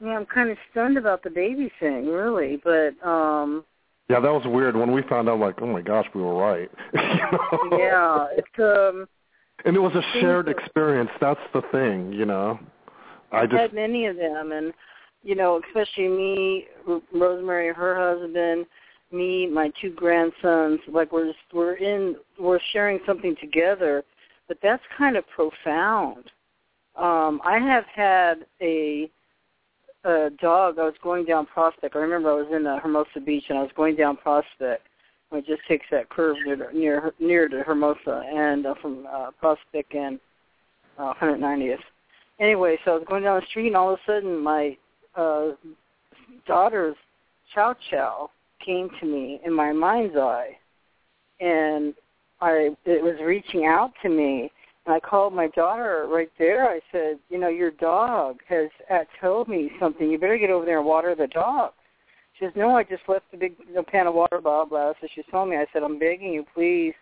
yeah, I'm kind of stunned about the baby thing, really. But um yeah, that was weird. When we found out, like, oh my gosh, we were right. you know? Yeah, it's um. And it was a shared experience. That's the thing, you know. I just had many of them, and you know, especially me, Rosemary, her husband, me, my two grandsons. Like we're just, we're in, we're sharing something together, but that's kind of profound. Um, I have had a a dog. I was going down Prospect. I remember I was in uh, Hermosa Beach, and I was going down Prospect. It just takes that curve near near near to Hermosa and uh, from uh, Prospect and uh, 190th. Anyway, so I was going down the street, and all of a sudden, my uh, daughter's chow chow came to me in my mind's eye, and I it was reaching out to me, and I called my daughter right there. I said, you know, your dog has uh, told me something. You better get over there and water the dog. She says, no, I just left the big know, pan of water, blah, blah. So she told me, I said, I'm begging you, please.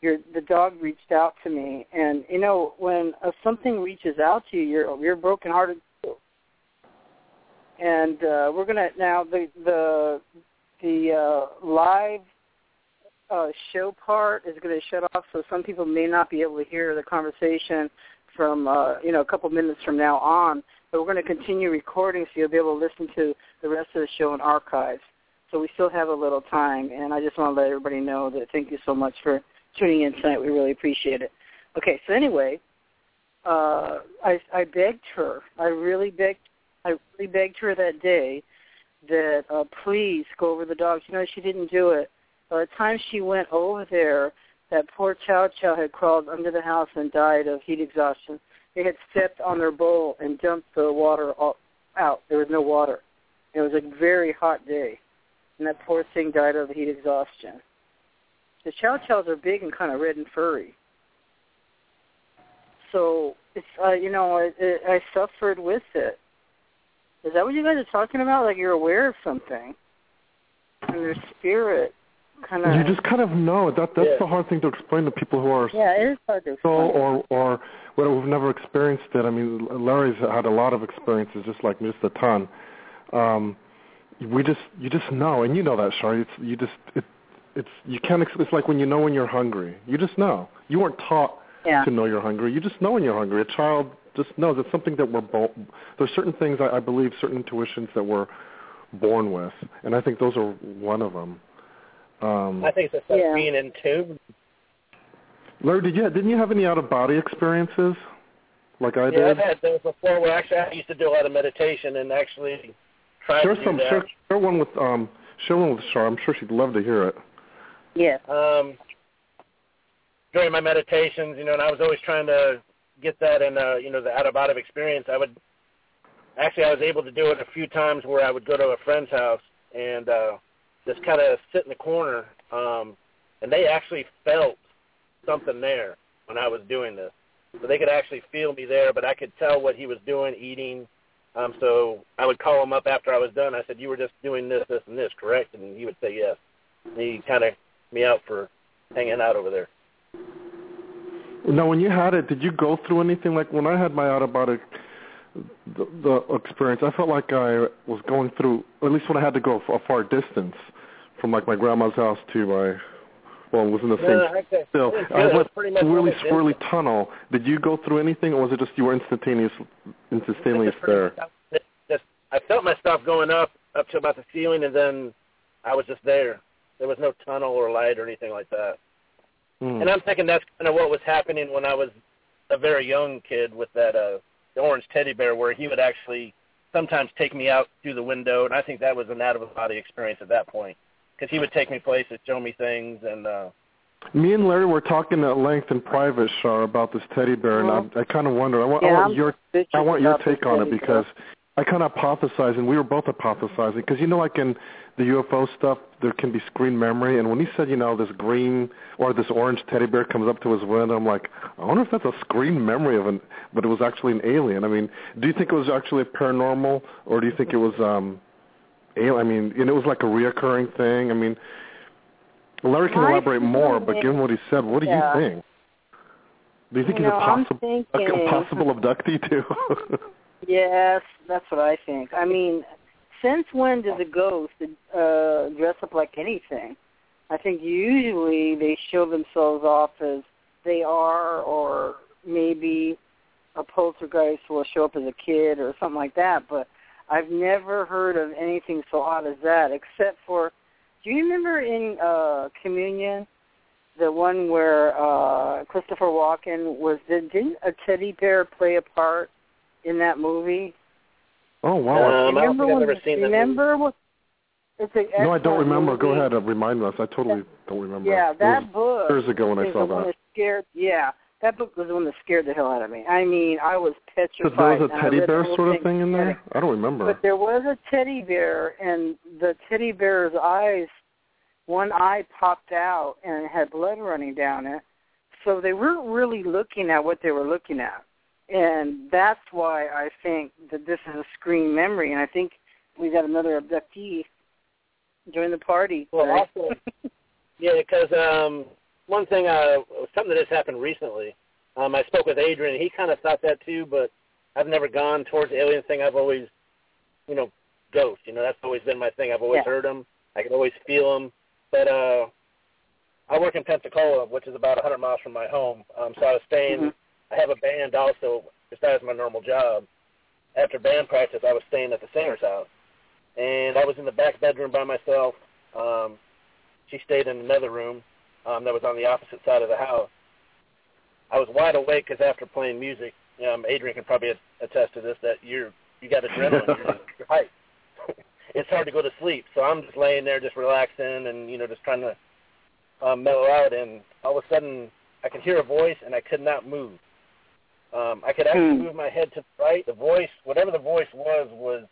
Your the dog reached out to me, and you know when uh, something reaches out to you, you're you're brokenhearted. Too. And uh, we're gonna now the the the uh, live uh, show part is going to shut off, so some people may not be able to hear the conversation from uh, you know a couple minutes from now on. But we're going to continue recording, so you'll be able to listen to the rest of the show in archives. So we still have a little time, and I just want to let everybody know that thank you so much for tuning in tonight. We really appreciate it. Okay, so anyway, uh, I, I begged her. I really begged. I really begged her that day that uh, please go over the dogs. You know, she didn't do it. By the time she went over there, that poor Chow Chow had crawled under the house and died of heat exhaustion. They had stepped on their bowl and dumped the water out. There was no water. It was a very hot day, and that poor thing died of heat exhaustion. The Chow Chows are big and kind of red and furry. So it's uh, you know I, I suffered with it. Is that what you guys are talking about? Like you're aware of something, and their spirit kind of. You just kind of know that. That's Yeah. the hard thing to explain to people who are Yeah, it is hard to so explain. or or well, who've never experienced it. I mean, Larry's had a lot of experiences, just like me, just a ton. Um, we just you just know, and you know that, Shari. It's you just it, it's you can't. It's like when you know when you're hungry. You just know. You weren't taught yeah. to know you're hungry. You just know when you're hungry. A child just knows. It's something that we're born. There's certain things I, I believe, certain intuitions that we're born with, and I think those are one of them. Um, I think it's just Yeah. being in tune. Larry, did you didn't you have any out of body experiences like I did? Yeah, I've had those before where actually I used to do a lot of meditation and actually try Share to do some. that. Share, share one with um. Share one with Shar. I'm sure she'd love to hear it. Yes. um, during my meditations, you know, and I was always trying to get that in, uh, you know, the out of body experience. I would actually, I was able to do it a few times where I would go to a friend's house and uh, just kind of sit in the corner, um, and they actually felt something there when I was doing this. So they could actually feel me there, but I could tell what he was doing, eating. Um, so I would call him up after I was done. I said, "You were just doing this, this, and this, correct?" And he would say yes. And he kind of me out for hanging out over there. Now, when you had it, did you go through anything like when I had my body the, the experience? I felt like I was going through, at least when I had to go a far distance from like my grandma's house to my, well, it was in the same. No, I think- still, it I went was pretty much swirly, swirly tunnel. Did you go through anything, or was it just you were instantaneous, instantaneous there? Just, I felt my stuff going up up to about the ceiling, and then I was just there. There was no tunnel or light or anything like that. Hmm. And I'm thinking that's kind of what was happening when I was a very young kid with that uh, the orange teddy bear, where he would actually sometimes take me out through the window, and I think that was an out of body experience at that point because he would take me places, show me things, and uh, Me and Larry were talking at length in private, Shar, about this teddy bear, and I, I kind of wonder. I want, Yeah, I want your bitching I want your take on it teddy because I kind of hypothesized, and we were both hypothesizing, because you know, like in the UFO stuff, there can be screen memory, and when he said, you know, this green or this orange teddy bear comes up to his window, I'm like, I wonder if that's a screen memory of an, but it was actually an alien. I mean, do you think it was actually paranormal, or do you think it was, um, alien? I mean, and it was like a reoccurring thing. I mean, Larry can elaborate more, but given what he said, what do Yeah. you think? Do you think You he's know, a possible, a possible abductee too? Yes, that's what I think. I mean, since when does a ghost uh, dress up like anything? I think usually they show themselves off as they are, or maybe a poltergeist will show up as a kid or something like that. But I've never heard of anything so odd as that, except for. Do you remember in uh Communion, the one where uh Christopher Walken was? Did, didn't a teddy bear play a part in that movie? oh wow! Um, I don't remember think I've when, ever seen that remember what? It's an no, I don't excellent remember. Go ahead, uh, remind us. I totally don't remember. Yeah, that was book. years ago when I saw that. that scared. Yeah, that book was the one that scared the hell out of me. I mean, I was So petrified. there was and a I teddy read the bear sort of thing in there. I don't remember. But there was a teddy bear, and the teddy bear's eyes, one eye popped out, and it had blood running down it. So they weren't really looking at what they were looking at, and that's why I think that this is a screen memory. And I think we got another abductee during the party. Well, today. also, yeah, because um, one thing, uh, something that has happened recently. Um, I spoke with Adrian. And he kind of thought that too, but I've never gone towards the alien thing. I've always, you know, ghost. You know, that's always been my thing. I've always Yeah. heard them. I can always feel them. But uh, I work in Pensacola, which is about 100 miles from my home. Um, so I was staying. Mhm. I have a band also besides my normal job. After band practice, I was staying at the singer's house, and I was in the back bedroom by myself. Um, she stayed in another room um, that was on the opposite side of the house. I was wide awake because after playing music, um, Adrian can probably attest to this that you're you got adrenaline, you're, you're hyped. it's hard to go to sleep, so I'm just laying there, just relaxing, and you know, just trying to um, mellow out. And all of a sudden, I could hear a voice, and I could not move. Um, I could actually Hmm. move my head to the right. The voice, whatever the voice was, was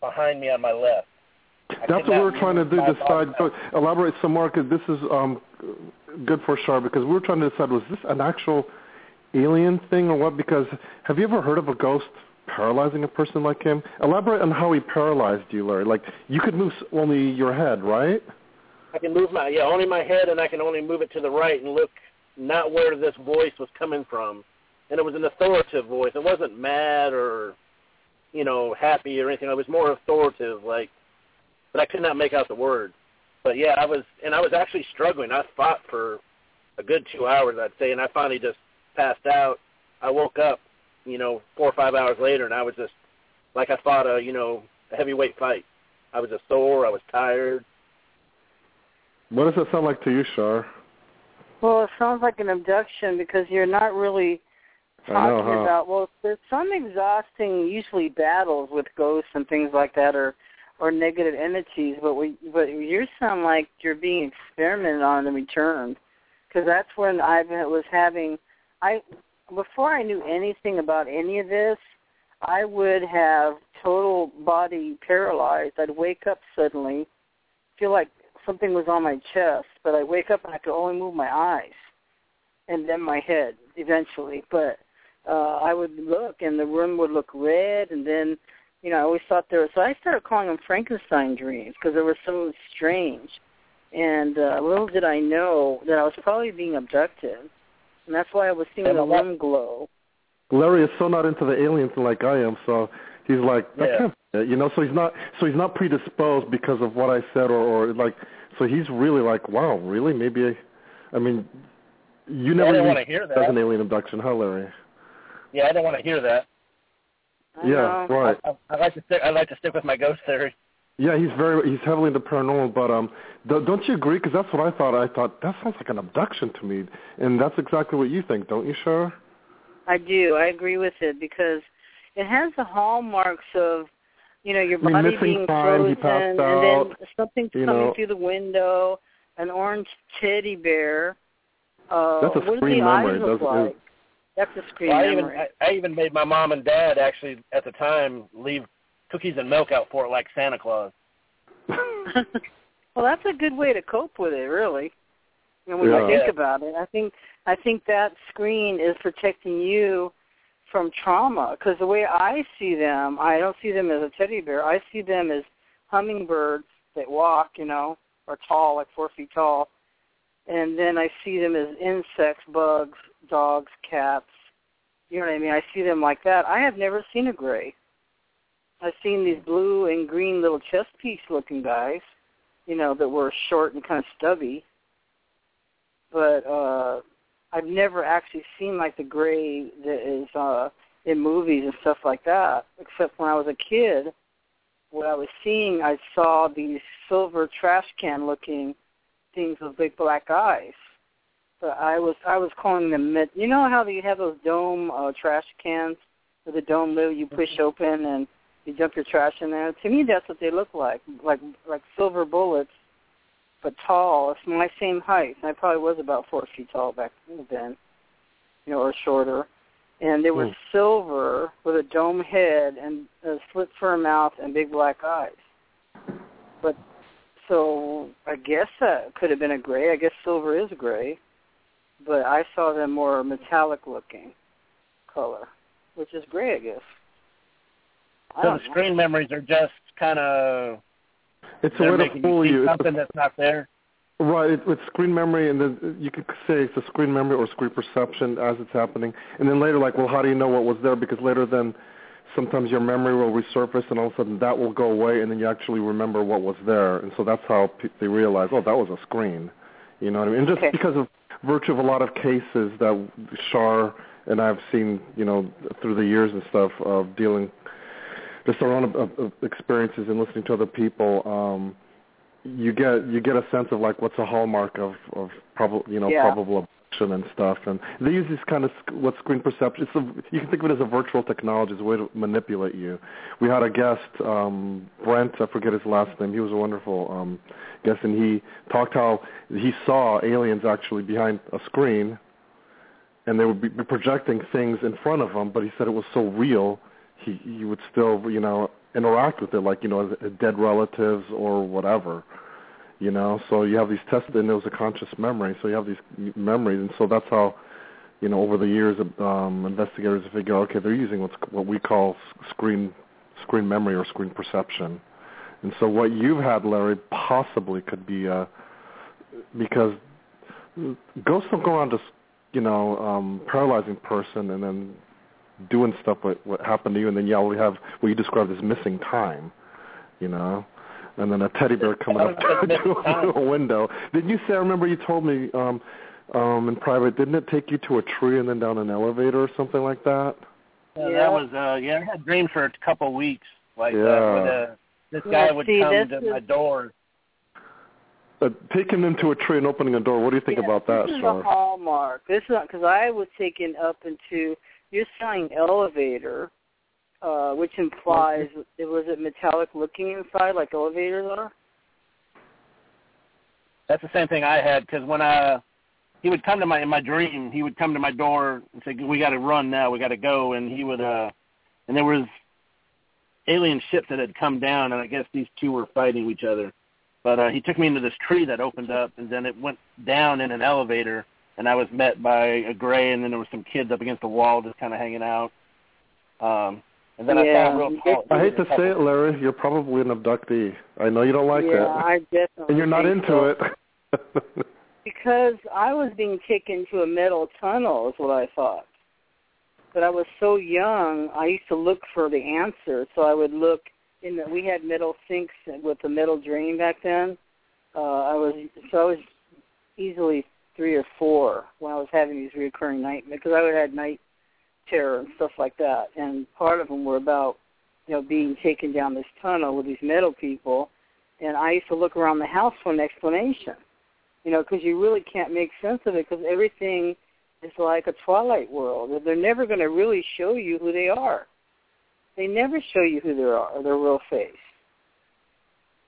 behind me on my left. That's what we're trying to do. Decide. Elaborate some more, because this is um, good for Shar. Because we were trying to decide was this an actual alien thing or what? Because have you ever heard of a ghost paralyzing a person like him? Elaborate on how he paralyzed you, Larry. Like you could move only your head, right? I can move my yeah only my head, and I can only move it to the right and look not where this voice was coming from. And it was an authoritative voice. It wasn't mad or you know happy or anything. It was more authoritative, like. But I could not make out the word. but yeah, I was, and I was actually struggling. I fought for a good two hours, I'd say, and I finally just passed out. I woke up, you know, four or five hours later, and I was just like I fought a, you know, a heavyweight fight. I was just sore. I was tired. What does that sound like to you, Shar? Well, it sounds like an abduction because you're not really talking know, huh? about. Well, there's some exhausting, usually battles with ghosts and things like that, or or negative entities. But we, but you sound like you're being experimented on and returned, because that's when I was having. I before I knew anything about any of this, I would have total body paralyzed. I'd wake up suddenly, feel like something was on my chest, but I wake up and I could only move my eyes and then my head eventually. But uh I would look and the room would look red and then you know, I always thought there was so I started calling them Frankenstein dreams because they were so strange. And uh little did I know that I was probably being abducted. And that's why I was seeing And the a room glow. Larry is so not into the alien thing like I am, so he's like, that Yeah. can't be it, you know. So he's not, so he's not predisposed because of what I said, or, or like, so he's really like, wow, really? Maybe, I, I mean, you never didn't want to hear that as an alien abduction, huh, Larry? Yeah, I didn't want to hear that. I yeah, know. right. I, I, I like to stick. I like to stick with my ghost theory. Yeah, he's very, he's heavily into paranormal, but um, do, don't you agree? Because that's what I thought. I thought that sounds like an abduction to me, and that's exactly what you think, don't you, Shar? I do. I agree with it because it has the hallmarks of, you know, your I mean, body being time, he frozen, passed and out, then something coming know. through the window, an orange teddy bear. Uh, That's a what do screen the memory, eyes look doesn't it? Like? That's a screen Well, I even. I, I even made my mom and dad actually at the time leave cookies and milk out for it like Santa Claus. well, that's a good way to cope with it, really. And when Yeah. you think about it, I think I think that screen is protecting you from trauma because the way I see them, I don't see them as a teddy bear. I see them as hummingbirds that walk, you know, are tall, like four feet tall, and then I see them as insects, bugs, dogs, cats. You know what I mean? I see them like that. I have never seen a gray. I've seen these blue and green little chest piece looking guys, you know, that were short and kind of stubby. But uh I've never actually seen like the gray that is uh in movies and stuff like that, except when I was a kid. What I was seeing, I saw these silver trash can looking things with big black eyes. But I was I was calling them mid. You know how you have those dome uh, trash cans with the dome lid you push open and you dump your trash in there. To me, that's what they look like, like like silver bullets, but tall. It's my same height. I probably was about four feet tall back then, you know, or shorter. And they were Hmm. silver with a dome head and a slit for a mouth and big black eyes. But so I guess that could have been a gray. I guess silver is gray, but I saw them more metallic looking color, which is gray, I guess. I So don't the know. screen memories are just kind of It's a way to fool you see you. It's a something that's not there. Right, it, it's screen memory, and then you could say it's a screen memory or screen perception as it's happening, and then later, like, well, how do you know what was there? Because later, then sometimes your memory will resurface, and all of a sudden that will go away, and then you actually remember what was there, and so that's how pe- they realize, oh, that was a screen. You know what I mean? And just Okay. because of virtue of a lot of cases that Shar and I've seen, you know, through the years and stuff of dealing, just our own of, of experiences and listening to other people. um you get you get a sense of like what's a hallmark of of probable you know Yeah. probable abduction and stuff and they use this kind of what screen perception it's a, you can think of it as a virtual technology as a way to manipulate you. We had a guest um Brent I forget his last name he was a wonderful um guest and he talked how he saw aliens actually behind a screen and they would be projecting things in front of him but he said it was so real he he would still you know interact with it like you know dead relatives or whatever you know? So you have these tested and it was a conscious memory. So you have these memories and so that's how you know over the years um investigators figure okay they're using what's what we call screen screen memory or screen perception. And so what you've had larry possibly could be uh because ghosts don't go around just you know um paralyzing person and then doing stuff what what happened to you and then you already have what you described as missing time you know and then a teddy bear coming up to a window. Didn't you say? I remember you told me um, um, in private. Didn't it take you to a tree and then down an elevator or something like that? Yeah, yeah. that was uh yeah. I had dreams for a couple of weeks like yeah. that. With a, this guy well, would see, come to is, my door. Uh, taking them to a tree and opening a door. What do you think yeah, about that, this is sir? a hallmark. This is because I was taken up into. You're saying elevator, uh, which implies it was it metallic looking inside like elevators are. That's the same thing I had because when I he would come to my in my dream he would come to my door and say we got to run now we got to go and he would uh and there was alien ships that had come down and I guess these two were fighting each other but uh he took me into this tree that opened up and then it went down in an elevator and I was met by a gray and then there were some kids up against the wall just kind of hanging out um and then yeah. I saw a real tall I hate to say it, Larry. You're probably an abductee. I know you don't like that. yeah, it, I definitely. and you're not into so. it. Because I was being taken to a metal tunnel is what I thought. But I was so young, I used to look for the answer. So I would look in the we had metal sinks with the metal drain back then. Uh I was so I was easily three or four when I was having these recurring nightmares because I would have had night terror and stuff like that. And part of them were about you know being taken down this tunnel with these metal people. And I used to look around the house for an explanation you know, because you really can't make sense of it because everything is like a twilight world. They're never going to really show you who they are. They never show you who they are, their real face.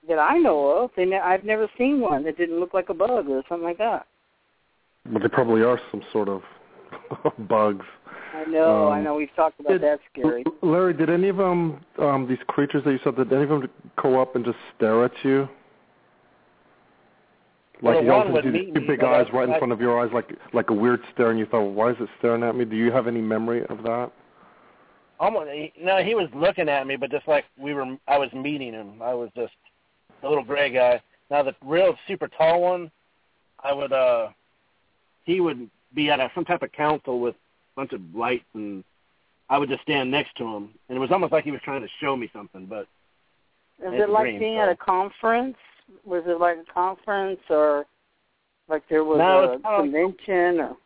That I know of, they ne- I've never seen one that didn't look like a bug or something like that. but they probably are some sort of bugs. I know, I Um, know. We've talked about did- that. Scary. Larry, did any of them, um, these creatures that you saw, did any of them go up and just stare at you? Like Well, you would these two me, big I- eyes right in front of your eyes, like like a weird stare, and you thought, why is it staring at me? Do you have any memory of that? almost no he was looking at me but just like we were i was meeting him i was just a little gray guy now the real super tall one i would uh he would be at a, some type of council with a bunch of lights and i would just stand next to him. And it was almost like he was trying to show me something but Is it like green, being so- at a conference? Was it like a conference or like there was No, a it's kind of- convention or?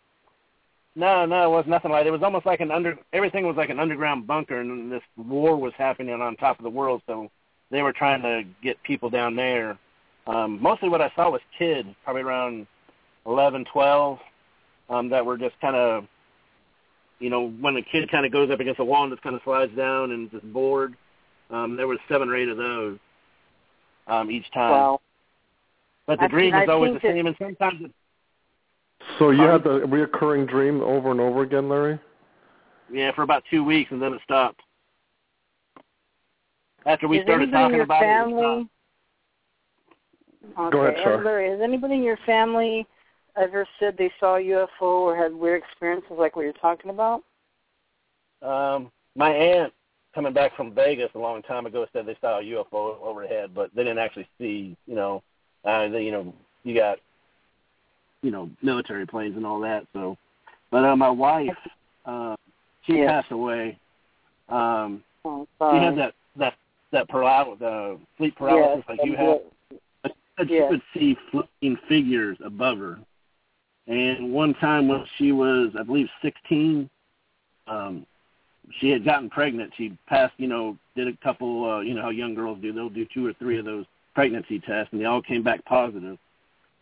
no no it was nothing like it It was almost like an under everything was like an underground bunker and this war was happening on top of the world so they were trying to get people down there. Um mostly what i saw was kids probably around eleven twelve um that were just kind of you know when a kid kind of goes up against a wall and just kind of slides down and just bored um there was seven or eight of those um each time Wow. but the I- dream I was always the think that- same and sometimes it, So you Um, had the reoccurring dream over and over again, Larry? yeah for about two weeks and then it stopped after we Is started talking your about it, it family? Okay. Go ahead, Shar. Larry, has anybody in your family ever said they saw a UFO or had weird experiences like what you're talking about? Um, my aunt coming back from Vegas a long time ago said they saw a UFO overhead, but they didn't actually see. You know, uh, they, you know, you got, you know, military planes and all that. So, but uh, my wife, uh, she Yes. passed away. Um, Oh, she had that that that paralysis, uh, sleep paralysis yes, like you have. But she Yes. she see floating figures above her. And one time when she was, I believe, 16, um, she had gotten pregnant. She passed, you know, did a couple, uh, you know how young girls do. They'll do two or three of those pregnancy tests, and they all came back positive.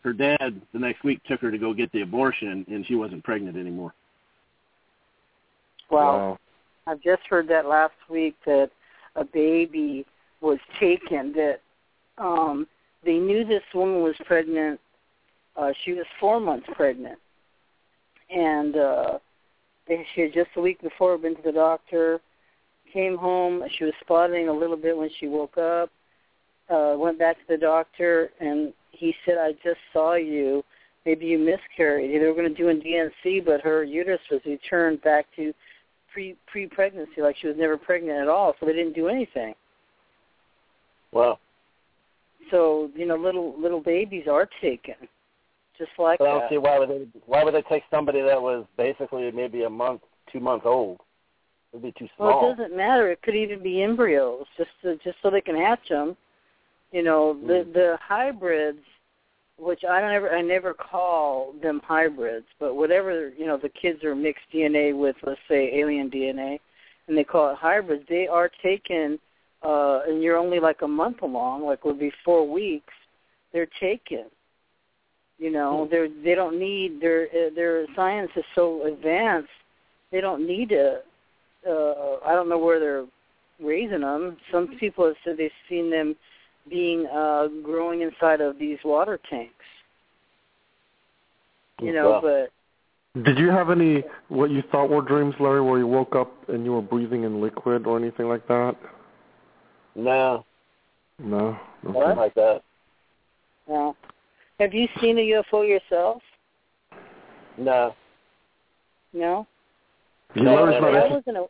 Her dad, the next week, took her to go get the abortion, and she wasn't pregnant anymore. Wow. I've just heard that last week that a baby was taken that um they knew this woman was pregnant. Uh she was four months pregnant. And uh she had just a week before been to the doctor, came home, she was spotting a little bit when she woke up, uh, went back to the doctor and he said, I just saw you. Maybe you miscarried. They were going to do a DNC, but her uterus was returned back to pre pre pregnancy, like she was never pregnant at all. So they didn't do anything. Wow. So you know, little little babies are taken, just like I don't that. see why would they why would they take somebody that was basically maybe a month, two months old? It'd be too small. Well, it doesn't matter. It could even be embryos, just to, just so they can hatch them. You know, the the hybrids, which I don't ever I never call them hybrids, but whatever you know, the kids are mixed DNA with, let's say, alien DNA, and they call it hybrids. They are taken, uh, and you're only like a month along, like would be four weeks. They're taken. You know, they're they don't need their uh, their science is so advanced. They don't need to. Uh, I don't know where they're raising them. Some people have said they've seen them being uh growing inside of these water tanks. You know, Wow. but Did you have any what you thought were dreams, Larry, where you woke up and you were breathing in liquid or anything like that? No, No. nothing Okay. like that. no. Have you seen a UFO yourself? No. No. Yeah, No, Larry's never. not I wasn't. A,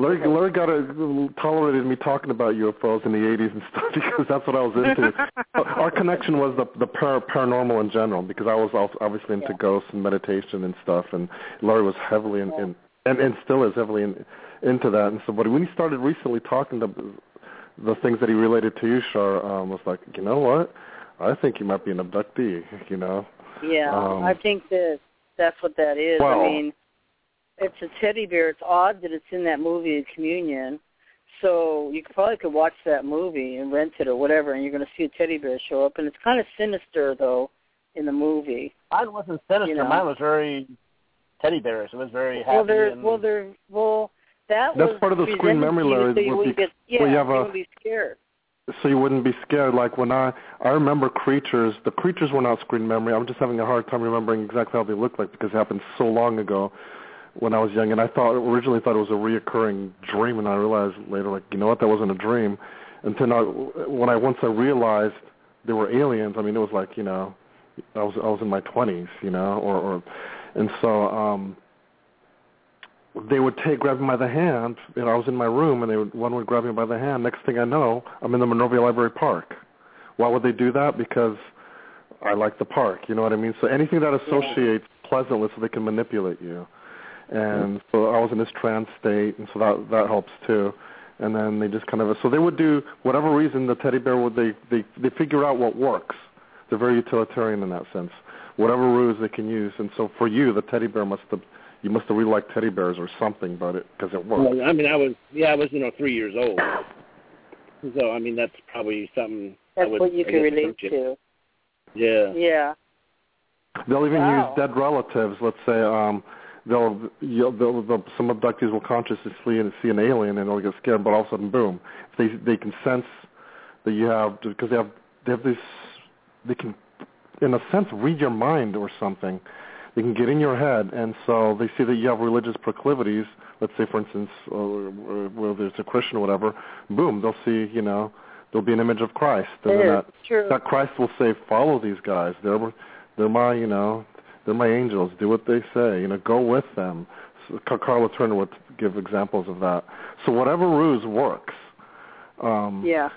Larry, Larry got a, tolerated me talking about UFOs in the 80s and stuff because that's what I was into. Our connection was the the par- paranormal in general because I was also obviously into Yeah. ghosts and meditation and stuff, and Larry was heavily in, Yeah. in and and still is heavily in, into that. And so, but when he started recently talking to the things that he related to you, Shar, um, was like, you know what? I think you might be an abductee. You know. Yeah, Um, I think that that's what that is. Well- I mean, it's a teddy bear. It's odd that it's in that movie Communion. So you could probably could watch that movie and rent it or whatever, and you're going to see a teddy bear show up. And it's kind of sinister though in the movie. Mine wasn't sinister. You know. Mine was very teddy bearish. It was very happy. well, they're and, well, they're well. That That's was part of the screen memory, to Larry, So you would wouldn't be- get, yeah, where you have a- wouldn't be scared. So you wouldn't be scared. Like when I I remember creatures, the creatures were not screen memory. I'm just having a hard time remembering exactly how they looked like because it happened so long ago when I was young. And I thought originally thought it was a reoccurring dream, and I realized later, like you know what, that wasn't a dream. Until now, when I once I realized they were aliens, I mean it was like you know, I was I was in my 20s, you know, or or, and so um they would take grab me by the hand, and I was in my room, and they would one would grab me by the hand. Next thing I know, I'm in the Monrovia Library Park. Why would they do that? Because I like the park. You know what I mean? So anything that associates pleasantly, so they can manipulate you. And so I was in this trance state, and so that that helps too. And then they just kind of so they would do whatever reason the teddy bear would they they they figure out what works. They're very utilitarian in that sense. Whatever ruse they can use, and so for you, the teddy bear must have you must have really liked teddy bears or something but it because it worked. Well, I mean, I was yeah, I was you know three years old. So I mean, that's probably something. I That's would, what you I can relate to. Yeah. Yeah. They'll even Wow. use dead relatives. Let's say um, they'll, you'll, they'll, they'll some abductees will consciously see an, see an alien and they'll get scared, but all of a sudden, boom! They they can sense that you have because they have they have this they can in a sense read your mind or something. They can get in your head, and so they see that you have religious proclivities. Let's say, for instance, uh, whether it's a Christian or whatever. Boom! They'll see, you know, there'll be an image of Christ, and then It is that true. that Christ will say, "Follow these guys. They're they're my you know they're my angels. Do what they say. You know, go with them." So Ca- Karla Turner would give examples of that. So whatever ruse works. Um, Yeah.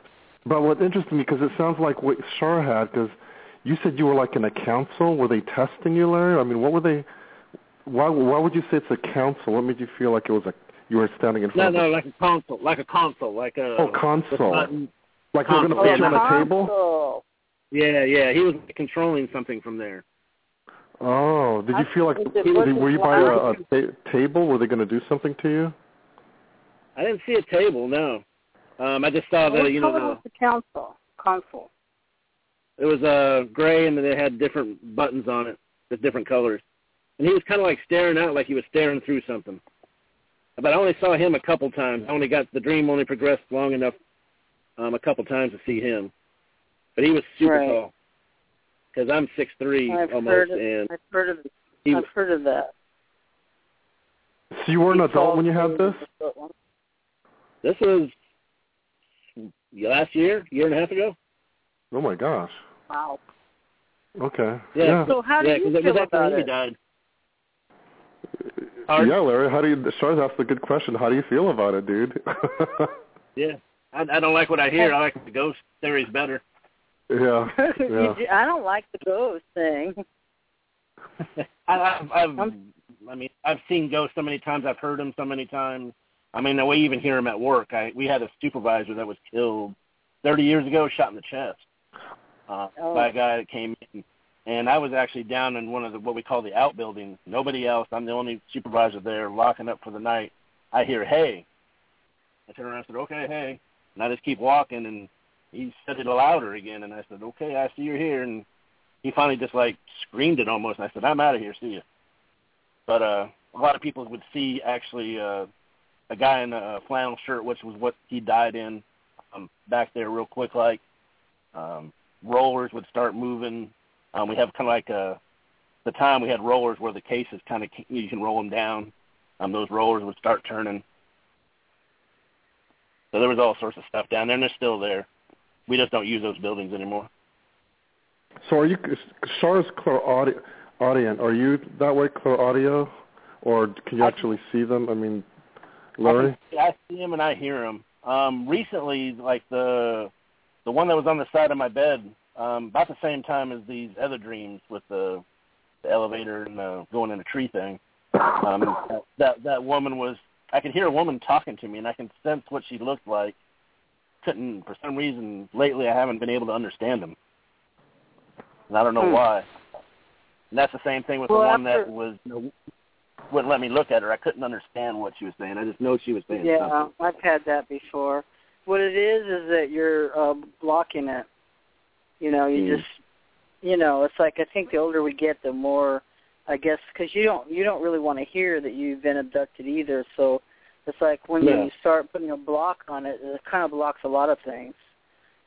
But what interested me because it sounds like what Shar had because you said you were like in a council. Were they testing you, Larry? I mean, what were they? Why why would you say it's a council? What made you feel like it was a you were standing in front? No, front no, of like a console, like a console, like a. Oh, with console. button- like they were going to put you on a console. table? Yeah, yeah, he was controlling something from there. Oh, did you I feel like think were, wasn't were you by a, a table? Were they going to do something to you? I didn't see a table, no. Um, I just saw What the, you know, color the, was the council? Console. It was uh gray and then it had different buttons on it with different colors. And he was kind of like staring out like he was staring through something. But I only saw him a couple times. I only got the dream only progressed long enough um a couple times to see him. But he was super Right. tall. Cuz I'm six three I've almost heard of, and I've heard of he I've heard of that. So you were an adult when you had this? this was last year, year and a half ago. Oh my gosh. Wow. Okay. Yeah. Yeah. So how do yeah, you because it feel was after about Amy it? died. Pardon? Yeah, Larry. How do you? Shar's asked a good question. How do you feel about it, dude? Yeah. I, I don't like what I hear. I like the ghost theories better. yeah. Yeah. do- I don't like the ghost thing. I, I've, I've, Um, I mean, I've seen ghosts so many times. I've heard them so many times. I mean, we even hear them at work. I we had a supervisor that was killed 30 years ago, shot in the chest uh, Oh. by a guy that came in. And I was actually down in one of the what we call the outbuildings. Nobody else. I'm the only supervisor there, locking up for the night. I hear hey. I turn around and said, okay, hey. And I just keep walking, and he said it louder again. And I said, okay, I see you're here. And he finally just like screamed it almost. And I said, I'm out of here. See you. But uh, a lot of people would see actually uh, a guy in a flannel shirt, which was what he died in, um, back there real quick. Like um, rollers would start moving. Um, we have kind of like a the time we had rollers where the cases kind of you can roll them down. Um, those rollers would start turning. So there was all sorts of stuff down there, and they're still there. We just don't use those buildings anymore. So are you Shar's clairaudient? Audient. Are you that way clairaudio, or can you I- actually see them? I mean, I, Larry. can, I see him and I hear him. Um, recently, like the the one that was on the side of my bed, um, about the same time as these other dreams with the, the elevator and the going in a tree thing. Um, that that woman was. I could hear a woman talking to me, and I can sense what she looked like. Couldn't for some reason lately I haven't been able to understand them, and I don't know Hmm. why. And that's the same thing with Well, the one after- that was you know, wouldn't let me look at her. I couldn't understand what she was saying. I just know she was saying Yeah, something. I've had that before. What it is is that you're uh, blocking it. You know, you Mm. just, you know, it's like I think the older we get, the more, I guess, because you don't you don't really want to hear that you've been abducted either. So it's like when Yeah. you start putting a block on it, it kind of blocks a lot of things.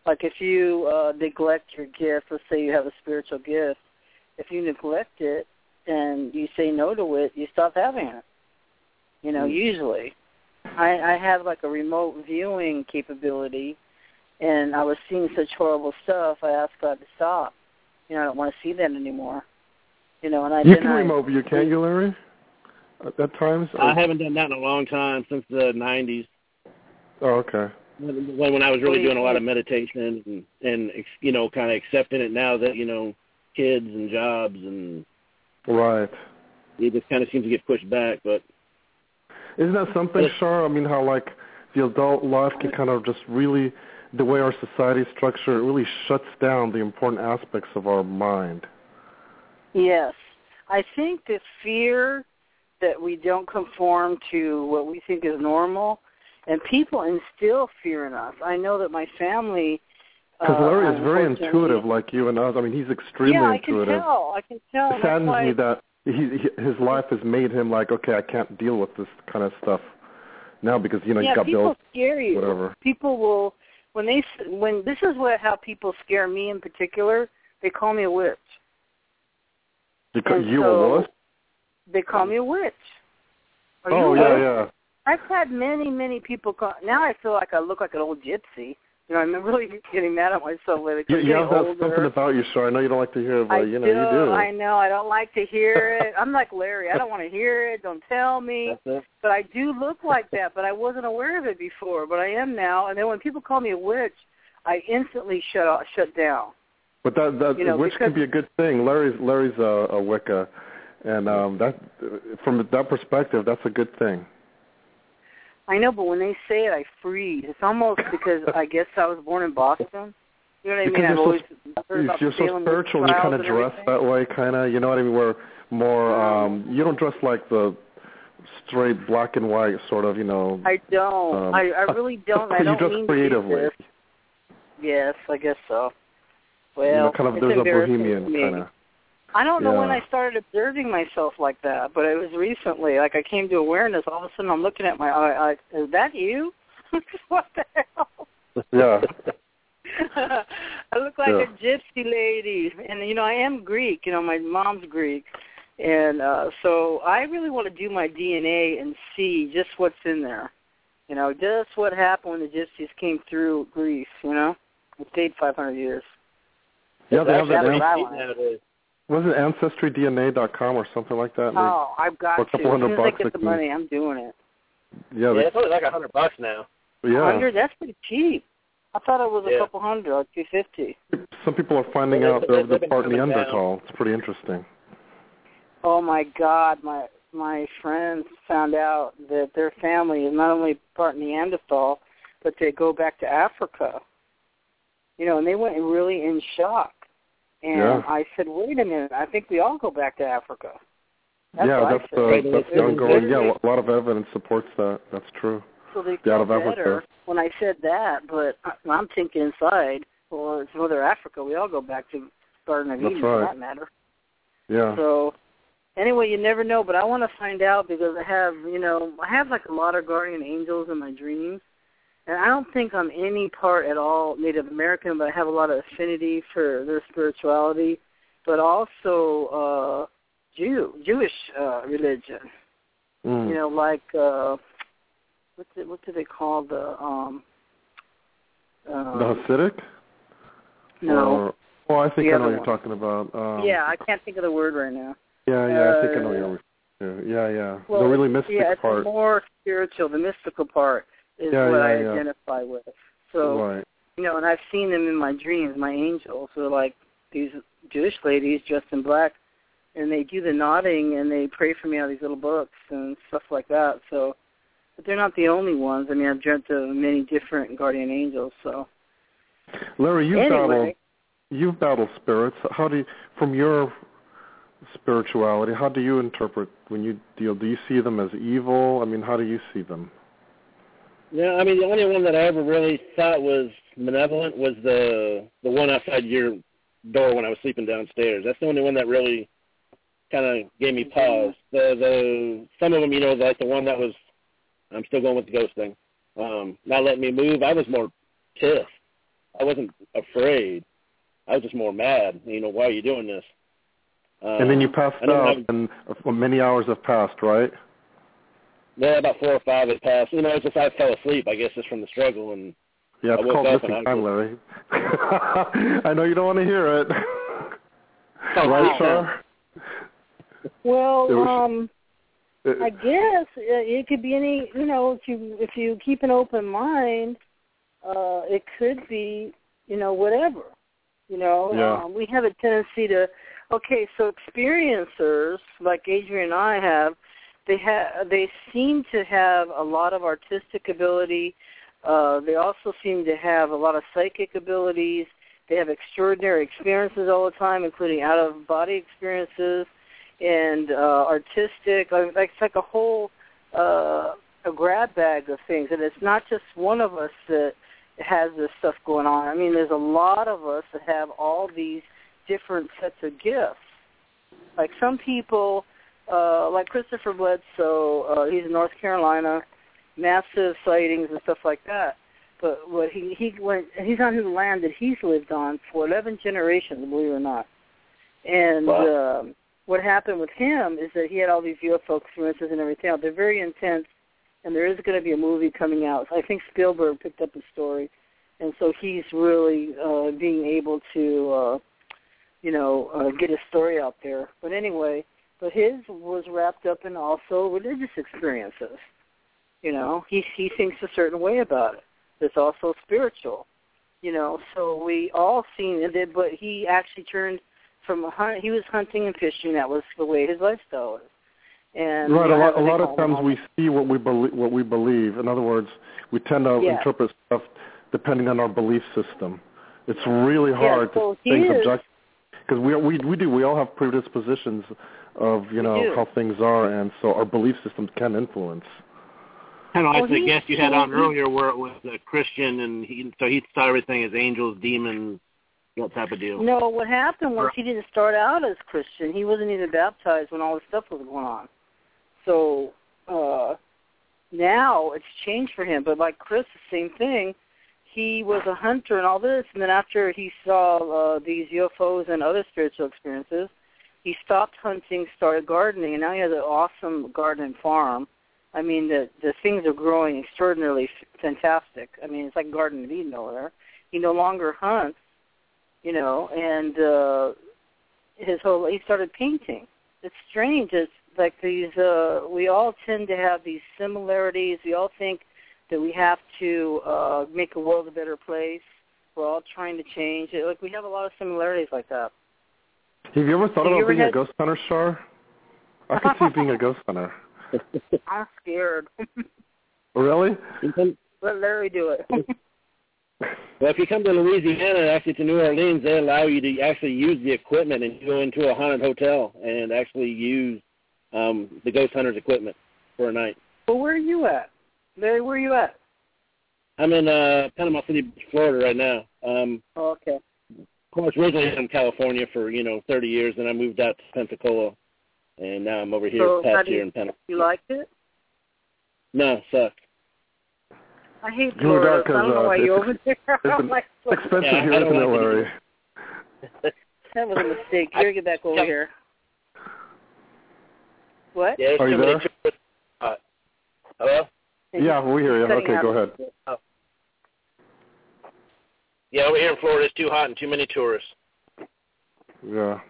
Like if you uh, neglect your gift, let's say you have a spiritual gift, if you neglect it and you say no to it, you stop having it. You know, Mm. usually. I, I have like a remote viewing capability, and I was seeing such horrible stuff. I asked God to stop. You know, I don't want to see that anymore. You know, and I You then can I, remote view, can't you, Larry? At, at times. I haven't done that in a long time since the '90s oh, okay. when, when I was really doing a lot of meditation and and you know kind of accepting it now that you know kids and jobs and Right. it just kind of seems to get pushed back. But Isn't that something, Yes. Shar? I mean, how like the adult life can kind of just really, the way our society is structured, it really shuts down the important aspects of our mind. Yes. I think the fear that we don't conform to what we think is normal, and people instill fear in us. I know that my family. Because uh, Larry is very intuitive, like you and us. I mean, he's extremely yeah, I intuitive. can tell. I can tell. It saddens me that he, he, his life has made him like, okay, I can't deal with this kind of stuff now because you know yeah, you got people bills, scare you. whatever. People will when they s- when this is what how people scare me in particular. They call me a witch. Because you so- a wuss? They call me a witch. Are Oh yeah, witch? yeah. I've had many, many people call. Now I feel like I look like an old gypsy. You know, I'm really getting mad at myself lately. You, you have older. something about you, sir. I know you don't like to hear it, but I you know do, you do. I know. I don't like to hear it. I'm like Larry. I don't want to hear it. Don't tell me. But I do look like that. But I wasn't aware of it before. But I am now. And then when people call me a witch, I instantly shut off, shut down. But that that You know, which can be a good thing. Larry's Larry's a, a Wicca, and um that from that perspective, that's a good thing. I know, but when they say it, I freeze. It's almost because I guess I was born in Boston. You know what I mean? I've you're so- always heard about you're so spiritual, and you kind of dress everything. that way, kind of. You know what I mean? We're more. um You don't dress like the straight black and white sort of. You know. I don't. um, I I really don't. I don't dress mean creatively. to do this. Yes, I guess so. Well, you know, kind of it's there's a bohemian kind of. I don't know when. I started observing myself like that, but it was recently. Like I came to awareness. All of a sudden, I'm looking at my eye. I, is that you? what the hell? Yeah. I look like Yeah. a gypsy lady, and you know I am Greek. You know my mom's Greek, and uh so I really want to do my DNA and see just what's in there. You know, just what happened when the gypsies came through Greece. You know, it stayed 500 years. Yeah, they have that. what An- I Cheap want. nowadays. Was it ancestrydna.com or something like that? And they- Oh, I've got For a to. couple As soon hundred as I bucks, get the money, I'm doing it. yeah, Yeah, it's only like a hundred bucks now. yeah. Hundred? That's pretty cheap. I thought it was a couple hundred or two fifty. Some people are finding They've- out they've- they're, they've they're been part coming down. Neanderthal. It's pretty interesting. Oh my God, my my friends found out that their family is not only part Neanderthal, but they go back to Africa. you know, and they went really in shock. And Yeah. I said, wait a minute, I think we all go back to Africa. That's yeah, that's the that's the ongoing. Yeah, a lot of evidence supports that. That's true. so they Yeah, out of Africa. better when I said that, but I'm thinking inside, well, it's Mother Africa. We all go back to Garden of That's Eden for that matter. Yeah. So anyway, you never know, but I want to find out because I have, you know, I have like a lot of guardian angels in my dreams. And I don't think I'm any part at all Native American, but I have a lot of affinity for their spirituality, but also uh Jew, Jewish uh religion. Mm. You know, like uh what do, what do they call the um uh, the Hasidic. no. Or, well, I think I know what you're talking about. Um, yeah, I can't think of the word right now. Yeah, yeah. I think I know uh, what you're referring to. Yeah, yeah. Well, the really mystic yeah, it's part. more spiritual, the mystical part is Yeah, what yeah, I yeah. identify with. So right. you know, and I've seen them in my dreams, my angels. They're like these Jewish ladies dressed in black, and they do the nodding and they pray for me out of these little books and stuff like that. So, but they're not the only ones. I mean, I've dreamt of many different guardian angels. So Larry, you've battled you've battled spirits. How do you, from your spirituality, how do you interpret when you deal? Do you see them as evil? I mean, how do you see them? Yeah, I mean the only one that I ever really thought was malevolent was the the one outside your door when I was sleeping downstairs. That's the only one that really kind of gave me pause. The the some of them, you know, like the one that was I'm still going with the ghost thing. Um, not letting me move. I was more pissed. I wasn't afraid. I was just more mad. You know, why are you doing this? Um, and then you passed out, have- and uh, many hours have passed, right? Yeah, about four or five had passed. You know, it's just I fell asleep. I guess just from the struggle and Yeah, it's I called up missing I time, was- Larry. I know you don't want to hear it. Oh, right, wow. Shar? well, was- um, It- I guess uh, it could be any. You know, if you if you keep an open mind, uh, it could be you know whatever. You know, Yeah. um, we have a tendency to. Okay, so experiencers like Adrian and I have, they have they seem to have a lot of artistic ability. Uh, they also seem to have a lot of psychic abilities. They have extraordinary experiences all the time, including out of body experiences and uh, artistic. It's like a whole uh, a grab bag of things, and it's not just one of us that has this stuff going on. I mean, there's a lot of us that have all these different sets of gifts. Like some people, uh, like Christopher Bledsoe, uh, he's in North Carolina, massive sightings and stuff like that. But what he he went, he's on the land that he's lived on for 11 generations, believe it or not. And Wow. um, what happened with him is that he had all these UFO experiences and everything else. They're very intense, and there is going to be a movie coming out. I think Spielberg picked up the story, and so he's really uh, being able to, uh, you know, uh, get his story out there. But anyway, but his was wrapped up in also religious experiences. You know, he he thinks a certain way about it. It's also spiritual. You know, so we all seen it, but he actually turned from a hunt. He was hunting and fishing. That was the way his lifestyle was. And right. A lot, a lot of times we see what we believe. What we believe. In other words, we tend to Yeah. interpret stuff depending on our belief system. It's really hard so to think is- object because we we we do. We all have predispositions of you know how things are, and so our belief systems can influence. Kind of like Well, the guest you had on earlier, where it was a Christian, and he so he saw everything as angels, demons, that type of deal. No, what happened was he didn't start out as Christian. He wasn't even baptized when all this stuff was going on. So uh now it's changed for him. But like Chris, the same thing. He was a hunter and all this, and then after he saw uh, these UFOs and other spiritual experiences, he stopped hunting, started gardening, and now he has an awesome garden farm. I mean, the the things are growing extraordinarily fantastic. I mean, it's like Garden of Eden over there. He no longer hunts, you know, and uh his whole he started painting. It's strange. It's like these uh we all tend to have these similarities. We all think that we have to uh make the world a better place. We're all trying to change it. Like we have a lot of similarities like that. Have you ever thought about ever being a ghost hunter, Shar? I could see being a ghost hunter. I'm scared. Really? Let Larry do it. Well, if you come to Louisiana, actually to New Orleans, they allow you to actually use the equipment and go into a haunted hotel and actually use um, the ghost hunters equipment for a night. Well, where are you at? Larry, where are you at? I'm in uh, Panama City, Florida right now. Um, oh, okay. Of course, originally I'm California for you know 30 years, and I moved out to Pensacola, and now I'm over here so past year in Pensacola. You liked it? No, sucked. I hate Florida. Cause, I don't know uh, why you're over there. It's like, expensive yeah, here, I don't it, Larry? that was a mistake. Here, get back over here. What? Yeah, Are you there? Uh, hello? Yeah, we hear you. Okay, go ahead. Oh. Yeah, over here in Florida, it's too hot and too many tourists. Yeah.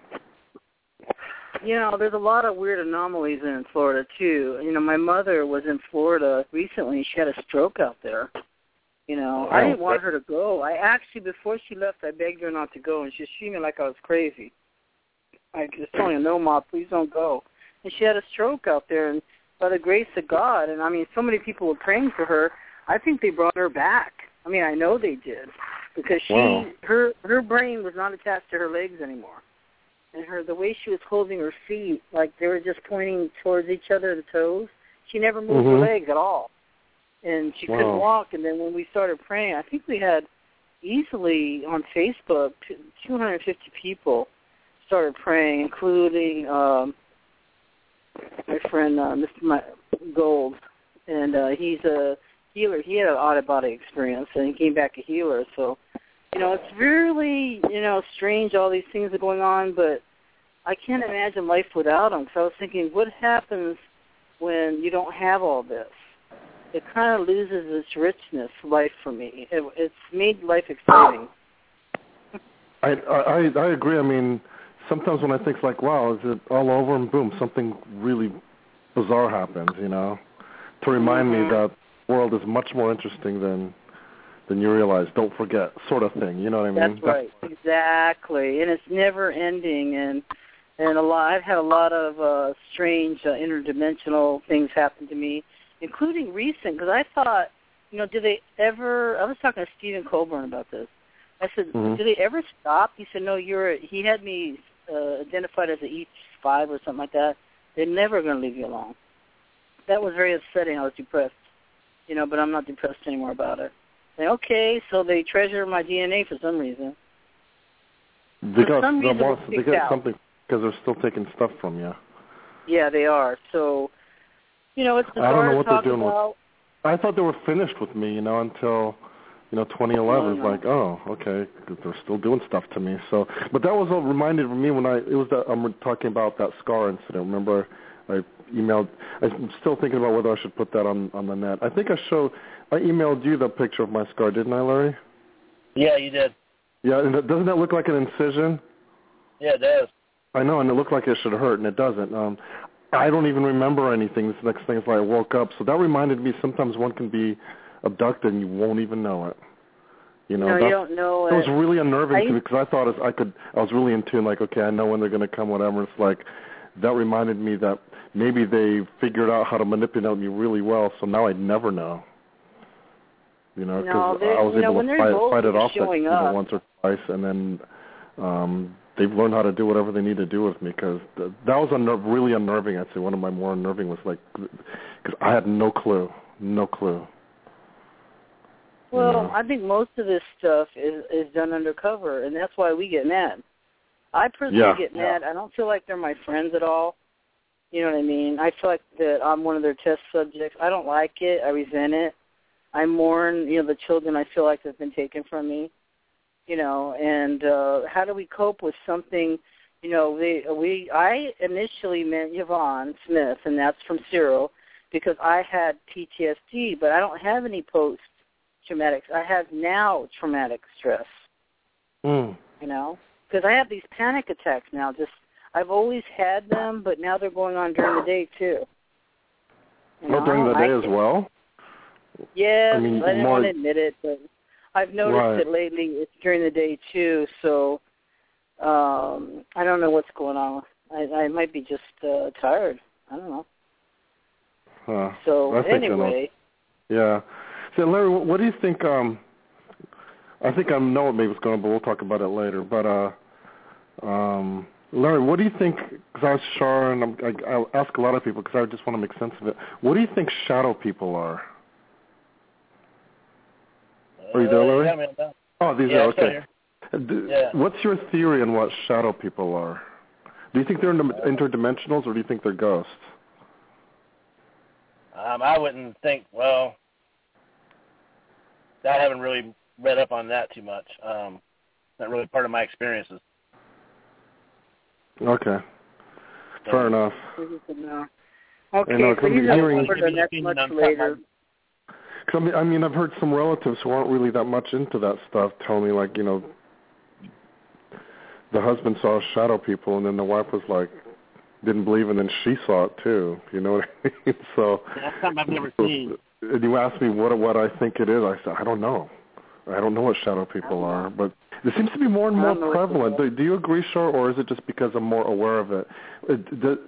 You know, there's a lot of weird anomalies in Florida too. You know, my mother was in Florida recently. She had a stroke out there. You know, I didn't want her to go. I actually, before she left, I begged her not to go, and she was treating me like I was crazy. I just told her, "No, ma, please don't go." And she had a stroke out there, and by the grace of God, and I mean, so many people were praying for her. I think they brought her back. I mean, I know they did because she, wow. her, her brain was not attached to her legs anymore and her the way she was holding her feet, like they were just pointing towards each other, the toes. She never moved mm-hmm. her legs at all, and she wow. couldn't walk. And then when we started praying, I think we had easily on Facebook 250 people started praying, including um, my friend uh, Mr. Gold, and uh, he's a healer. He had an out of body experience, and he came back a healer. So you know, it's really, you know, strange all these things are going on, but I can't imagine life without them. So I was thinking, what happens when you don't have all this? It kind of loses its richness, life for me. It, it's made life exciting. I, I I agree. I mean, sometimes when I think like, wow, is it all over? And boom, something really bizarre happens. You know, to remind mm-hmm. me that world is much more interesting than than you realize. Don't forget, sort of thing. You know what I mean? That's right, exactly. And it's never ending. And and a lot. I've had a lot of uh, strange uh, interdimensional things happen to me, including recent. Because I thought, you know, do they ever? I was talking to Stephen Colburn about this. I said, mm-hmm. do they ever stop? He said, no. You're. He had me uh, identified as a E five or something like that. They're never going to leave you alone. That was very upsetting. I was depressed, you know, but I'm not depressed anymore about it. Say, okay, so they treasure my DNA for some reason. They for some reason, want, they got out. something because they're still taking stuff from you. Yeah, they are. So, you know, it's bizarre I don't know what they're doing about. with. I thought they were finished with me, you know, until you know 2011. It's no. like, oh, okay, they're still doing stuff to me. So, but that was what reminded of me when I it was that I'm talking about that scar incident. Remember, I emailed. I'm still thinking about whether I should put that on on the net. I think I showed. I emailed you the picture of my scar, didn't I, Larry? Yeah, you did. Yeah, and it, doesn't that look like an incision? Yeah, it does. I know, and it looked like it should hurt, and it doesn't. Um, I don't even remember anything. This next thing is like I woke up, so that reminded me. Sometimes one can be abducted and you won't even know it. You know, no, that's, you don't know it it. was really unnerving I, to me because I thought I could. I was really in tune. Like, okay, I know when they're going to come. Whatever. It's like that reminded me that maybe they figured out how to manipulate me really well. So now I'd never know. You know, because no, I was you know, able to fight, fight it off that, you know, once or twice, and then um they've learned how to do whatever they need to do with me because th- that was unner- really unnerving. I'd say one of my more unnerving was like because I had no clue, no clue. Well, you know. I think most of this stuff is is done undercover, and that's why we get mad. I personally Yeah. get mad. I don't feel like they're my friends at all. You know what I mean? I feel like that I'm one of their test subjects. I don't like it. I resent it. I mourn, you know, the children I feel like have been taken from me. You know, and uh how do we cope with something? You know, we we I initially met Yvonne Smith, and that's from CERO, because I had PTSD, but I don't have any post traumatic. I have now traumatic stress. Mm. You know, because I have these panic attacks now. Just I've always had them, but now they're going on during the day too. You Well, know, during the day as well. Yes, I mean, I didn't more- want to admit it, but I've noticed Right. it lately. It's during the day too, so um I don't know what's going on. I I might be just uh tired. I don't know. Huh. So I think I know. anyway, Yeah. So Larry, what, what do you think? Um, I think I know what maybe it's going on, but we'll talk about it later. But uh, um, Larry, what do you think? Because I was Shar, and I'm, I, I'll ask a lot of people because I just want to make sense of it. What do you think shadow people are? Are you there, Larry? Uh, yeah, Oh, these yeah, are okay. here. Yeah. What's your theory on what shadow people are? Do you think they're interdimensionals, or do you think they're ghosts? Um, I wouldn't think. Well, I haven't really read up on that too much. Um, not really part of my experiences. Okay, fair enough. No. Uh, okay, I know, so 'cause he's I'm up hearing- for the next much later. Cause I mean, I mean, I've heard some relatives who aren't really that much into that stuff tell me, like, you know, the husband saw shadow people, and then the wife was like, didn't believe, and then she saw it too. You know what I mean? So. That's something I've never seen. And you asked me what what I think it is. I said I don't know. I don't know what shadow people are, but it seems to be more and more don't know what prevalent. Do, do you agree, Shar, or is it just because I'm more aware of it? Uh, it do,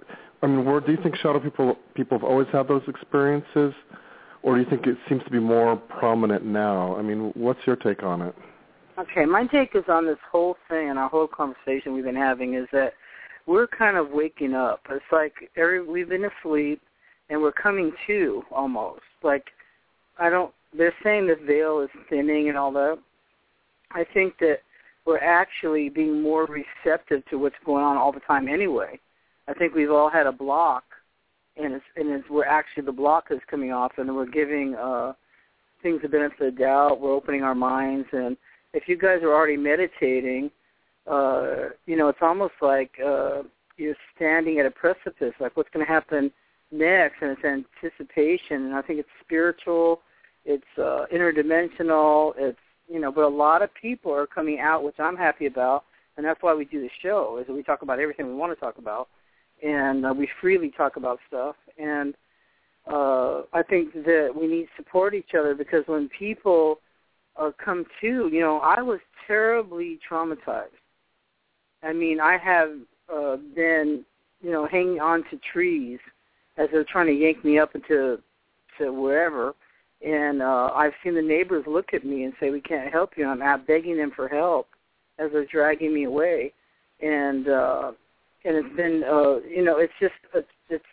I mean, where do you think shadow people people have always had those experiences, or do you think it seems to be more prominent now? I mean, what's your take on it? Okay, my take is on this whole thing and our whole conversation we've been having is that we're kind of waking up. It's like every we've been asleep and we're coming to almost. Like I don't they're saying this veil is thinning and all that. I think that we're actually being more receptive to what's going on all the time anyway. I think we've all had a block and it's and it's we're actually the block is coming off and we're giving uh things the benefit of the doubt, we're opening our minds and if you guys are already meditating, uh, you know, it's almost like uh, you're standing at a precipice, like what's going to happen next, and it's anticipation. And I think it's spiritual, it's uh, interdimensional, it's you know, but a lot of people are coming out, which I'm happy about, and that's why we do the show, is that we talk about everything we want to talk about, and uh, we freely talk about stuff, and uh, I think that we need to support each other because when people uh, come to, you know, I was terribly traumatized. I mean, I have uh, been, you know, hanging on to trees as they're trying to yank me up into to wherever, and uh, I've seen the neighbors look at me and say, "We can't help you." I'm out begging them for help as they're dragging me away, and uh, and it's been, uh, you know, it's just it's, it's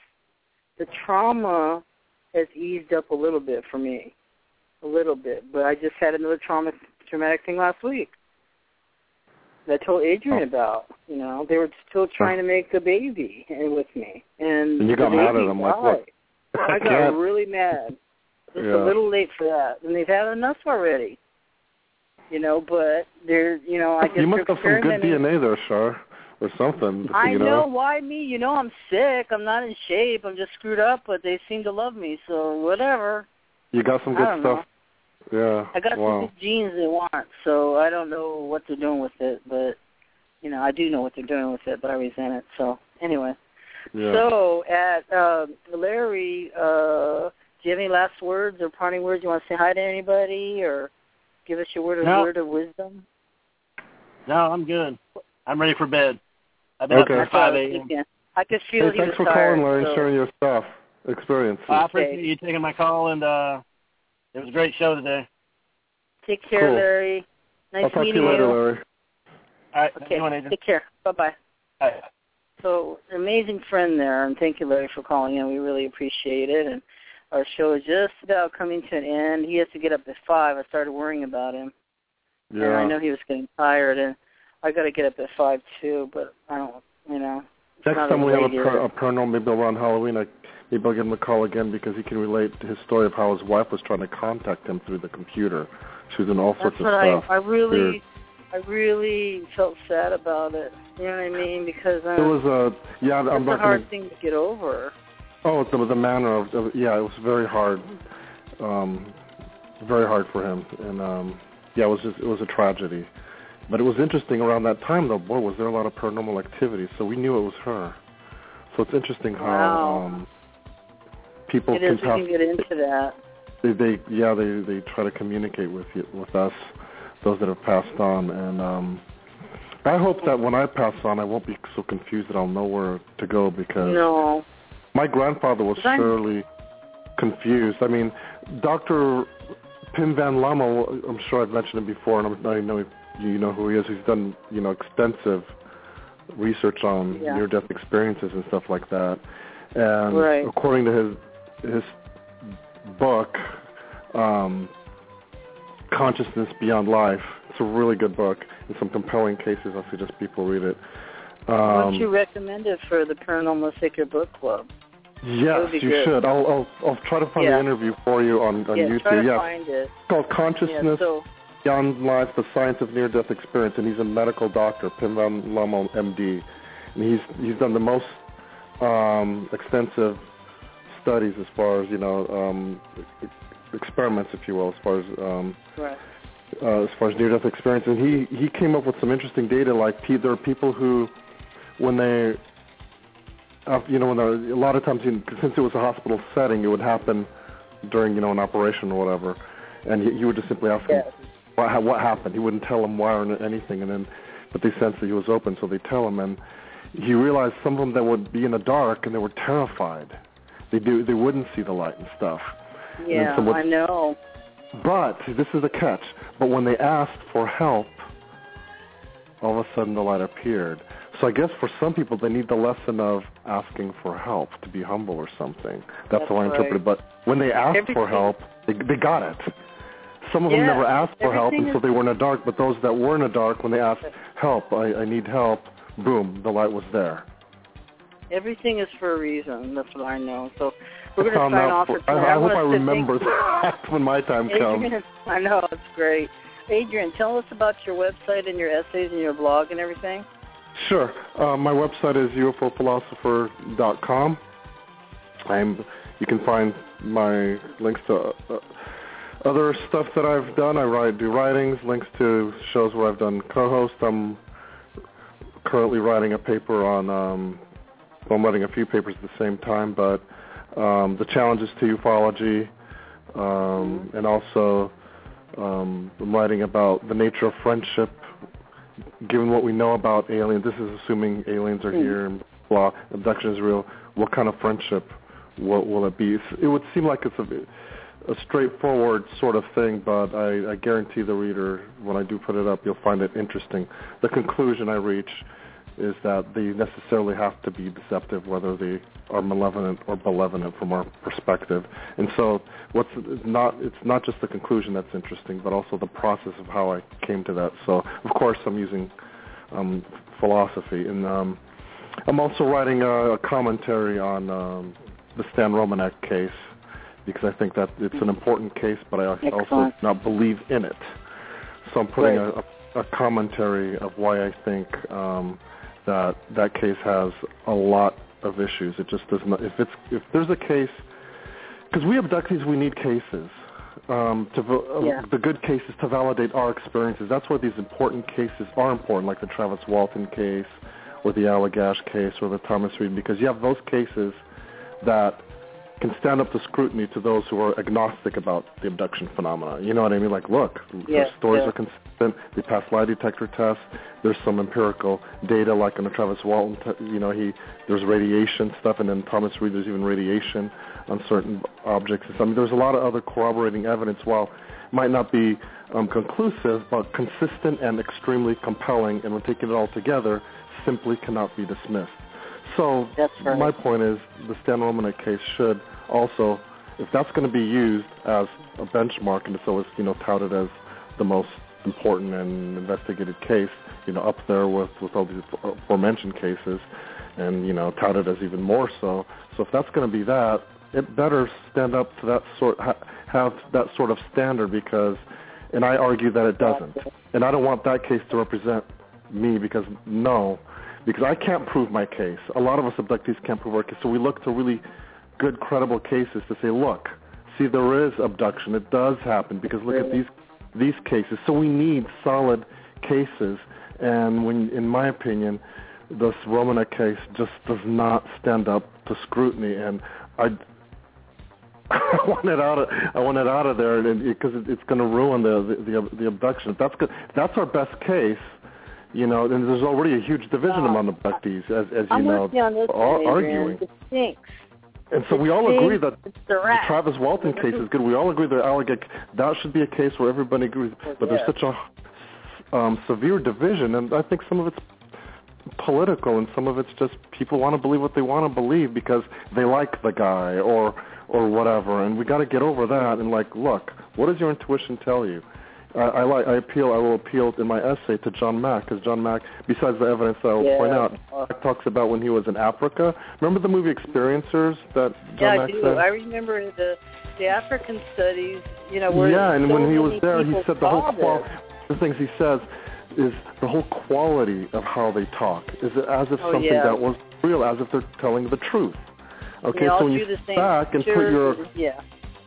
the trauma has eased up a little bit for me a little bit, but I just had another trauma traumatic thing last week that I told Adrian Oh. about. You know, they were still trying to make a baby with me, and, And you got mad at them, like, what? I got really mad. It's Yeah. a little late for that, and they've had enough already. You know, but they're, you know, I guess you must have some good. DNA there, Shar, or something. I you know why me. You know, I'm sick. I'm not in shape. I'm just screwed up, but they seem to love me. So whatever. You got some good stuff. Yeah. I got wow. some good genes they want, so I don't know what they're doing with it, but you know, I do know what they're doing with it, but I resent it. So anyway, Yeah. so at uh, Larry, uh, do you have any last words or parting words? You want to say hi to anybody or give us your word of No. word of wisdom? No, I'm good. I'm ready for bed. I've been Okay. up That's since 5 was a.m. I could feel hey, he thanks was for tired. calling, Larry, so- sharing your stuff, experiences. Well, I appreciate you taking my call, and uh, it was a great show today. Take care, Cool. Larry. Nice I'll talk to meeting you later, Larry. All right, Okay, good take care. Bye bye. All right. So amazing friend there, and thank you, Larry, for calling in. We really appreciate it. And our show is just about coming to an end. He has to get up at five. I started worrying about him, and I know he was getting tired, and I got to get up at five too. But I don't, you know. Next time we have a, per, a paranormal, maybe around Halloween, I, maybe I'll give him a call again because he can relate to his story of how his wife was trying to contact him through the computer. She was in all That's sorts of what I, stuff. I really, Weird. I really felt sad about it. You know what I mean? Because uh, It was a yeah. I'm it's a hard gonna. thing to get over. Oh, the the manner of, of yeah, it was very hard. Um, very hard for him, and um, yeah, it was just it was a tragedy. But it was interesting around that time though. Boy, was there a lot of paranormal activity, so we knew it was her. So it's interesting how Wow. um, people It is. can We pass. can get into that. They, they yeah they they try to communicate with you, with us, those that have passed on, and um, I hope that when I pass on, I won't be so confused that I'll know where to go because No. My grandfather was I'm- surely confused. I mean, Doctor Pim Van Lommel, I'm sure I've mentioned him before, and I don't even know you know who he is. He's done you know extensive research on Yeah. near-death experiences and stuff like that. And Right. according to his his book, um, Consciousness Beyond Life, it's a really good book and some compelling cases. I suggest people read it. Why don't you Um, recommend it for the Paranormal Sacred Book Club? Yes, you good. should. I'll, I'll I'll try to find Yeah. the interview for you on, on yeah, YouTube. try to yes, find it. it's called Yeah, Consciousness so Beyond Life, the Science of Near-Death Experience, and he's a medical doctor, Pim Van Lommel, MD, and he's he's done the most um, extensive studies as far as you know um, experiments, if you will, as far as um, right. uh, as far as near-death experience, and he he came up with some interesting data. Like there are people who, when they, uh, you know, when they're, a lot of times, you know, since it was a hospital setting, it would happen during you know an operation or whatever, and he, he would just simply ask Yes. him what, what happened. He wouldn't tell them why or anything, and then but they sensed that he was open, so they tell him, and he realized some of them that would be in the dark and they were terrified. They do they wouldn't see the light and stuff. Yeah, someone- I know. But this is the catch. But when they asked for help, all of a sudden the light appeared. So I guess for some people they need the lesson of asking for help to be humble or something. That's, That's how I interpret right. it. But when they asked for help, they, they got it. Some of them Yeah, never asked for help, and so they were in the dark. But those that were in the dark, when they asked help, I, I need help, boom, the light was there. Everything is for a reason. That's what I know. So we're I going to sign off for- for I. I hope I remember that when my time comes. Adrian, I know it's great. Adrian, tell us about your website and your essays and your blog and everything. Sure. Uh, my website is ufophilosopher.com. I'm. You can find my links to uh, other stuff that I've done. I write, do writings, links to shows where I've done co-host. I'm currently writing a paper on. Um, well, I'm writing a few papers at the same time, but um, the challenges to ufology, um, and also um, I'm writing about the nature of friendship given what we know about aliens, this is assuming aliens are Hmm. here and blah, abduction is real, what kind of friendship will, will it be? It would seem like it's a, a straightforward sort of thing, but I, I guarantee the reader, when I do put it up, you'll find it interesting. The conclusion I reach is that they necessarily have to be deceptive, whether they are malevolent or benevolent from our perspective. And so, what's not it's not just the conclusion that's interesting, but also the process of how I came to that. So, of course, I'm using um, philosophy, and um, I'm also writing a, a commentary on um, the Stan Romanek case because I think that it's an important case, but I also not believe in it. So I'm putting a, a, a commentary of why I think um, that that case has a lot of issues. It just does not. If it's if there's a case, because we abductees, we need cases. Um, to uh, Yeah. the good cases to validate our experiences. That's why these important cases are important, like the Travis Walton case, or the Allagash case, or the Thomas Reed, because you have those cases that can stand up to scrutiny to those who are agnostic about the abduction phenomena. You know what I mean? Like, look, Yes, their stories are consistent. They pass lie detector tests. There's some empirical data, like in the Travis Walton. Te- you know, he there's radiation stuff, and then Thomas Reed, there's even radiation on certain objects. I mean, there's a lot of other corroborating evidence. While it might not be um, conclusive, but consistent and extremely compelling, and when taking it all together, simply cannot be dismissed. So right. my point is the Stan Romanek case should also, if that's going to be used as a benchmark and so it's you know touted as the most important and investigated case, you know up there with with all these aforementioned cases, and you know touted as even more so. So if that's going to be that, it better stand up to that sort ha, have that sort of standard because, and I argue that it doesn't, and I don't want that case to represent me because no, because I can't prove my case. A lot of us abductees can't prove our case, so we look to really good, credible cases to say, look, see, there is abduction. It does happen because look at these these cases. So we need solid cases, and when, in my opinion, this Romanek case just does not stand up to scrutiny, and I. I want it out of I want it out of there because it, it's going to ruin the, the the the abduction. If that's good. That's our best case, you know, and there's already a huge division No. among abductees, as as you I'm know, you on this one, arguing. The and so we all agree that the the. Travis Walton case is good. We all agree that Alec, that should be a case where everybody agrees. But there's such a um, severe division, and I think some of it's political, and some of it's just people want to believe what they want to believe because they like the guy or or whatever. And we got to get over that and like, look, what does your intuition tell you? I, I like. I appeal. I will appeal in my essay to John Mack because John Mack, besides the evidence that I will Yeah. point out, Uh, talks about when he was in Africa. Remember the movie Experiencers that John yeah, I Mack do. said? I remember the the African studies. You know, where yeah, and so when he was there, he said the whole qual- the things he says is the whole quality of how they talk is as if Oh, something yeah. that was real, as if they're telling the truth. Okay, so when you the sit same back and put your yeah.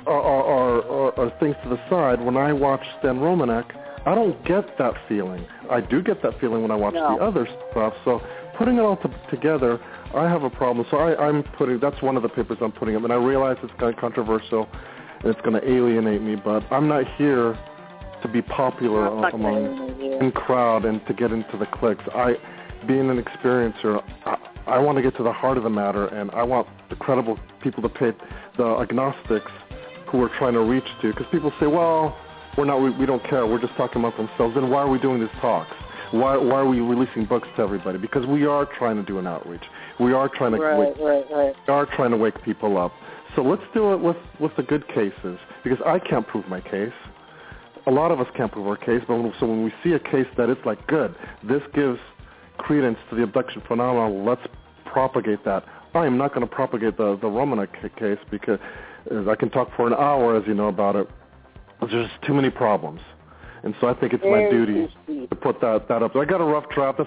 Or, or, or, or, or things to the side, when I watch Stan Romanek, I don't get that feeling. I do get that feeling when I watch No. the other stuff. So putting it all to, together, I have a problem. So I, I'm putting that's one of the papers I'm putting up, and I realize it's kind of controversial and it's going to alienate me, but I'm not here to be popular among gonna do it. in crowd and to get into the clicks. I, being an experiencer, I, I want to get to the heart of the matter, and I want the credible people to pay the agnostics who we're trying to reach to. Because people say, well, we're not, we, we don't care. We're just talking about themselves. Then why are we doing these talks? Why, why are we releasing books to everybody? Because we are trying to do an outreach. We are trying to Right, wake, right, right. we are trying to wake people up. So let's do it with, with the good cases, because I can't prove my case. A lot of us can't prove our case, but when, so when we see a case that it's like, good, this gives credence to the abduction phenomenon, let's propagate that. I am not going to propagate the, the Romanek case because uh, I can talk for an hour, as you know, about it. There's just too many problems. And so I think it's my duty sweet. to put that, that up. I got a rough draft.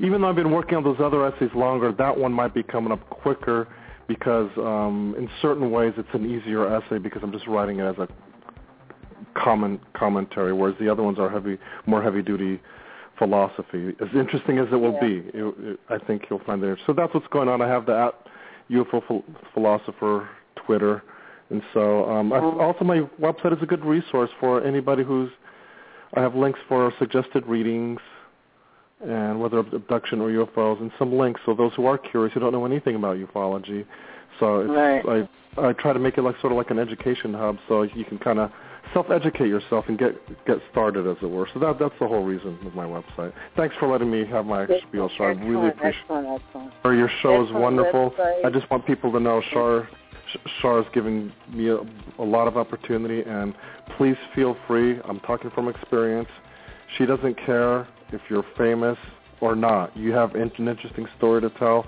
Even though I've been working on those other essays longer, that one might be coming up quicker because um, in certain ways it's an easier essay because I'm just writing it as a comment commentary, whereas the other ones are heavy, more heavy-duty philosophy. As interesting as it will Yeah. be, it, it, I think you'll find it. So that's what's going on. I have the at UFO phil- philosopher Twitter, and so um, I, Mhm. also my website is a good resource for anybody who's. I have links for suggested readings, and whether abduction or UFOs, and some links. So those who are curious, who don't know anything about ufology, so it's, Right. I I try to make it like sort of like an education hub, so you can kind of self-educate yourself and get get started, as it were. So that that's the whole reason of my website. Thanks for letting me have my spiel, Shar. I really appreciate excellent, excellent. it. Your show is wonderful. website. I just want people to know Shar Shar is giving me a, a lot of opportunity, and please feel free. I'm talking from experience. She doesn't care if you're famous or not. You have an interesting story to tell.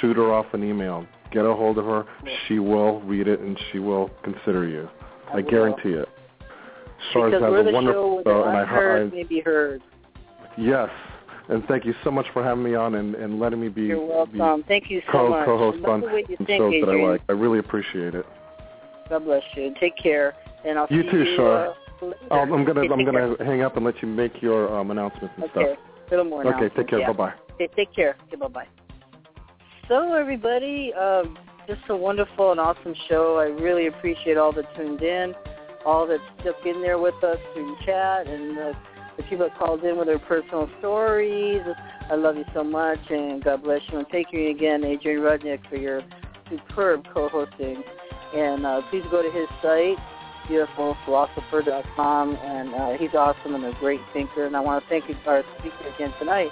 Shoot her off an email. Get a hold of her. She will read it and she will consider you. I, will. guarantee it. Because has we're a the wonderful show and I, unheard I may be heard. yes, and thank you so much for having me on and, and letting me be, You're be welcome. Thank you so co much. co-host Love on the you some think, shows that I like. I really appreciate it. God bless you. Take care, and I'll You see too, you. Shar. Uh. Um, I'm gonna Okay, I'm gonna hang up and let you make your um, announcements and Okay, a little more stuff. Okay, take care. Yeah. Bye bye. Okay, take care. Okay, bye bye. So everybody, um, just a wonderful and awesome show. I really appreciate all that tuned in, all that stuck in there with us through chat, and the, the people that called in with their personal stories. I love you so much, and God bless you. And thank you again, Adrian Rudnick, for your superb co-hosting. And uh, please go to his site, UFOphilosopher.com, and uh, he's awesome and a great thinker. And I want to thank our speaker again tonight,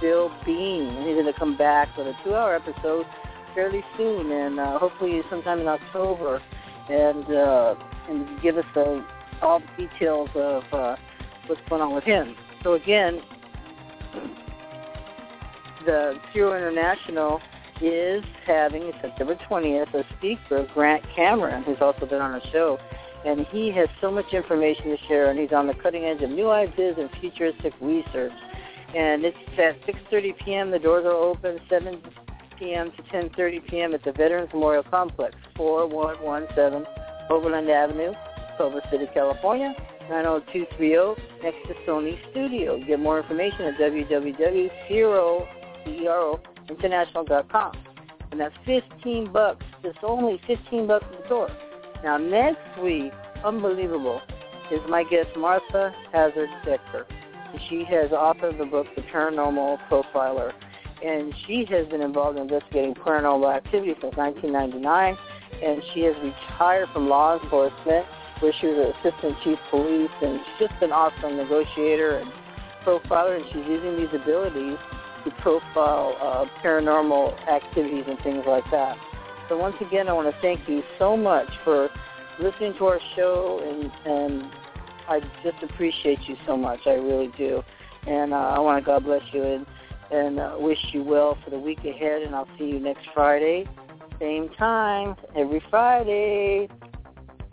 Bill Bean. He's going to come back with a two-hour episode fairly soon, and uh, hopefully sometime in October, and uh, and give us uh, all the details of uh, what's going on with him. So again, the CERO International is having September 20th a speaker, Grant Cameron, who's also been on our show, and he has so much information to share, and he's on the cutting edge of new ideas and futuristic research. And it's at 6:30 p.m. The doors are open. 7 p.m. to 10:30 p.m. at the Veterans Memorial Complex, 4117 Overland Avenue, Culver City, California, 90230 next to Sony Studio. Get more information at www.cerointernational.com. And that's 15 bucks. It's only 15 bucks at the door. Now next week, unbelievable, is my guest Martha Hazard Decker. She has authored the book The Paranormal Profiler, and she has been involved in investigating paranormal activity since 1999. And she has retired from law enforcement where she was an assistant chief police, and she's just an awesome negotiator and profiler, and she's using these abilities to profile uh, paranormal activities and things like that. So once again, I want to thank you so much for listening to our show, and, and I just appreciate you so much. I really do. And uh, I want to God bless you and, and uh, wish you well for the week ahead, and I'll see you next Friday. Same time, every Friday,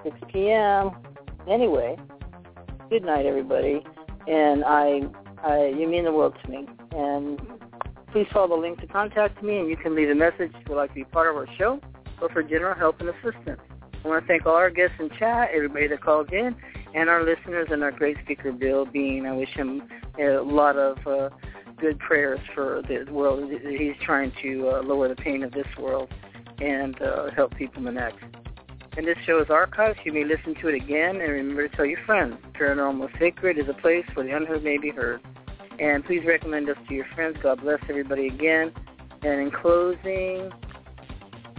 6 p.m. Anyway, good night, everybody. And I, I, you mean the world to me. And please follow the link to contact me, and you can leave a message if you'd like to be part of our show or for general help and assistance. I want to thank all our guests in chat, everybody that called in, and our listeners, and our great speaker, Bill Bean. I wish him a lot of uh, good prayers for the world. He's trying to uh, lower the pain of this world and uh, help people next. And this show is archived. You may listen to it again. And remember to tell your friends. Paranormal Sacred is a place where the unheard may be heard. And please recommend us to your friends. God bless everybody again. And in closing,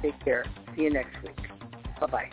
take care. See you next week. Bye-bye.